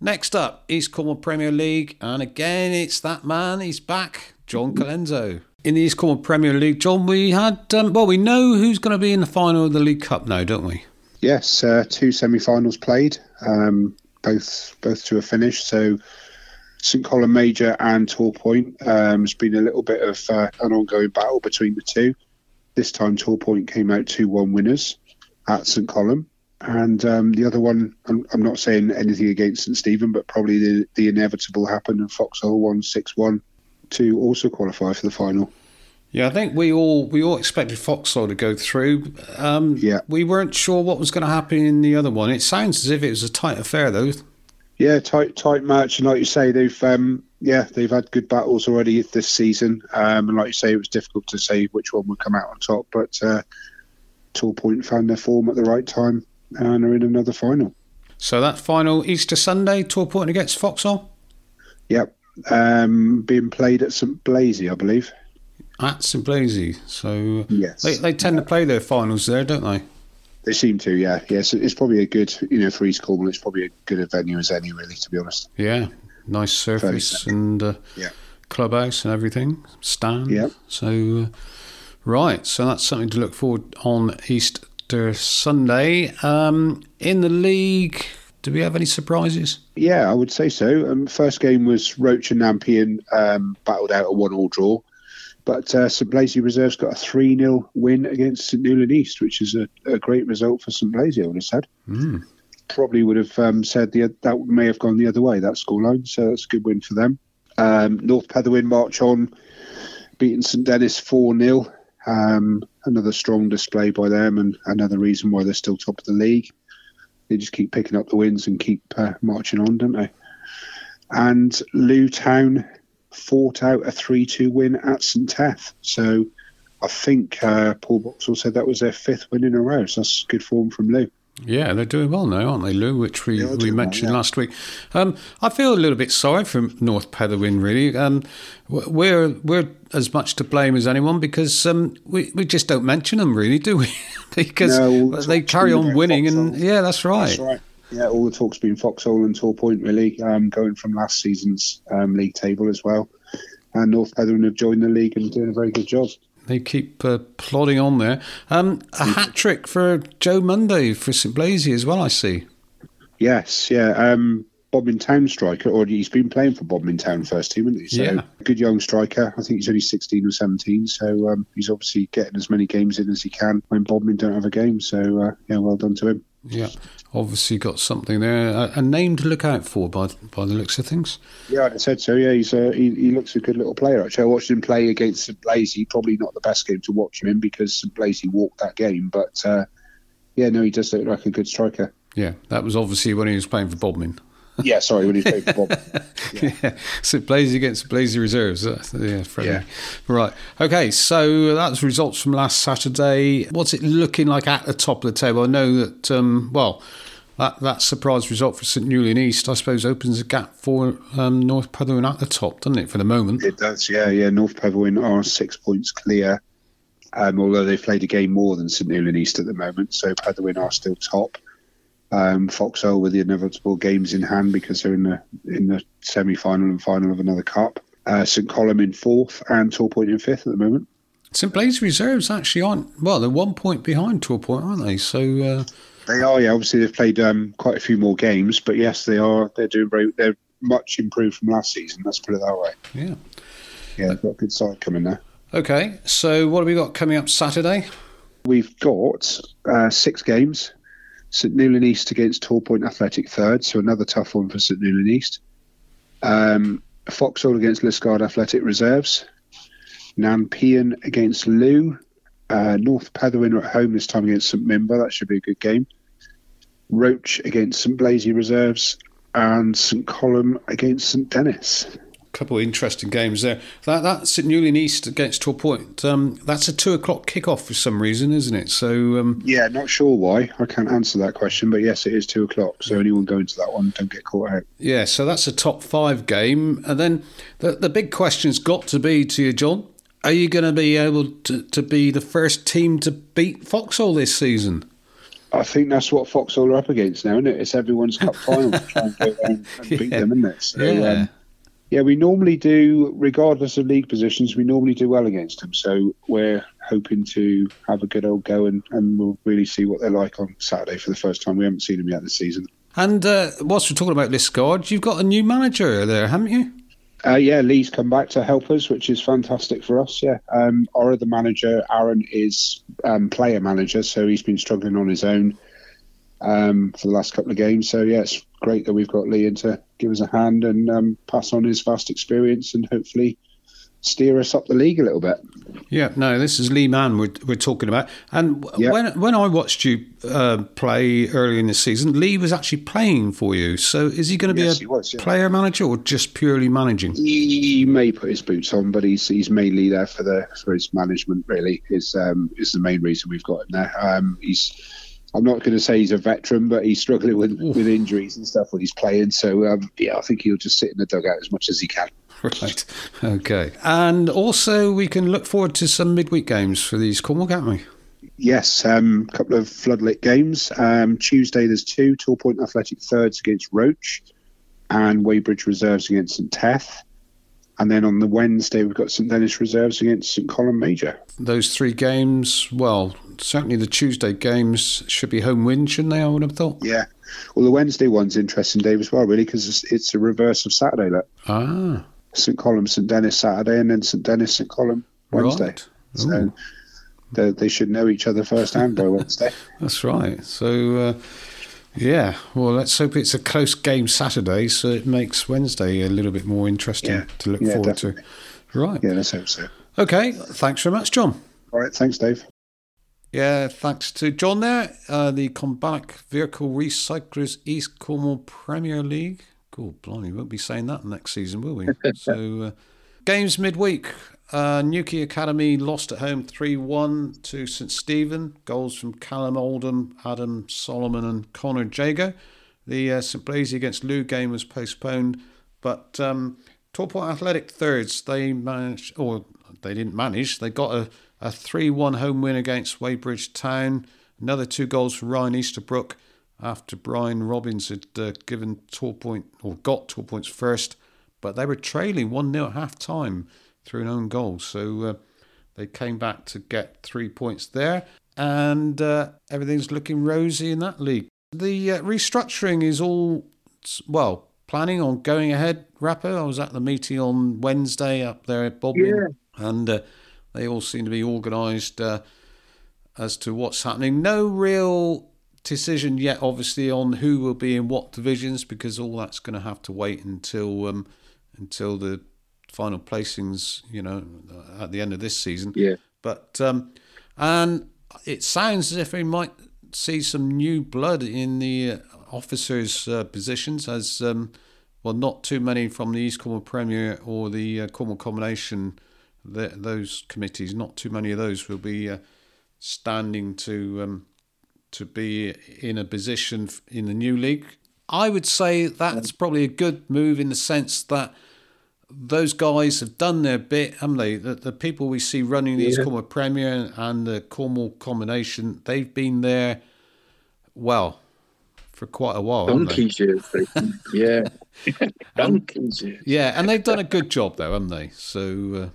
Next up, East Cornwall Premier League, and again it's that man. He's back, John Colenso. In the East Cornwall Premier League, John, we had um, well, we know who's going to be in the final of the League Cup now, don't we? Yes, uh, two semi-finals played, um, both both to a finish. So St Columb Major and Torpoint. Um, it's been a little bit of uh, an ongoing battle between the two. This time, Torpoint came out two-one winners at St Columb, and um, the other one. I'm, I'm not saying anything against St Stephen, but probably the, the inevitable happened, and Foxhole won six-one to also qualify for the final. Yeah, I think we all we all expected Foxhole to go through. Um, Yeah. we weren't sure what was going to happen in the other one. It sounds as if it was a tight affair, though. Yeah, tight tight match, and like you say, they've um, yeah they've had good battles already this season. Um, and like you say, it was difficult to say which one would come out on top, but uh, Torpoint found their form at the right time and are in another final. So that final Easter Sunday, Torpoint against Foxhole Yep, um, being played at St Blazey, I believe. at St Blazey. So Yes, they they tend to play their finals there, don't they? they seem to. Yeah, yes, it's probably a good you know for East Cornwall. It's probably a good a venue as any, really, to be honest. Yeah, nice surface and uh, Yeah. clubhouse and everything, stand. Yep. So, uh, right, so that's something to look forward on Easter Sunday. Um, in the league, do we have any surprises? Yeah, I would say so. Um, first game was Roche and Nanpean um, battled out a one-all draw, but uh, St Blazey Reserves got a three 0 win against St Newlyn East, which is a, a great result for St Blazey. I would have said. Mm. Probably would have um, said the, that may have gone the other way that scoreline, so that's a good win for them. Um, North Petherwin march on, beating St Dennis four 0 um, Another strong display by them, and another reason why they're still top of the league they just keep picking up the wins and keep uh, marching on, don't they? And Looe Town fought out a 3 2 win at St Teath. So I think uh, Paul Boxall said that was their fifth win in a row. So that's good form from Looe. Yeah, they're doing well now, aren't they, Looe? Which we, Yeah, we doing well, mentioned yeah. last week. Um, I feel a little bit sorry for North Petherwin, really. Um, we're we're as much to blame as anyone because um, we we just don't mention them, really, do we? because No, the they carry on winning, and yeah, that's right. That's right. Yeah, all the talk's been Foxhole and Torpoint, really, um, going from last season's um, league table as well. And North Petherwin have joined the league and doing a very good job. They keep uh, plodding on there. Um, a hat trick for Joe Monday for St Blazey as well. I see. Yes, yeah. Um, Bodmin Town striker, or he's been playing for Bodmin Town first team, hasn't he? So Yeah. good young striker. I think he's only 16 or 17, so um, he's obviously getting as many games in as he can when Bodmin don't have a game. So uh, yeah, well done to him. Yeah, obviously got something there. A, a name to look out for by by the looks of things. Yeah, I said so. Yeah, he's uh, he, he looks a good little player. Actually, I watched him play against St Blazey. Probably not the best game to watch him in because St Blazey walked that game. But uh, yeah, no, he does look like a good striker. Yeah, that was obviously when he was playing for Bodmin. Yeah, sorry, when he's playing for Bob. Yeah, so Blazey against Blazey reserves. That's, yeah, friendly. Yeah. Right. Okay, so that's results from last Saturday. What's it looking like at the top of the table? I know that, um, well, that, that surprise result for St Newlyn East, I suppose, opens a gap for um, North Petherwin at the top, doesn't it, for the moment? It does, yeah, yeah. North Petherwin are six points clear, um, although they've played a game more than St Newlyn East at the moment, so Petherwin are still top. Um, Foxhole with the inevitable games in hand because they're in the in the semi final and final of another cup. Uh, St Columb in fourth and Torpoint in fifth at the moment. St Blaise reserves actually aren't, well, they're one point behind Torpoint, aren't they? So, uh, They are, yeah. Obviously, they've played um, quite a few more games, but yes, they are. They're doing very. They're much improved from last season. Let's put it that way. yeah. Yeah, they've got a good side coming there. Okay, so what have we got coming up Saturday? We've got uh, six games. St Newlyn East against Torpoint Athletic third, so another tough one for St Newlyn East. Um, Foxhole against Liskeard Athletic reserves. Nanpean against Looe. Uh, North Petherwin at home this time against St Minver. That should be a good game. Roche against St Blazey reserves. And St Columb against St Dennis. Couple of interesting games there. That that's St Newlyn East against Torpoint. Um, that's a two o'clock kickoff for some reason, isn't it? So um, Yeah, not sure why. I can't answer that question, but yes, it is two o'clock. So anyone going to that one, don't get caught out. yeah, so that's a top five game. And then the the big question's got to be to you, John. Are you going to be able to, to be the first team to beat Foxhole this season? I think that's what Foxhole are up against now, isn't it? It's everyone's cup final to try and go and, and beat them, isn't it? So, Yeah. um, yeah, we normally do, regardless of league positions, we normally do well against them. So we're hoping to have a good old go and, and we'll really see what they're like on Saturday for the first time. We haven't seen them yet this season. And uh, whilst we're talking about Liskeard, you've got a new manager there, haven't you? Uh, yeah, Lee's come back to help us, which is fantastic for us. Yeah, um, our other manager, Aaron, is um, player manager, so he's been struggling on his own um, for the last couple of games. So yeah, it's great that we've got Lee in to give us a hand and um, pass on his vast experience and hopefully steer us up the league a little bit. Yeah, no, this is Lee Mann we're, we're talking about. And w Yeah. when when I watched you uh, play earlier in the season, Lee was actually playing for you. So is he going to be Yes, a was, yeah. player manager or just purely managing? He may put his boots on, but he's he's mainly there for the for his management. Really, is um, is the main reason we've got him there. Um, he's I'm not going to say he's a veteran, but he's struggling with, with injuries and stuff when he's playing. So um, yeah, I think he'll just sit in the dugout as much as he can. Right. Okay. And also, we can look forward to some midweek games for these Cornwall, can't we? Yes, a um, couple of floodlit games. Um, Tuesday there's two: Torpoint Athletic thirds against Roche, and Wadebridge reserves against St Teath. And then on the Wednesday we've got St Dennis reserves against St Columb Major. Those three games, well, certainly the Tuesday games should be home win, shouldn't they? I would have thought. Yeah. Well, the Wednesday one's interesting, Dave, as well, really, because it's, it's a reverse of Saturday. Look, Ah, St Columb, St Dennis Saturday, and then St Dennis, St Columb Wednesday. right. So they, they should know each other firsthand by Wednesday. That's right. So, uh, yeah, well, let's hope it's a close game Saturday so it makes Wednesday a little bit more interesting Yeah. to look Yeah, forward definitely. to. Right. Yeah, let's hope so. Okay. Thanks very much, John. All right, thanks, Dave. Yeah, thanks to John there. Uh, the Combac Vehicle Recyclers East Cornwall Premier League. God, blimey, we won't be saying that next season, will we? so, uh, games midweek. Uh, Newquay Academy lost at home 3 1 to St Stephen. Goals from Callum Oldham, Adam Solomon, and Connor Jago. The uh, St Blaise against Looe game was postponed, but um, Torpoint Athletic thirds, they managed, or they didn't manage, they got a, a 3 1 home win against Wadebridge Town. Another two goals for Ryan Easterbrook after Brian Robbins had uh, given Torpoint, or got Torpoints first, but they were trailing 1 0 at half time through an own goal. So uh, they came back to get three points there, and uh, everything's looking rosy in that league. The uh, restructuring is all, well, planning on going ahead, Rappo? I was at the meeting on Wednesday up there at Bodmin, Yeah. and uh, they all seem to be organised uh, as to what's happening. No real decision yet, obviously, on who will be in what divisions, because all that's going to have to wait until um, until the final placings, you know, at the end of this season. Yeah. But um, and it sounds as if we might see some new blood in the uh, officers' uh, positions, as um, well, not too many from the East Cornwall Premier or the uh, Cornwall Combination. The, those committees, not too many of those will be uh, standing to um, to be in a position in the new league. I would say that's probably a good move in the sense that those guys have done their bit, haven't they? The, the people we see running the Yeah. Cornwall Premier and the Cornwall combination, they've been there, well, for quite a while. haven't they? Donkey's years. yeah. Donkey's years. Yeah, and they've done a good job though, haven't they? So uh,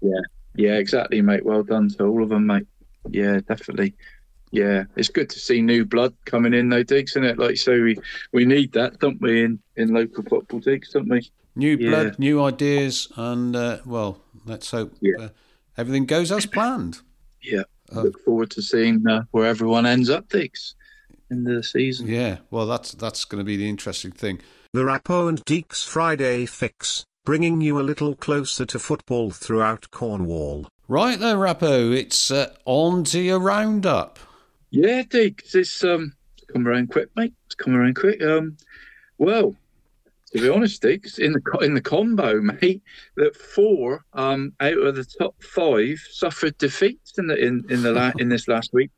Yeah. Yeah, exactly, mate. Well done to all of them, mate. Yeah, definitely. Yeah, it's good to see new blood coming in, though, Diggs, isn't it? Like, so we we need that, don't we, in, in local football, Diggs, don't we? New Yeah. blood, new ideas, and uh, well, let's hope Yeah. uh, everything goes as planned. Yeah. Oh. Look forward to seeing uh, where everyone ends up, Diggs, in the season. Yeah, well, that's that's going to be the interesting thing. The Rappo and Deacs Friday Fix, bringing you a little closer to football throughout Cornwall. Right there, Rappo, it's uh, on to your roundup. Yeah, Diggs, it's um come around quick, mate. It's come around quick. Um, well, to be honest, Diggs, in the in the combo, mate, that four um out of the top five suffered defeats in the in in the la- in this last week.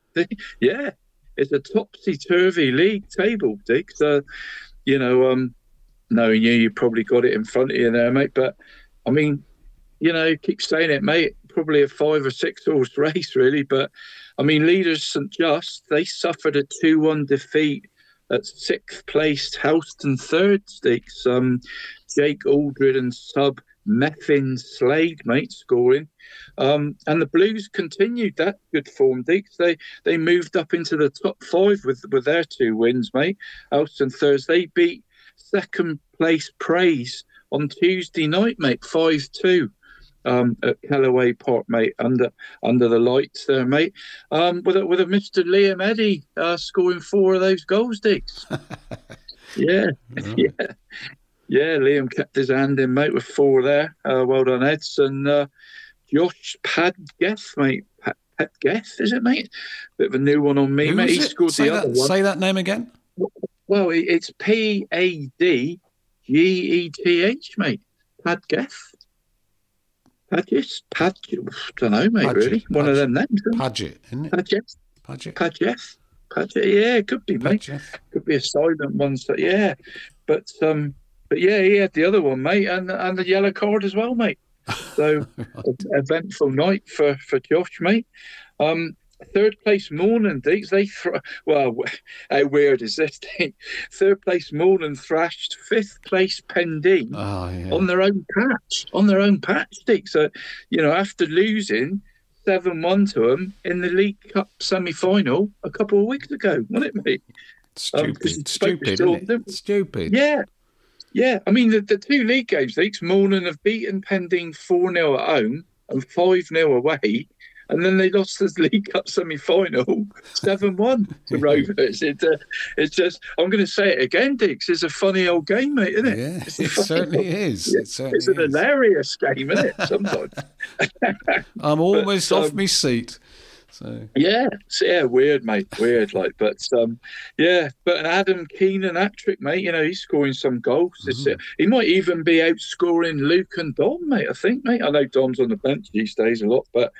yeah, it's a topsy turvy league table, Diggs. Uh, you know, um, knowing you, you probably got it in front of you there, mate. But I mean, you know, keep saying it, mate. Probably a five or six horse race, really. But I mean, leaders St Just they suffered a two-one defeat at sixth place, Helston third stakes. Um, Jake Aldred and sub Meffin Slade, mate, scoring. Um, and the Blues continued that good form, Deacs. They they moved up into the top five with with their two wins, mate. Helston Thursday beat second place Praze on Tuesday night, mate, five two. Um, at Kellaway Park, mate, under under the lights there, mate. Um, with a, with a Mr. Liam Eddy uh, scoring four of those goals, Dicks. yeah, yeah, yeah. Liam kept his hand in, mate, with four there. Uh, well done, Eds and uh, Josh Padgeth, mate. Pat, Padgeth, is it, mate? Bit of a new one on me, Who mate. He scored say the that, other one. Say that name again. Well, it's P A D G E T H, mate. Padgeth. Padgeth? Pad, don't know, mate, Padgett, really. One of Padgett. them names. it? Isn't it? Padgeth. Paget. Padgeth. Padgeth. Yeah, it could be, mate. Paget. Could be a silent one. So, yeah. But, um, but yeah, he had the other one, mate, and and the yellow card as well, mate. So eventful night for for Josh, mate. Um, third place Morning Deacs. They thr well, how weird is this thing? Third place Morning thrashed fifth place Pendeen Oh, yeah. on their own patch, on their own patch, Dick. So, you know, after losing seven one to them in the League Cup semi final a couple of weeks ago, wasn't it, mate? Um, Stupid. spoke Stupid, it? Stupid. Yeah. Yeah, I mean the, the two league games, Leaks Morning have beaten Pendeen four 0 at home and five 0 away, and then they lost the League Cup semi final seven one to Rovers. It, uh, it's just I'm going to say it again, Dix. It's a funny old game, mate, isn't it? Yeah, It's it certainly is. It certainly it's an is. hilarious game, isn't it? Sometimes. I'm almost But, off um, my seat. So Yeah, yeah, weird, mate, weird. Like, but um, yeah, but an Adam Keenan hat trick, mate. You know, he's scoring some goals. Uh, he might even be outscoring Luke and Don, mate. I think, mate. I know Don's on the bench these days a lot, but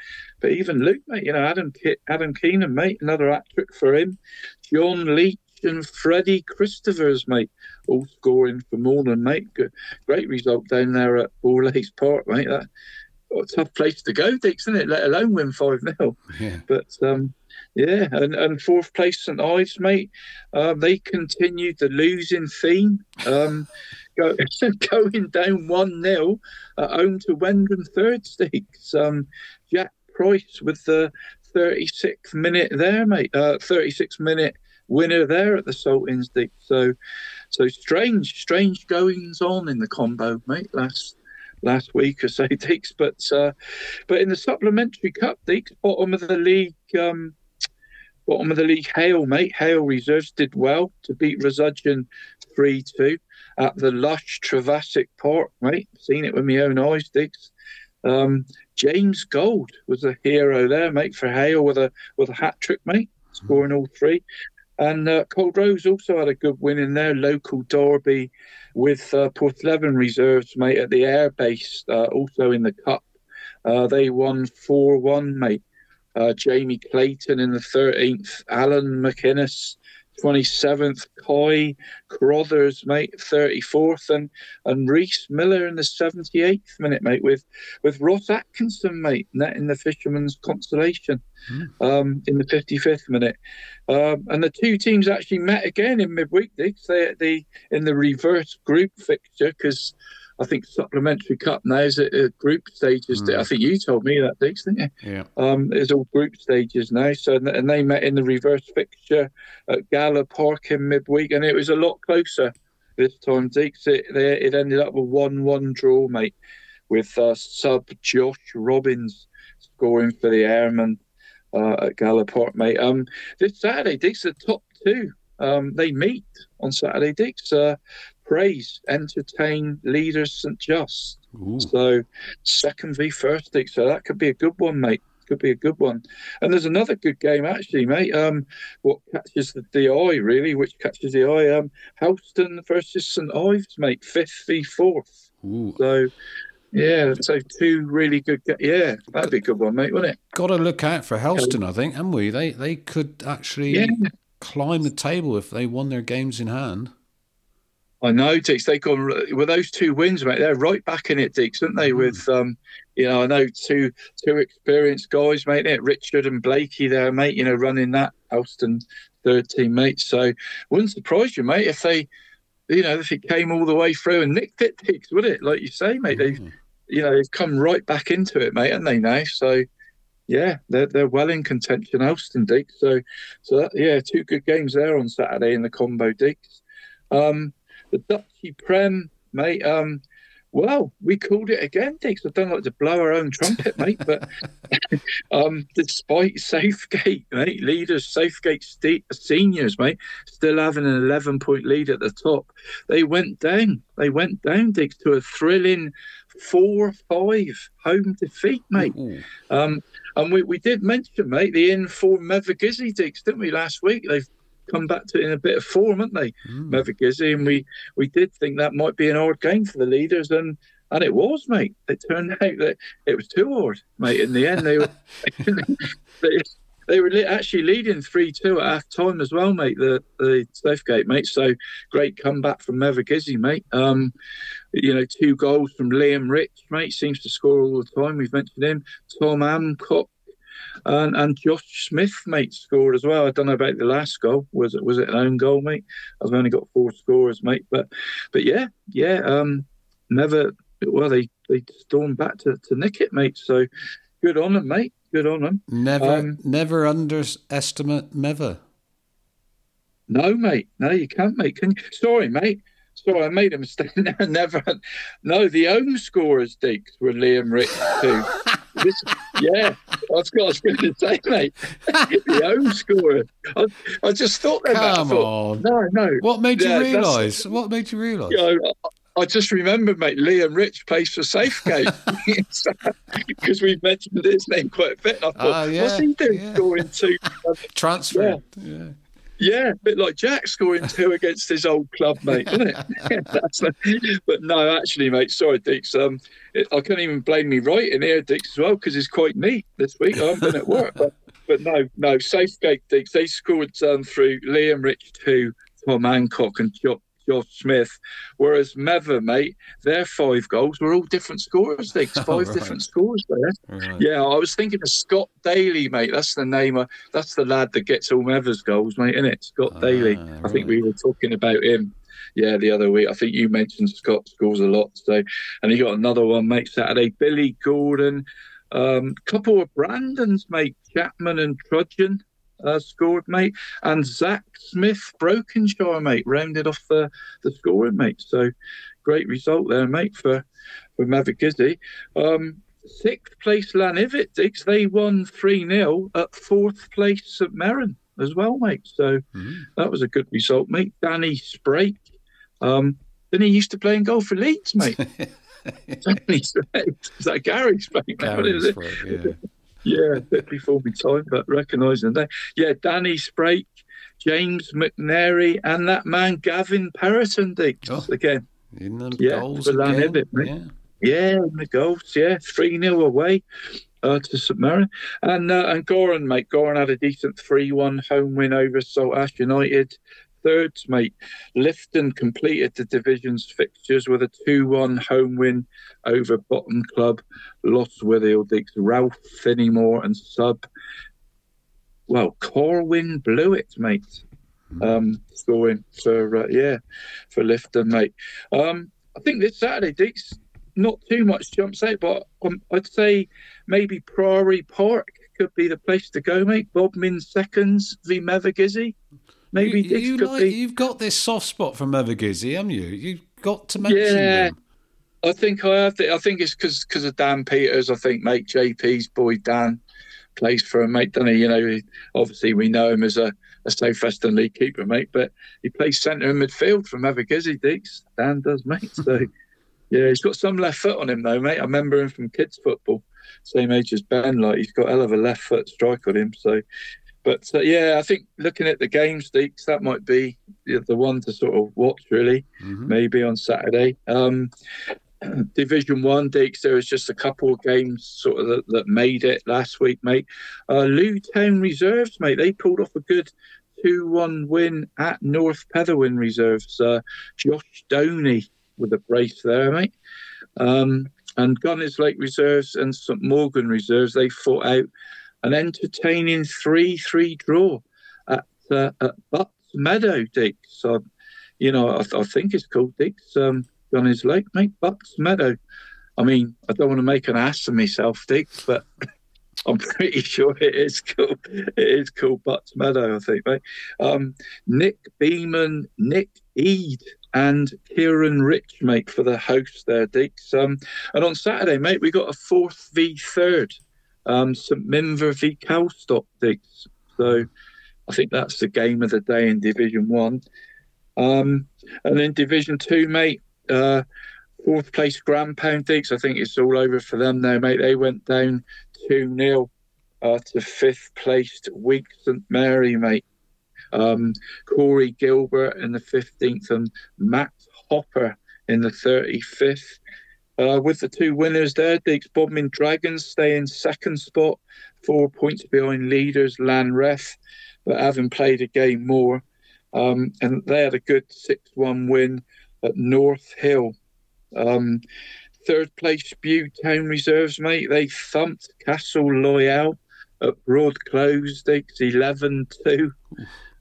but even Luke, mate. You know, Adam Ke- Adam Keenan, mate. Another hat trick for him. John Leach and Freddie Christophers, mate, all scoring for Morning, mate. Good, great result down there at Lakes Park, mate. That what a tough place to go, Dix, isn't it? Let alone win five 0 yeah, but um, yeah, and, and fourth place St Ives, mate. Um, they continued the losing theme, um, go, going down one 0 at home to Wendron third stakes. Um, Jack Price with the 36th minute there, mate. Uh, 36 minute winner there at the Salt Dick. So, so strange, strange goings on in the combo, mate. Last last week or so, Dix. But uh, but in the supplementary cup, Dix, bottom of the league. Um, bottom of the league, Hayle, mate. Hayle reserves did well to beat Rosudgeon 3 2 at the lush Trevassack Park, mate. Seen it with my own eyes, Diggs. Um, James Gold was a hero there, mate, for Hayle with a with a hat trick, mate, scoring all three. And uh, Rose also had a good win in their local derby with uh, Porthleven reserves, mate, at the airbase, uh, also in the cup. Uh, they won 4 1, mate. Uh, Jamie Clayton in the 13th, Alan McInnes 27th, Coy Crothers, mate, 34th, and and Reese Miller in the 78th minute, mate, with with Ross Atkinson, mate, in the Fisherman's Consolation mm. um, in the 55th minute. Um, and the two teams actually met again in midweek, they, they in the reverse group fixture because I think supplementary cup now is at, group stages. Mm. I think you told me that, Dix, didn't you? Yeah. Um, it's all group stages now. So and they met in the reverse fixture at Gala Park in midweek, and it was a lot closer this time, Dix. It, it ended up a one-one draw, mate, with uh, sub Josh Robbins scoring for the Airmen uh, at Gala Park, mate. Um, this Saturday, Dix, the top two. Um, they meet on Saturday, Dix. Uh, Praze, entertain leaders St Just. Ooh. So second v first, so that could be a good one, mate. Could be a good one. And there's another good game actually, mate. Um, what catches the, the eye really? Which catches the eye? Um, Helston versus St Ives, mate. Fifth v fourth. Ooh. So. Yeah, so two really good. Yeah, that'd be a good one, mate, wouldn't it? Got to look out for Helston, I think, haven't we? They they could actually yeah. climb the table if they won their games in hand. I know, Dix. They gone with those two wins, mate. They're right back in it, Dix, aren't they? Mm. With um, you know, I know two two experienced guys, mate. It Richard and Blakey there, mate. You know, running that Helston third team, mate. So wouldn't surprise you, mate, if they, you know, if it came all the way through and nicked it, Dix, would it? Like you say, mate. Mm. They've, you know, they've come right back into it, mate, haven't they now? So yeah, they're they're well in contention, Helston Dix. So so that, yeah, two good games there on Saturday in the combo Dix. Um, the Duchy Prem, mate. Um, well, we called it again, Dix. I don't like to blow our own trumpet, mate, but um, despite Safegate, mate, leaders, Safegate st- seniors, mate, still having an 11 point lead at the top, they went down. They went down, Dix, to a thrilling 4 5 home defeat, mate. Um, and we, we did mention, mate, the informed Mevagissey, Dix, didn't we, last week? They've come back to it in a bit of form, haven't they, mm. And we, we did think that might be an hard game for the leaders, and and it was, mate. It turned out that it was too hard, mate. In the end, they were they, they were actually leading three two at half time as well, mate. The the Southgate, mate. So great comeback from Mevagissey, mate. Um, you know, two goals from Liam Rich, mate. Seems to score all the time. We've mentioned him. Tom Amcock and and Josh Smith, mate, scored as well. I don't know about the last goal. Was it was it an own goal, mate? I've only got four scorers, mate. But but yeah, yeah. Um, never. Well, they they stormed back to, to nick it, mate. So good on them, mate. Good on them. Never um, never underestimate Meva. No, mate. No, you can't, mate. Can you? Sorry, mate. Sorry, I made a mistake. Never. No, the own scorers, Deacs, were Liam Rich too. this, yeah, I was, I was going to say, mate, the own scorer. I, I just thought that. Come thought, on. No, no. What made you realise? What made you realise? You know, I just remember, mate, Liam Rich plays for Safegate because we've mentioned his name quite a bit. I thought, uh, yeah, what's he doing yeah. scoring two? Transfer. Yeah. yeah. Yeah, a bit like Jack scoring two against his old club, mate, isn't it? but no, actually, mate, sorry, Dix. Um, it, I can't even blame me right in here, Dix, as well, because it's quite neat this week. I haven't been at work, but, but no, no, Safegate, Dix. They scored um, through Liam Rich two, Tom Hancock, and Jock Josh Smith. Whereas Meva, mate, their five goals were all different scorers. They five right. different scores there. Right. Yeah, I was thinking of Scott Daly, mate. That's the name. Of, that's the lad that gets all Meva's goals, mate, isn't it? Scott ah, Daly. I think we were talking about him. Yeah, the other week. I think you mentioned Scott scores a lot. So, and he got another one, mate, Saturday. Billy Gordon. Um, couple of Brandons, mate, Chapman and Trudgeon. Uh, scored, mate, and Zach Smith, Brokenshire, mate, rounded off the, the scoring, mate. So great result there, mate, for, for Mevagissey. Um, sixth place Lanivet, Diggs, they won 3 0 at fourth place St Mirren as well, mate. So Mm. that was a good result, mate. Danny Sprake. Um, then he used to play in goal for Leeds, mate. Danny Sprake. Is that Gary Sprake? mate? What is Gary's it? right, yeah. Yeah, before my time, but recognising that. Yeah, Danny Sprake, James McNary, and that man Gavin Perriton, Diggs, Oh. again. In the Yeah, goals again. Mate. yeah. Yeah, in the goals, yeah, 3 0 away uh, to St Mirren. And uh, and Gorran, mate, Gorran had a decent 3 1 home win over Saltash United. Thirds, mate, Lifton completed the division's fixtures with a 2 1 home win over Bottom Club, Lostwithiel Dix, Ralph Finnymore, and sub. Well, Corwin blew it, mate. Um, scoring for uh, yeah for Lifton, mate. Um, I think this Saturday, Dix, not too much jumps out, but um, I'd say maybe Priory Park could be the place to go, mate. Bodmin seconds v Mevagissey. Maybe you, you could like, got this soft spot for Mevagissey, haven't you? You've got to mention Yeah. them. I think I have. To, I think it's because of Dan Peters. I think mate JP's boy Dan plays for him, mate. Doesn't he? You know, he- obviously we know him as a, a South Western League keeper, mate. But he plays centre and midfield for Mevagissey, Dix. Dan does, mate. So yeah, he's got some left foot on him though, mate. I remember him from kids football, same age as Ben. Like he's got hell of a left foot strike on him. So. But uh, yeah, I think looking at the games, Deacs, that might be the one to sort of watch, really Mhm. maybe on Saturday. Um, Division One, Deacs, there was just a couple of games sort of that, that made it last week, mate. Uh, Town Reserves, mate, they pulled off a good 2 1 win at North Petherwin Reserves. Uh, Josh Downey with a brace there, mate. Um, and Gunnislake Reserves and St Mawgan Reserves, they fought out an entertaining 3 3 draw at, uh, at Butts Meadow, Deacs. So, you know, I, I think it's called Dick's um, on his lake, mate, Butts Meadow. I mean, I don't want to make an ass of myself, Dick, but I'm pretty sure it is called it is called Butts Meadow, I think, mate. Um, Nick Beeman, Nick Ead, and Kieran Rich, mate, for the host there, Dicks. Um, and on Saturday, mate, we got a fourth v third, um, St Minver v Calstock, Dicks. So I think that's the game of the day in Division One. Um, and then Division Two, mate, uh, fourth place Grampound Digs. I think it's all over for them now, mate. They went down 2 0 uh, to fifth placed Week St Mary, mate. Um, Corey Gilbert in the 15th and Matt Hopper in the 35th. Uh, with the two winners there, Diggs Bodmin Dragons stay in second spot, four points behind leaders Lanreth, but having played a game more. Um, and they had a good 6 1 win at North Hill. Um, third place Bude Town Reserves, mate. They thumped Castle Loyal at Broad Close. Diggs 11 2.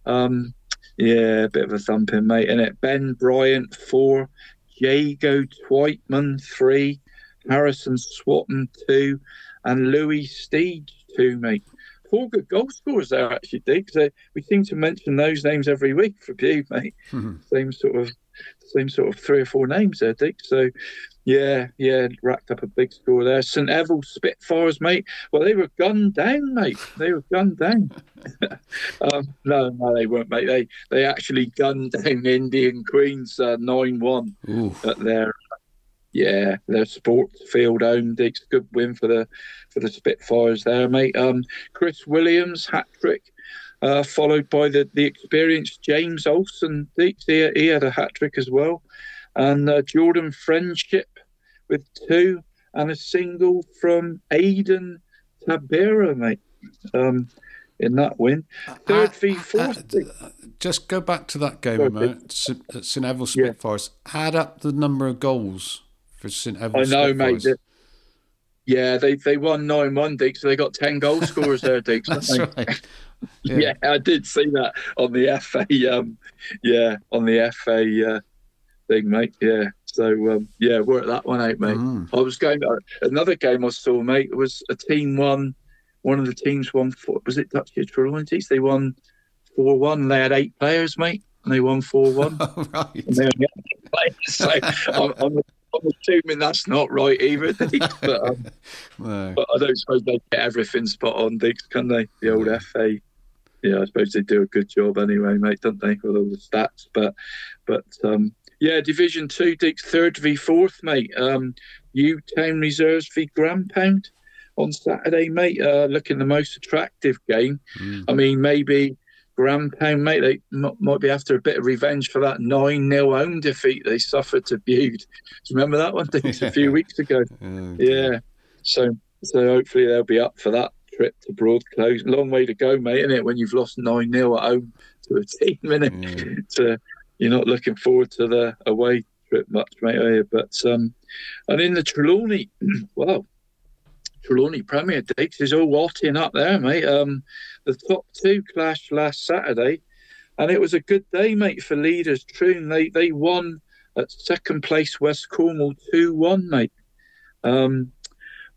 Um, yeah, a bit of a thumping, mate. And it Ben Bryant, 4. Jago Twightman, 3. Harrison Swatton, 2. And Louis Steed, 2, mate. Four good goal scorers there, actually, Diggs. Uh, we seem to mention those names every week for Bude, mate. Same sort of same sort of three or four names there, Dick. So, yeah, yeah, racked up a big score there. St Eval Spitfires, mate. Well, they were gunned down, mate. They were gunned down. um, no, no, they weren't, mate. They they actually gunned down Indian Queens nine one at their yeah their sports field home. Dick's good win for the for the Spitfires there, mate. Um, Chris Williams hat trick. Uh, followed by the, the experienced James Olsen. He, he had a hat trick as well. And uh, Jordan Friendship with two and a single from Aidan Tabera, mate, um, in that win. Third Uh, v uh, fourth. uh, just go back to that game Go a minute. St, at St Eval Yeah. Spitfires. Add up the number of goals for St Eval I know, mate. Spitfires. that- Yeah, they, they won 9 1, Dick, so they got 10 goal scorers there, Dick. That's right. Yeah. I did see that on the FA. Um, yeah, on the FA uh, thing, mate. Yeah. So um, yeah, work that one out, mate. Mm. I was going to, another game I saw, mate. Was a team one one of the teams won. Four, was it Dutch Trelawney's? They won four one. They had eight players, mate, and they won four one. right. So I'm, I'm, I'm, assuming that's not right either, Diggs, but, um, No. but I don't suppose they get everything spot on, Diggs, can they? The old FA. Yeah, I suppose they do a good job anyway, mate, don't they, with all the stats? But, but um, yeah, Division Two, Diggs, third v fourth, mate. Um, Bude Town Reserves v Grampound on Saturday, mate. Uh, looking the most attractive game. Mm. I mean, maybe Grampound, mate, they m- might be after a bit of revenge for that 9 0 home defeat they suffered to Bude. Do you remember that one, a few weeks ago? Oh, Yeah. So, so hopefully they'll be up for that trip to broad close. Long way to go, mate, isn't it? When you've lost 9 0 at home to a team, innit? Yeah. So you're not looking forward to the away trip much, mate, are you? But, um, and in the Trelawney, well, Trelawney Premier Diggs is all watting up there, mate. Um, the top two clashed last Saturday, and it was a good day, mate, for leaders. Troon they they won at second place West Cornwall two one, mate. Um,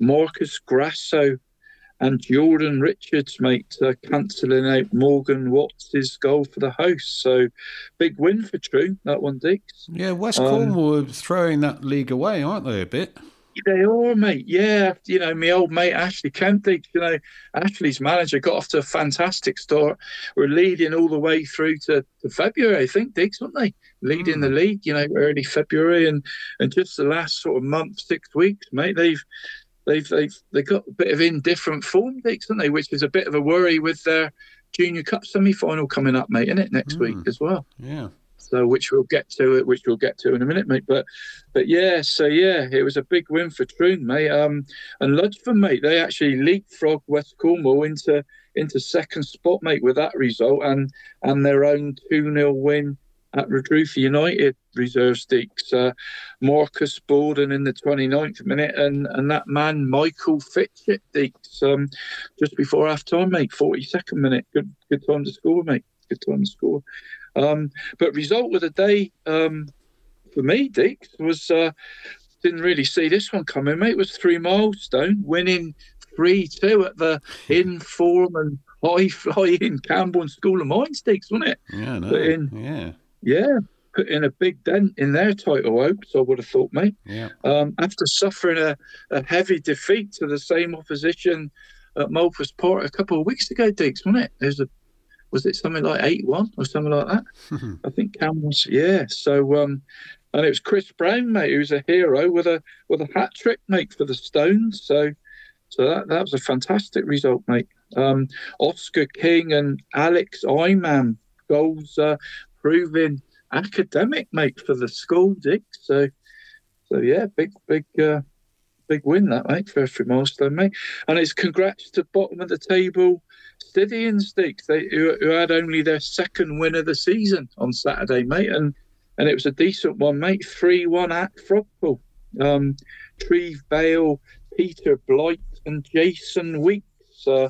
Marcus Grasso and Jordan Richards, mate, uh, cancelling out Morgan Watts' goal for the host. So big win for True, that one, Diggs. Yeah, West Um, Cornwall are throwing that league away, aren't they, a bit? They are, mate. Yeah, you know, my old mate Ashley Kempdig, you know, Ashley's manager got off to a fantastic start. We're leading all the way through to, to February, I think, Diggs, weren't they? Leading the league, you know, early February and, and just the last sort of month, six weeks, mate, they've they've they've they got a bit of indifferent form, Diggs, haven't they? Which is a bit of a worry with their junior cup semi final coming up, mate, isn't it, next week as well? Yeah. so which we'll get to it, which we'll get to in a minute, mate. But but yeah, so yeah, it was a big win for Troon, mate. Um, and Ludgvan, mate, they actually leapfrogged West Cornwall into into second spot, mate, with that result and and their own two 0 win at Redruth United reserve stakes. Uh, Marcus Borden in the 29th minute and, and that man Michael Fitchett um, just before half time, mate, 42nd minute. Good good time to score, mate. Good time to score. Um, but result of the day um, for me, Dick, was uh, didn't really see this one coming, mate. It Was Threemilestone winning three two at the in form and high flying Camborne School of Mines, Dicks, wasn't it? Yeah, no. In, Yeah. Yeah, put in a big dent in their title hopes. I would have thought, mate. Yeah. Um, after suffering a, a heavy defeat to the same opposition at Mulford Port a couple of weeks ago, Diggs, wasn't it? There's a was it something like eight one or something like that? I think Cam was yeah. So um, and it was Chris Brown, mate, who's a hero with a with a hat trick, mate, for the Stones. So so that that was a fantastic result, mate. Um, Oscar King and Alex Iman goals uh, proving academic, mate, for the school, Dick. So so yeah, big big. Uh, Big win that, mate, for every milestone, mate. And it's congrats to bottom of the table Stydian Sticks, they who, who had only their second win of the season on Saturday, mate, and and it was a decent one, mate. Three one at Frogpool. Um, Treve Bale, Peter Blight, and Jason Weeks uh,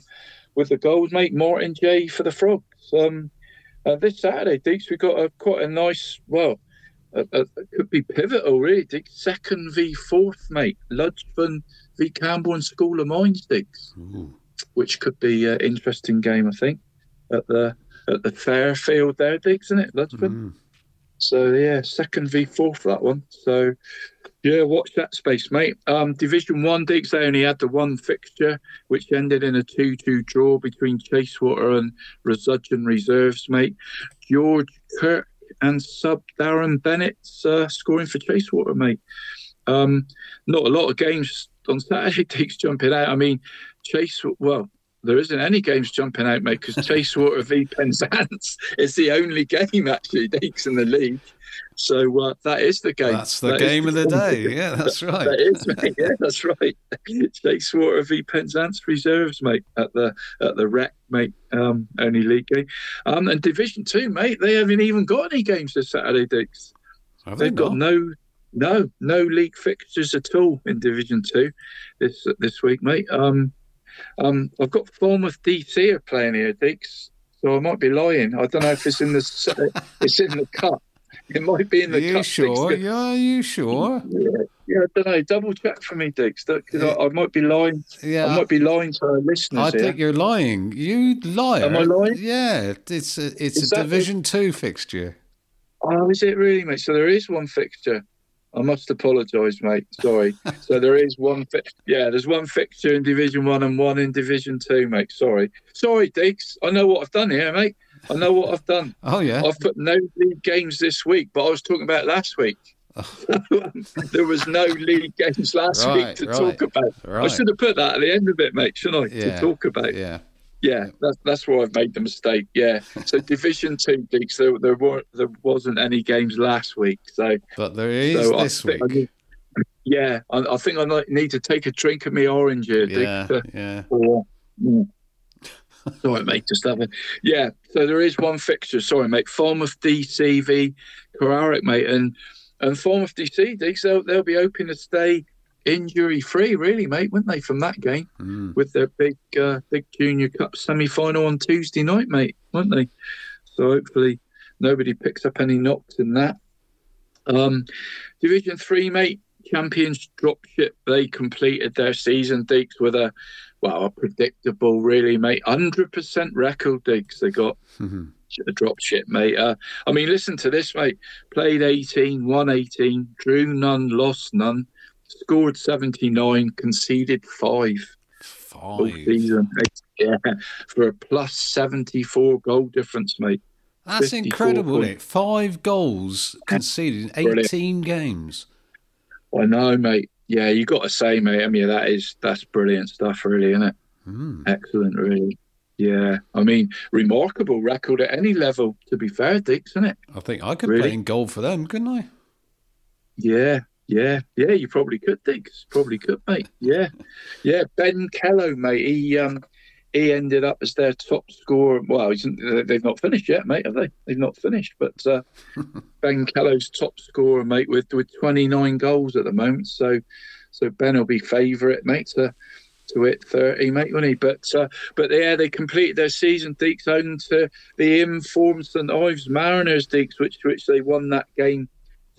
with the goals, mate. Martin J for the Frogs. Um, uh, this Saturday, Deacs, we got a quite a nice, well, a, a, it could be pivotal, really. Dick. Second v fourth, mate. Ludgvan v Camborne School of Mines, Dicks which could be an interesting game, I think, at the at the Fairfield there, Diggs, isn't it, Ludgvan? So yeah, second v fourth for that one. So yeah, watch that space, mate. Um, Division One, Diggs, they only had the one fixture, which ended in a two-two draw between Chacewater and Rosudgeon Reserves, mate. George Kirk and sub Darren Bennett uh, scoring for Chacewater, mate. Um, not a lot of games on Saturday. Diggs jumping out. I mean, Chase. Well, there isn't any games jumping out, mate, because Chacewater v Penzance is the only game actually Diggs in the league. So uh, that is the game. That's the That game of the day. Yeah, that's right. That is, mate. Yeah, that's right. Chacewater v Penzance reserves, mate, at the at the rec, mate. Um, only league game. Um, and Division Two, mate. They haven't even got any games this Saturday, Diggs. Have they They've got no, no, no league fixtures at all in Division Two this this week, mate. Um, um, I've got Falmouth DC are playing here, Diggs. So I might be lying. I don't know if it's in the it's in the cup. it might be in the Are you cup. sure? Diggs. Yeah, are you sure? Yeah, yeah, I don't know. Double check for me, Diggs, because I, I might be lying. Yeah. I might be lying to our listeners I here. think you're lying. You liar. Am I lying? Yeah, it's a, it's Is a Division Two fixture. Oh, is it really, mate? So there is one fixture. I must apologise, mate. Sorry. so there is one. Fi- yeah, there's one fixture in Division One and one in Division Two, mate. Sorry. Sorry, Diggs. I know what I've done here, mate. I know what I've done. Oh yeah. I've put no league games this week, but I was talking about last week. there was no league games last Right, week to right, talk about. I right. should have put that at the end of it, mate, shouldn't I? Yeah, To talk about. Yeah. Yeah, that's that's where I've made the mistake. Yeah. So Division Two leagues, there there were there wasn't any games last week. So But there is so this think week. I yeah, I, I think I need to take a drink of my orange here. Dick, Yeah, to- yeah. or- mm. Sorry, mate, just having. Yeah, so there is one fixture. Sorry, mate. Falmouth DC v Carharrack, mate, and and Falmouth DC, Dick, they'll they'll be hoping to stay injury free, really, mate, weren't they, from that game Mm. with their big uh, big Junior Cup semi final on Tuesday night, mate, weren't they? So hopefully nobody picks up any knocks in that. Um, Division Three, mate, champions dropship. They completed their season digs with a well, a predictable, really, mate. Hundred percent record digs they got. Mhm. A drop ship, mate. Uh, I mean, listen to this, mate. Played 18, won 18, drew none, lost none, scored 79, conceded five Five. season. Yeah, for a plus 74 goal difference, mate. That's incredible, points. it? Five goals conceded in Brilliant. 18 games. I know, mate. Yeah, you got to say, mate. I mean, that is that's brilliant stuff, really, isn't it? Mm. Excellent, really. Yeah, I mean, remarkable record at any level. To be fair, Dick, isn't it? I think I could Really? play in goal for them, couldn't I? Yeah, yeah, yeah. You probably could, Dick. Probably could, mate. Yeah, yeah. Ben Kello, mate. He um he ended up as their top scorer. Well, he's, they've not finished yet, mate. Have they? They've not finished, but uh, Ben Kello's top scorer, mate, with with 29 goals at the moment. So, so Ben will be favourite, mate. To, to hit 30, mate, won't he? But uh, but yeah, they completed their season, Deacs, home to the informed St Ives Mariners, Deacs, which which they won that game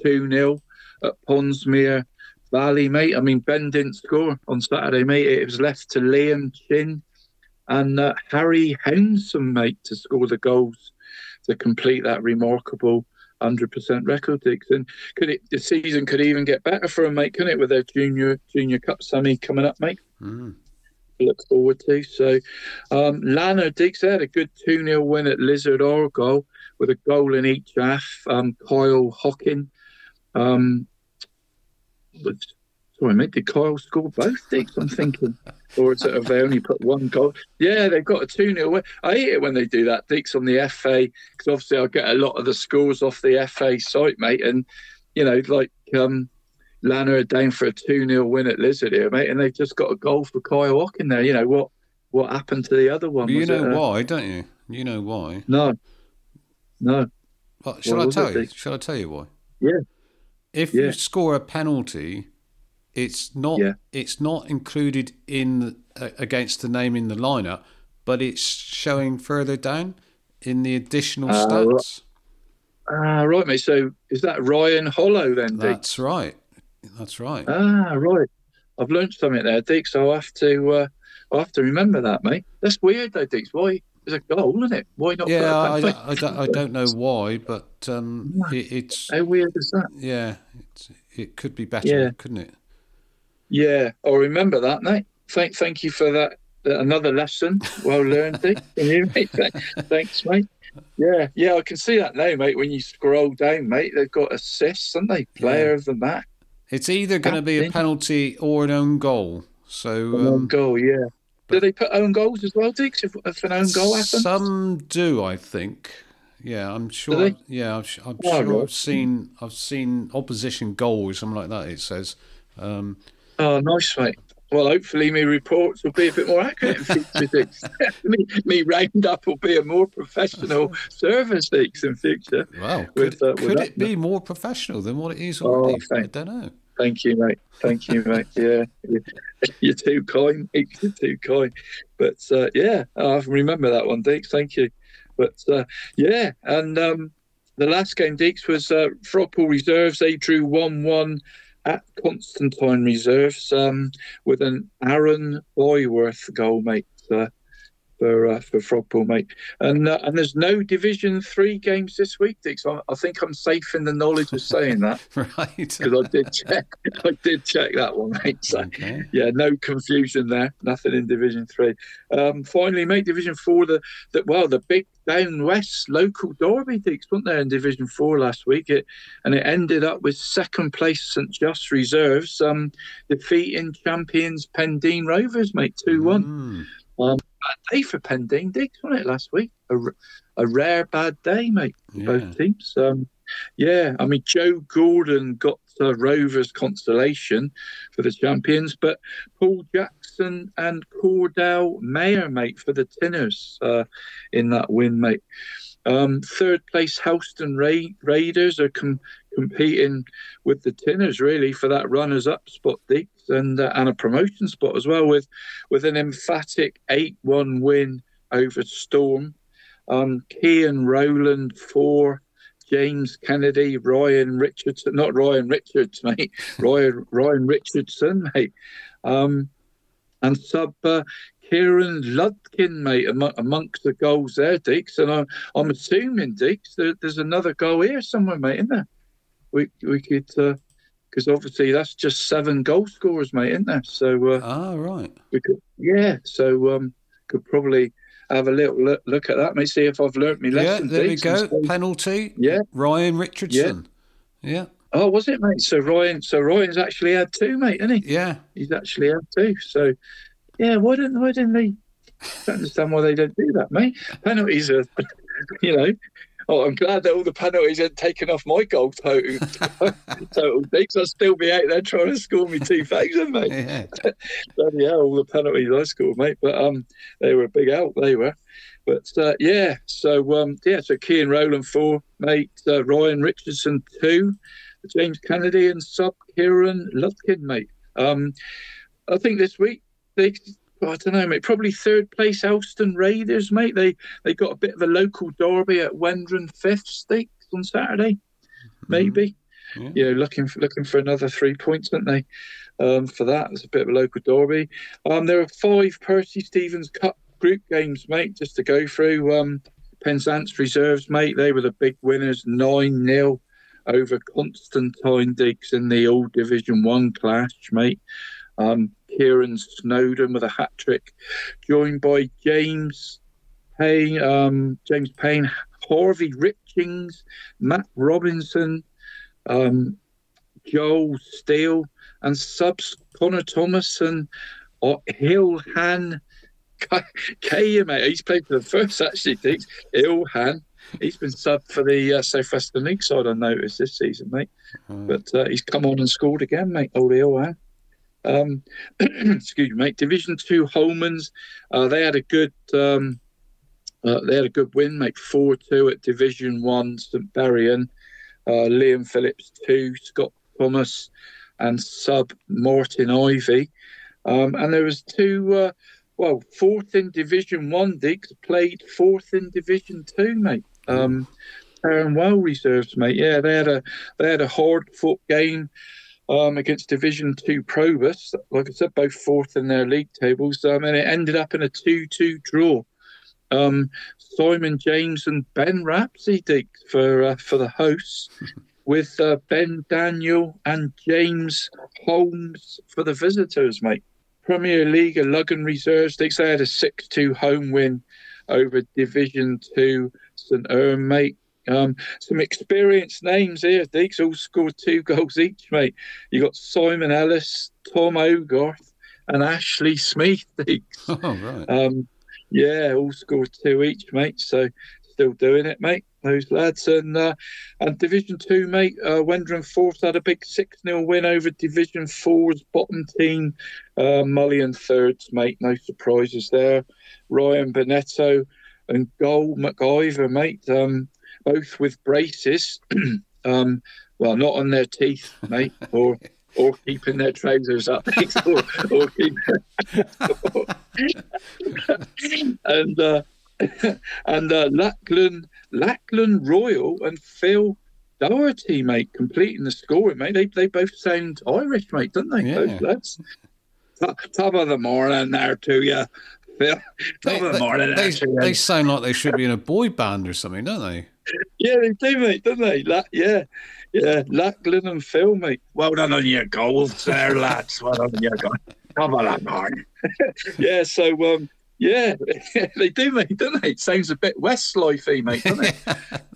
2 0 at Ponsmere Valley, mate. I mean, Ben didn't score on Saturday, mate. It was left to Liam Chin and uh, Harry Henson, mate, to score the goals to complete that remarkable 100% record, Dix. And could it, the season could even get better for them, mate, couldn't it, with their junior junior cup semi coming up, mate? Mm. look forward to. So, um, Lanner Dix had a good 2 0 win at Lizard Orgo with a goal in each half. Um, Kyle Hockin. Um, but, sorry, mate, did Kyle score both Dix? I'm thinking. or is it, have they only put one goal? Yeah, they've got a 2 0 win. I hate it when they do that, Dix, on the FA, because obviously I get a lot of the scores off the FA site, mate. And, you know, like. Um, Lanner are down for a 2 0 win at Lizard here, mate, and they've just got a goal for Kyle Walking there. You know, what what happened to the other one? You know it, uh, why, don't you? You know why. No. No. But shall I tell you? Shall I tell you why? Yeah. If Yeah. you score a penalty, it's not Yeah. it's not included in uh, against the name in the lineup, but it's showing further down in the additional Ah, stats. Ah, right, mate. So is that Ryan Hollow then, Dick? That's right. That's right. Ah, right. I've learned something there, Dick. So I have to, uh, I have to remember that, mate. That's weird, though, Dick. Why? There's a goal, isn't it? Why not? yeah, I, I? I don't, I don't know why, but um, it, it's How weird is that? yeah, it's, it could be better, Yeah. couldn't it? Yeah, I'll remember that, mate. Thank, thank you for that. Another lesson, well learned, Dick. You, mate? Thanks, mate. Yeah, yeah, I can see that now, mate. When you scroll down, mate, they've got assists, haven't they? Player of the match, It's either going to be a penalty or an own goal. So own um, goal. Yeah. Do they put own goals as well, Dick? If, if an own goal happens, Some do, I think. Yeah, I'm sure. Yeah, I'm, I'm oh, sure right. I've seen. I've seen opposition goals, something like that. It says. Um, Oh, nice, mate. Well, hopefully, my reports will be a bit more accurate in future. Me, me roundup will be a more professional service, in future. With, could, uh, could it be more professional than what it is Oh. I don't know. Thank you, mate. Thank you, mate. Yeah, you're too kind. You're too kind. But uh, yeah, I remember that one, Dicks. Thank you. But uh, yeah, and um, the last game, Deacs, was uh, Reserves. They drew 1 1 at Constantine Reserves um, with an Aaron Boyworth goal, mate. Uh, for uh, for Frogpool, mate. And uh, and there's no Division Three games this week, Dick. So I, I think I'm safe in the knowledge of saying that, right? Because I did check, I did check that one, mate. So okay. yeah, no confusion there. Nothing in Division Three. Um, finally, mate, Division Four. The, the well, the big down west local derby, Dicks, weren't there in Division Four last week? It and it ended up with second place St Just Reserves um, defeating champions Pendeen Rovers, mate, two one. Mm. Um, bad day for Diggs, wasn't it, last week? A, a rare bad day, mate, yeah. both teams. Um, yeah, I mean, Joe Gordon got the Rovers consolation for the champions, but Paul Jackson and Cordell Mayer, mate, for the Tinners uh, in that win, mate. Um, third place Helston Ra- Raiders are com- competing with the Tinners really for that runners up spot, Deacs, and uh, and a promotion spot as well with with an emphatic eight one win over Storm. Um, Kean Rowland four. James Kennedy, Ryan Richardson, not Ryan Richards, mate, Ryan Ryan Richardson, mate, um, and sub uh, Kieran Ludkin, mate, amongst the goals there, Deacs. And I'm, I'm assuming, Deacs, there's another goal here somewhere, mate, isn't there? We, we could, because obviously that's just seven goal scorers, mate, isn't there? So, uh, ah, right. We could, yeah, so um, could probably have a little look, look at that, mate, see if I've learnt me lesson. Yeah, there we go. Penalty. Yeah. Ryan Richardson. Yeah. yeah. Oh, was it, mate? So Ryan, so Ryan's actually had two, mate, isn't he? Yeah, he's actually had two. So yeah, why didn't why didn't they? I don't understand why they don't do that, mate. Penalties are, you know. Oh, I'm glad that all the penalties had taken off my goal total. total because I'd still be out there trying to score me two thousand, mate. Yeah. Bloody hell, all the penalties I scored, mate. But um, they were a big help. They were. But uh, yeah, so um, yeah, so Kean Rowland four, mate. Uh, Ryan Richardson two, James Kennedy and sub Kieran Lutkin, mate. Um, I think this week they, I don't know, mate. Probably third place Helston Raiders, mate. They they got a bit of a local derby at Wendron Fifth Stakes on Saturday, mm-hmm. maybe. Yeah. You know, looking for looking for another three points, aren't they? Um, for that, it's a bit of a local derby. Um, there are five Percy Stevens Cup group games, mate, just to go through. Um, Penzance reserves, mate. They were the big winners, nine 0 over Constantine Diggs in the All Division One clash, mate. Um, Kieran Snowden with a hat trick, joined by James Payne, um, James Payne, Harvey Richings, Matt Robinson, um, Joel Steele, and subs Connor Thomas and uh, Ilhan Kaya, mate. He's played for the first actually, thinks Ilhan. He's been sub for the uh, Southwestern League side, I noticed this season, mate. Mm. But uh, he's come on and scored again, mate. Old Ilhan. Um, excuse me, mate. Division Two Holmans, uh, they had a good um, uh, they had a good win, make Four two at Division One St Buryan. Uh, Liam Phillips two, Scott Thomas, and sub Martin Ivy. Um, and there was two. Uh, well, fourth in Division One, Diggs played fourth in Division Two, mate. Um, and well reserves, mate. Yeah, they had a they had a hard fought game um, against Division Two Probus. Like I said, both fourth in their league tables, um, and it ended up in a two-two draw. Um, Simon James and Ben Rapsey dig for uh, for the hosts, with uh, Ben Daniel and James Holmes for the visitors, mate. Premier League Ludgvan Reserves, they had a 6 2 home win over Division 2 St. Erm, mate. Um, some experienced names here. Deacs all scored two goals each, mate. You got Simon Ellis, Tom Ogarth, and Ashley Smith. Deacs. Oh, right. Um, yeah, all scored two each, mate. So still doing it, mate. Those lads and uh, and Division Two, mate. Uh, Wendron Force had a big six 0 win over Division Four's bottom team, uh, Mullion thirds, mate. No surprises there. Ryan Bonetto and Goal McIver, mate. Um, both with braces. um, well, not on their teeth, mate, or or keeping their trousers up, or, or keep, and uh, and uh, Lachlan, Lachlan Royal and Phil Doherty, mate, completing the scoring, mate. They, they both sound Irish, mate, don't they? Yeah. Both lads. Top, of the morning there to you, They, of the morning they, they, to they sound like they should be in a boy band or something, don't they? Yeah, they do, mate, don't they? La- yeah, yeah. Lachlan and Phil, mate. Well done on your goals there, lads. Well done on your goals. Come on, man. yeah, so, um, yeah, they do, mate, don't they? It sounds a bit Westlifey, mate, doesn't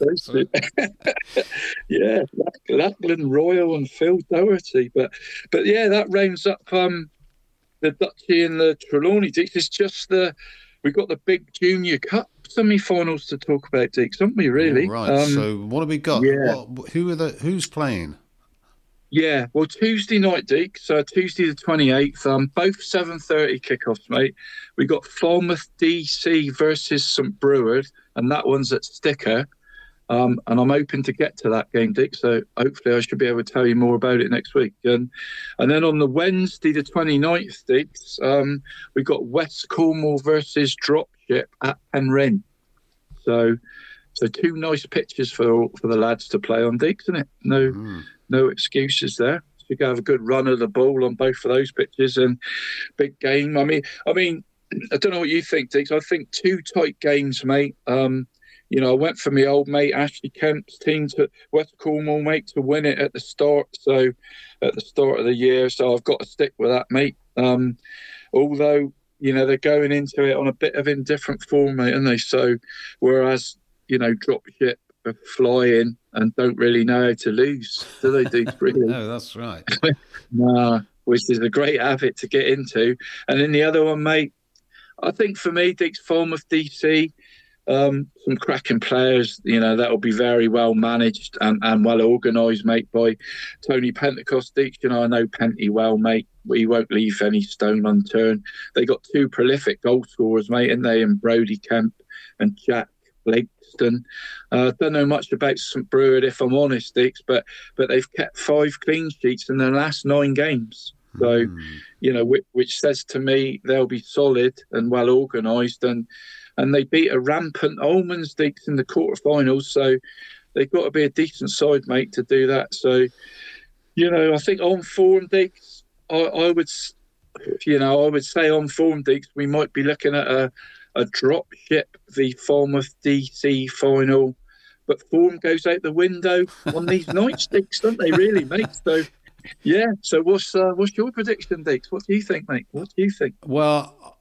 it? Yeah, Lachlan Royal and Phil Doherty. But, but yeah, that rounds up um, the Duchy and the Trelawney. Deacs. It's just the we've got the big Junior Cup semi-finals to talk about, Deacs, haven't we? Really? All right. Um, so what have we got? yeah. What, who are the? Who's playing? Yeah, well, Tuesday night, Deke. So Tuesday the twenty eighth. Um, both seven thirty kickoffs, mate. We got Falmouth DC versus St Breward, and that one's at Sticker. Um, and I'm hoping to get to that game, Dick. So hopefully I should be able to tell you more about it next week. And and then on the Wednesday the 29th, Dick, um, we got West Cornwall versus Dropship at Penryn. So so two nice pitches for for the lads to play on, Dick, isn't it? No Hmm. no excuses there. So you can have a good run of the ball on both of those pitches and big game. I mean, I mean, I don't know what you think, Diggs. I think two tight games, mate. Um, you know, I went for my old mate Ashley Kemp's team to West Cornwall, mate, to win it at the start. So at the start of the year, so I've got to stick with that, mate. Um, although you know they're going into it on a bit of indifferent form, mate, aren't they? So whereas you know Dropship are flying and don't really know how to lose, do they? Do really? No, that's right. Nah, which is a great habit to get into. And then the other one, mate, I think for me, Dick's Falmouth DC, um, some cracking players, you know, that'll be very well managed and, and well organised, mate, by Tony Pentecost. Dick, you know, I know Penty well, mate. He won't leave any stone unturned. They got two prolific goal scorers, mate, and they and Brody Kemp and Jack Blakeston. Uh, don't know much about St Breward, if I'm honest, Dix, but but they've kept five clean sheets in their last nine games. So, Hmm. you know, which, which says to me they'll be solid and well organised, and and they beat a rampant Almonds Dix in the quarterfinals. So they've got to be a decent side, mate, to do that. So, you know, I think on form, Dix, I, I would, you know, I would say on form, Dix, we might be looking at a a drop ship the Falmouth DC final. But form goes out the window on these night sticks, don't they? Really, mate. So, yeah. So, what's uh, what's your prediction, Dix? What do you think, mate? What do you think? Well,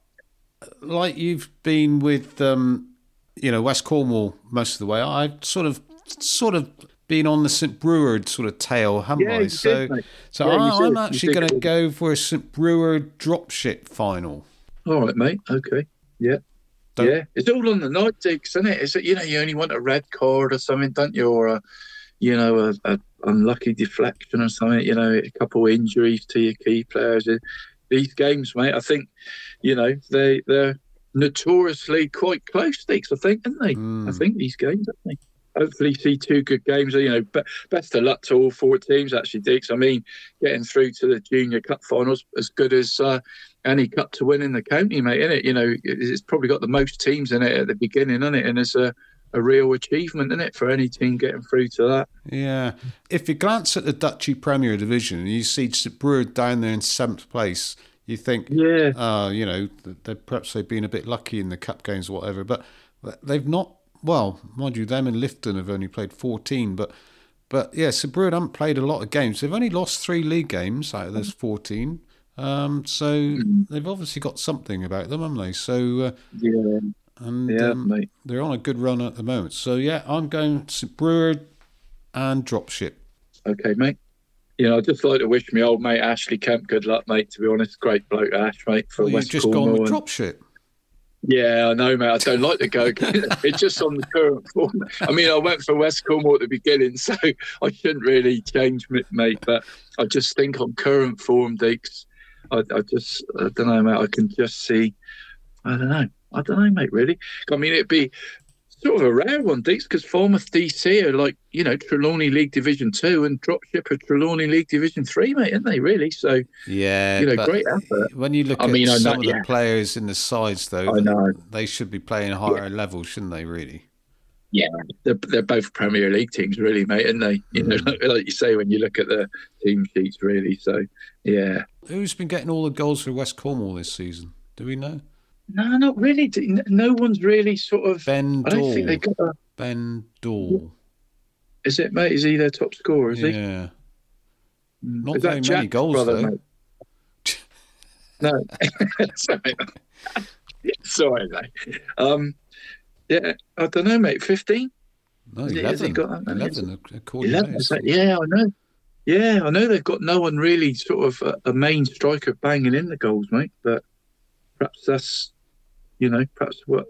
like you've been with, um, you know, West Cornwall most of the way. I've sort of, sort of been on the St Breward sort of tail, haven't Yeah, I? so, did, so Yeah, I, I'm actually going to go for a St Breward dropship final. All right, mate. Okay. Yeah. Don't- yeah. It's all on the night, Dix, isn't it? Is it? You know, you only want a red card or something, don't you? Or a, you know, a, a unlucky deflection or something. You know, a couple of injuries to your key players. These games, mate. I think, you know, they they're notoriously quite close, Dix. I think, aren't they? Mm. I think these games, aren't they? Hopefully, see two good games. You know, be, best of luck to all four teams. Actually, Dix. I mean, getting through to the Junior Cup finals as good as uh, any cup to win in the county, mate. Isn't it? You know, it's probably got the most teams in it at the beginning, isn't it? And it's a, a real achievement, isn't it, for any team getting through to that? Yeah. If you glance at the Duchy Premier Division and you see St Breward down there in seventh place, you think, Yeah. uh, you know, th- they perhaps they've been a bit lucky in the cup games or whatever, but they've not. Well, mind you, them and Lifton have only played fourteen, but but yeah, St Breward haven't played a lot of games. They've only lost three league games out of those fourteen. Um, so they've obviously got something about them, haven't they? So uh, Yeah. And Yeah, um, mate. they're on a good run at the moment. So yeah, I'm going to Breward and Dropship. Okay, mate. You know, I'd just like to wish my old mate Ashley Kemp good luck, mate. To be honest, great bloke, Ash, mate. For Well, you've West just gone with and- Dropship. Yeah, I know, mate. I don't like to go. it's just on the current form. I mean, I went for West Cornwall at the beginning, so I shouldn't really change, mate. But I just think on current form, Deacs, I, I just, I don't know, mate. I can just see, I don't know. I don't know, mate, really. I mean, it'd be sort of a rare one, Deacs, because Falmouth DC are like, you know, Trelawny League Division 2 and Dropship are Trelawny League Division 3, mate, aren't they, really? So, yeah, you know, great effort. When you look I at mean, some know- of yeah. the players in the sides, though, I know. they should be playing higher levels, shouldn't they, really? Yeah, they're, they're both Premier League teams, really, mate, aren't they? You know, like, like you say, when you look at the team sheets, really. So, yeah. Who's been getting all the goals for West Cornwall this season? Do we know? No, not really. No one's really sort of. Ben I don't think they got a. Ben Dole. Is it, mate? Is he their top scorer? Is he? Yeah. Not Is that very many goals, brother, though. No, sorry, sorry, mate. Um, yeah, I don't know, mate. Fifteen. No, Is it- has 11. got that 11, according Eleven. to that- Yeah, I know. Yeah, I know they've got no one really sort of a, a main striker banging in the goals, mate. But perhaps that's, you know, perhaps what,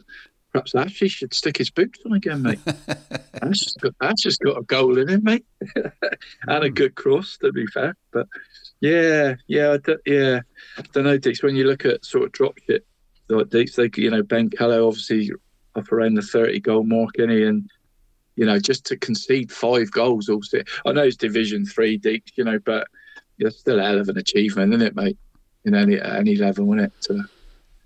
perhaps Ashley should stick his boots on again, mate. Ash has got, Ash has got a goal in him, mate, and a hmm. good cross. To be fair, but yeah, yeah, I don't, yeah. I don't know, Dix. When you look at sort of drop shit, like Dix, they, you know, Ben Callow obviously up around the thirty goal mark, is he? And you know, just to concede five goals, also. I know it's Division Three, Dix, you know, but it's still a hell of an achievement, isn't it, mate? In any at any level, isn't it?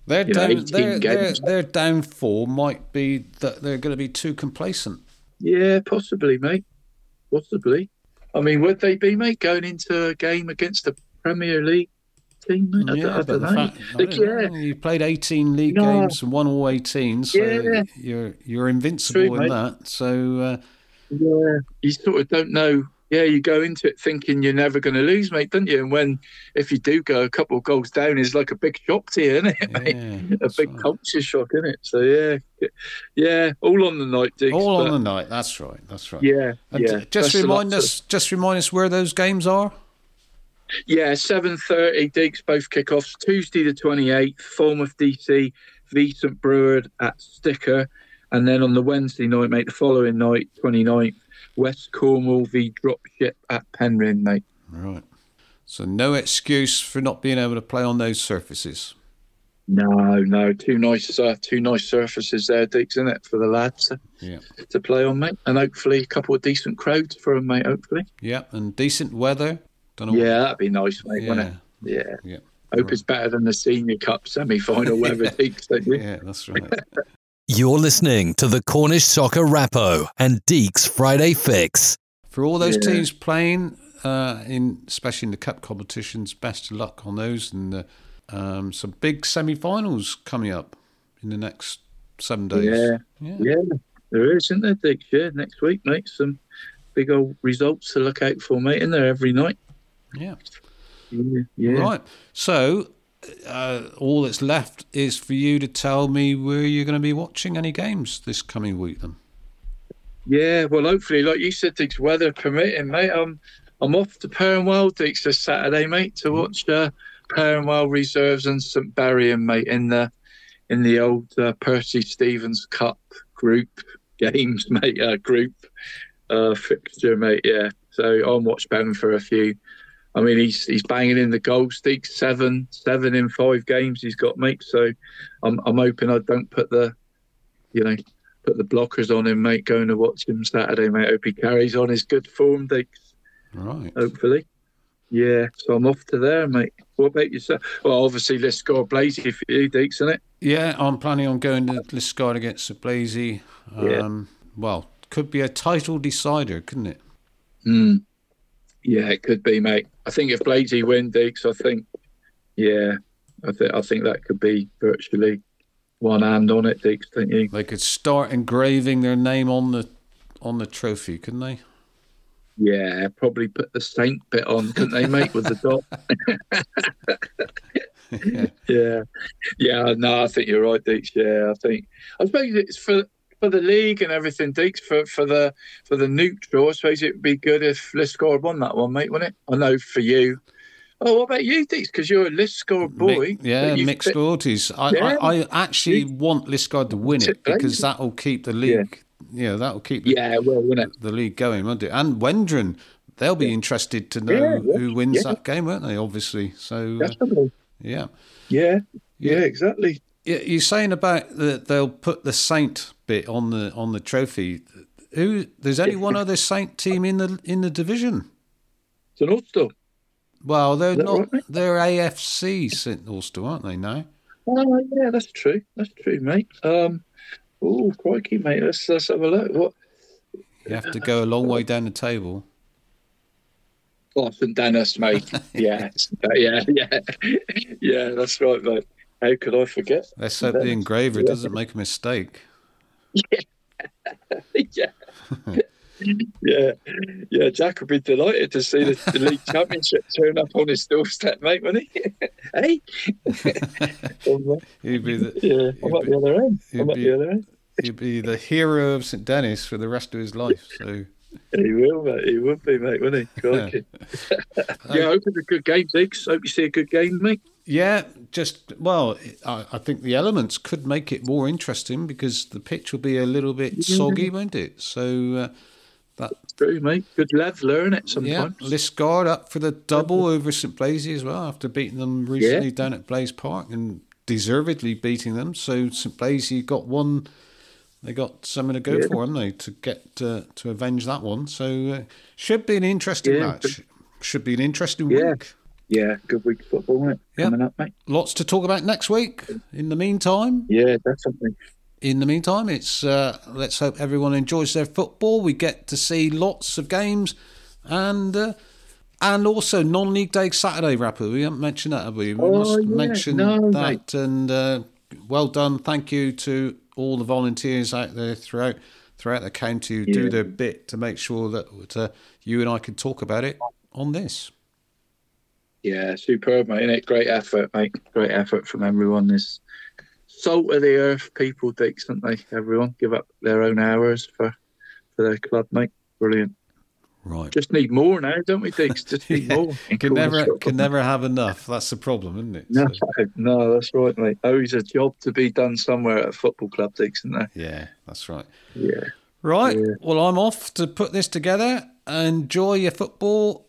Their, you know, down, their, their, their downfall might be that they're going to be too complacent. Yeah, possibly, mate. Possibly. I mean, would they be, mate, going into a game against a Premier League team, mate? I, yeah, don't, I but don't know. fact, I don't yeah, you played 18 league No. games and won all 18, so Yeah. you're you're invincible True, in mate. that. So uh, yeah. You sort of don't know. Yeah, you go into it thinking you're never going to lose, mate, don't you? And when, if you do go a couple of goals down, it's like a big shock to you, isn't it, mate? a big right. culture shock, isn't it? So yeah, yeah, all on the night, Diggs. all on the night. That's right. That's right. Yeah, And yeah. just remind to- us. Just remind us where those games are. Yeah, seven thirty. Diggs both kickoffs. Tuesday the twenty eighth. Falmouth DC v St Breward at Sticker, and then on the Wednesday night, mate, the following night, 29th, West Cornwall v Dropship at Penryn, mate. Right. So no excuse for not being able to play on those surfaces. No, no, two nice, uh, two nice surfaces there, Diggs, isn't it, for the lads to, Yeah. to play on, mate, and hopefully a couple of decent crowds for them, mate. Hopefully, Yeah, and decent weather. Don't know. yeah, that'd be nice, mate, Yeah. wouldn't it? Yeah. Yeah. Hope it's better than the Senior Cup semi-final weather, Diggs, don't you? Yeah, that's right. You're listening to the Cornish Soccer Rappo and Deacs Friday Fix. For all those Yeah. teams playing, uh, in especially in the cup competitions, best of luck on those, and uh, um, some big semi-finals coming up in the next seven days. Yeah. yeah, Yeah, there is, isn't there, Dick? Yeah, next week, mate. Some big old results to look out for, mate, in there every night. yeah. Yeah, yeah. Right. So, uh, all that's left is for you to tell me where you're going to be watching any games this coming week. Then. Yeah, well, hopefully, like you said, Dick's weather permitting, mate. I'm I'm off to Perranwell, Dick's this Saturday, mate, to watch uh, Perranwell Reserves and St Buryan, mate, in the in the old uh, Percy Stevens Cup group games, mate. Uh, group uh, fixture, mate. Yeah, so I'm watch bound for a few. I mean, he's he's banging in the goals, Dick. Seven seven in five games he's got, mate. So I'm I'm hoping I don't put the, you know, put the blockers on him, mate. Going to watch him Saturday, mate. Hope he carries on his good form, Deacs. Right. Hopefully. Yeah, so I'm off to there, mate. What about yourself? Well, obviously, let's score Blazey for you, Deacs, isn't it? Yeah, I'm planning on going to Liskeard against the Blazey. Um, Well, could be a title decider, couldn't it? Hmm. Yeah, it could be, mate. I think if Blazey win, Deacs, I think, yeah, I think I think that could be virtually one hand on it, Deacs, don't you? They could start engraving their name on the on the trophy, couldn't they? Yeah, probably put the Saint bit on, couldn't they, mate, with the dot? yeah, yeah. No, I think you're right, Deacs. Yeah, I think I suppose it's for for the league and everything, Deacs. For for the for the neutral, I suppose it would be good if Liskeard won that one, mate, wouldn't it? I know for you. Oh, what about you, Deacs? Because you're a Liskeard boy. Mi- yeah, mixed loyalties. I, Yeah. I, I actually want Liskeard to win it because that'll keep the league. Yeah, that'll keep the, Yeah, well, wouldn't it? the league going, won't it? And Wendron, they'll be interested to know Yeah, yeah, who wins yeah. that game, won't they? Obviously. So uh, yeah, Yeah, yeah, exactly. You're saying about that they'll put the Saint bit on the on the trophy. Who? There's only one other Saint team in the in the division. St Austell. Well, they're not. right, they're AFC St Austell, aren't they? Now. Oh yeah, that's true. That's true, mate. Um, oh crikey, mate. Let's let's have a look. What? You have to go a long way down the table. Oh, St Dennis, mate. yeah, yeah, yeah, yeah. That's right, mate. How could I forget? Let's hope the engraver Yeah. doesn't make a mistake. yeah. yeah, yeah. Jack would be delighted to see the, the league championship turn up on his doorstep, mate, wouldn't he? hey, He'd be the yeah, I'm at the other end. I'm at the other end. he'd be the hero of St Dennis for the rest of his life. So He will, mate. He would be, mate, wouldn't he? Crikey. yeah, I hope it's a good game, Diggs. Hope you see a good game, mate. Yeah, just well, I, I think the elements could make it more interesting because the pitch will be a little bit soggy, won't it? So uh, that True, mate. Good lads learn it yeah, sometimes. Liskeard up for the double over St Blazey as well after beating them recently down at Blaise Park and deservedly beating them. So St Blazey got one. They got something to go Yeah. for, haven't they, to get uh, to avenge that one? So uh, should be an interesting Yeah, match. Should be an interesting Yeah. week. Yeah, good week of football, mate. Yeah. Coming up, mate. Lots to talk about next week. In the meantime, Yeah, definitely. in the meantime, it's uh, let's hope everyone enjoys their football. We get to see lots of games, and uh, and also non-league day Saturday Rappo. We haven't mentioned that, have we? We Oh, must yeah. mention No, that. mate. And uh, well done. Thank you to all the volunteers out there throughout throughout the county who do their bit to make sure that uh, you and I can talk about it on this. Yeah, superb, mate. Innit? Great effort, mate. Great effort from everyone. This salt of the earth people, don't they? Everyone give up their own hours for for their club, mate. Brilliant. Right. Just need more now, don't we, Diggs? Just need Yeah. more. Can never can never have enough. That's the problem, isn't it? No, So- no, that's right, mate. Always a job to be done somewhere at a football club, Diggs, isn't there? yeah, that's right. Yeah. Right. Yeah. Well, I'm off to put this together. Enjoy your football,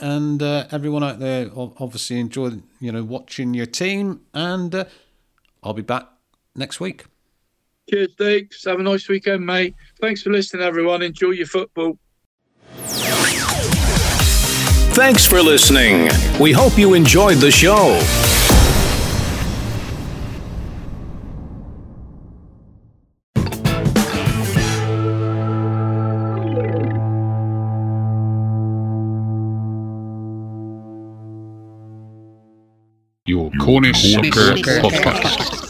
and uh, everyone out there obviously enjoy you know watching your team. And uh, I'll be back next week. Cheers, Diggs. Have a nice weekend, mate. Thanks for listening, everyone. Enjoy your football. Thanks for listening. We hope you enjoyed the show. Your Cornish Soccer Podcast.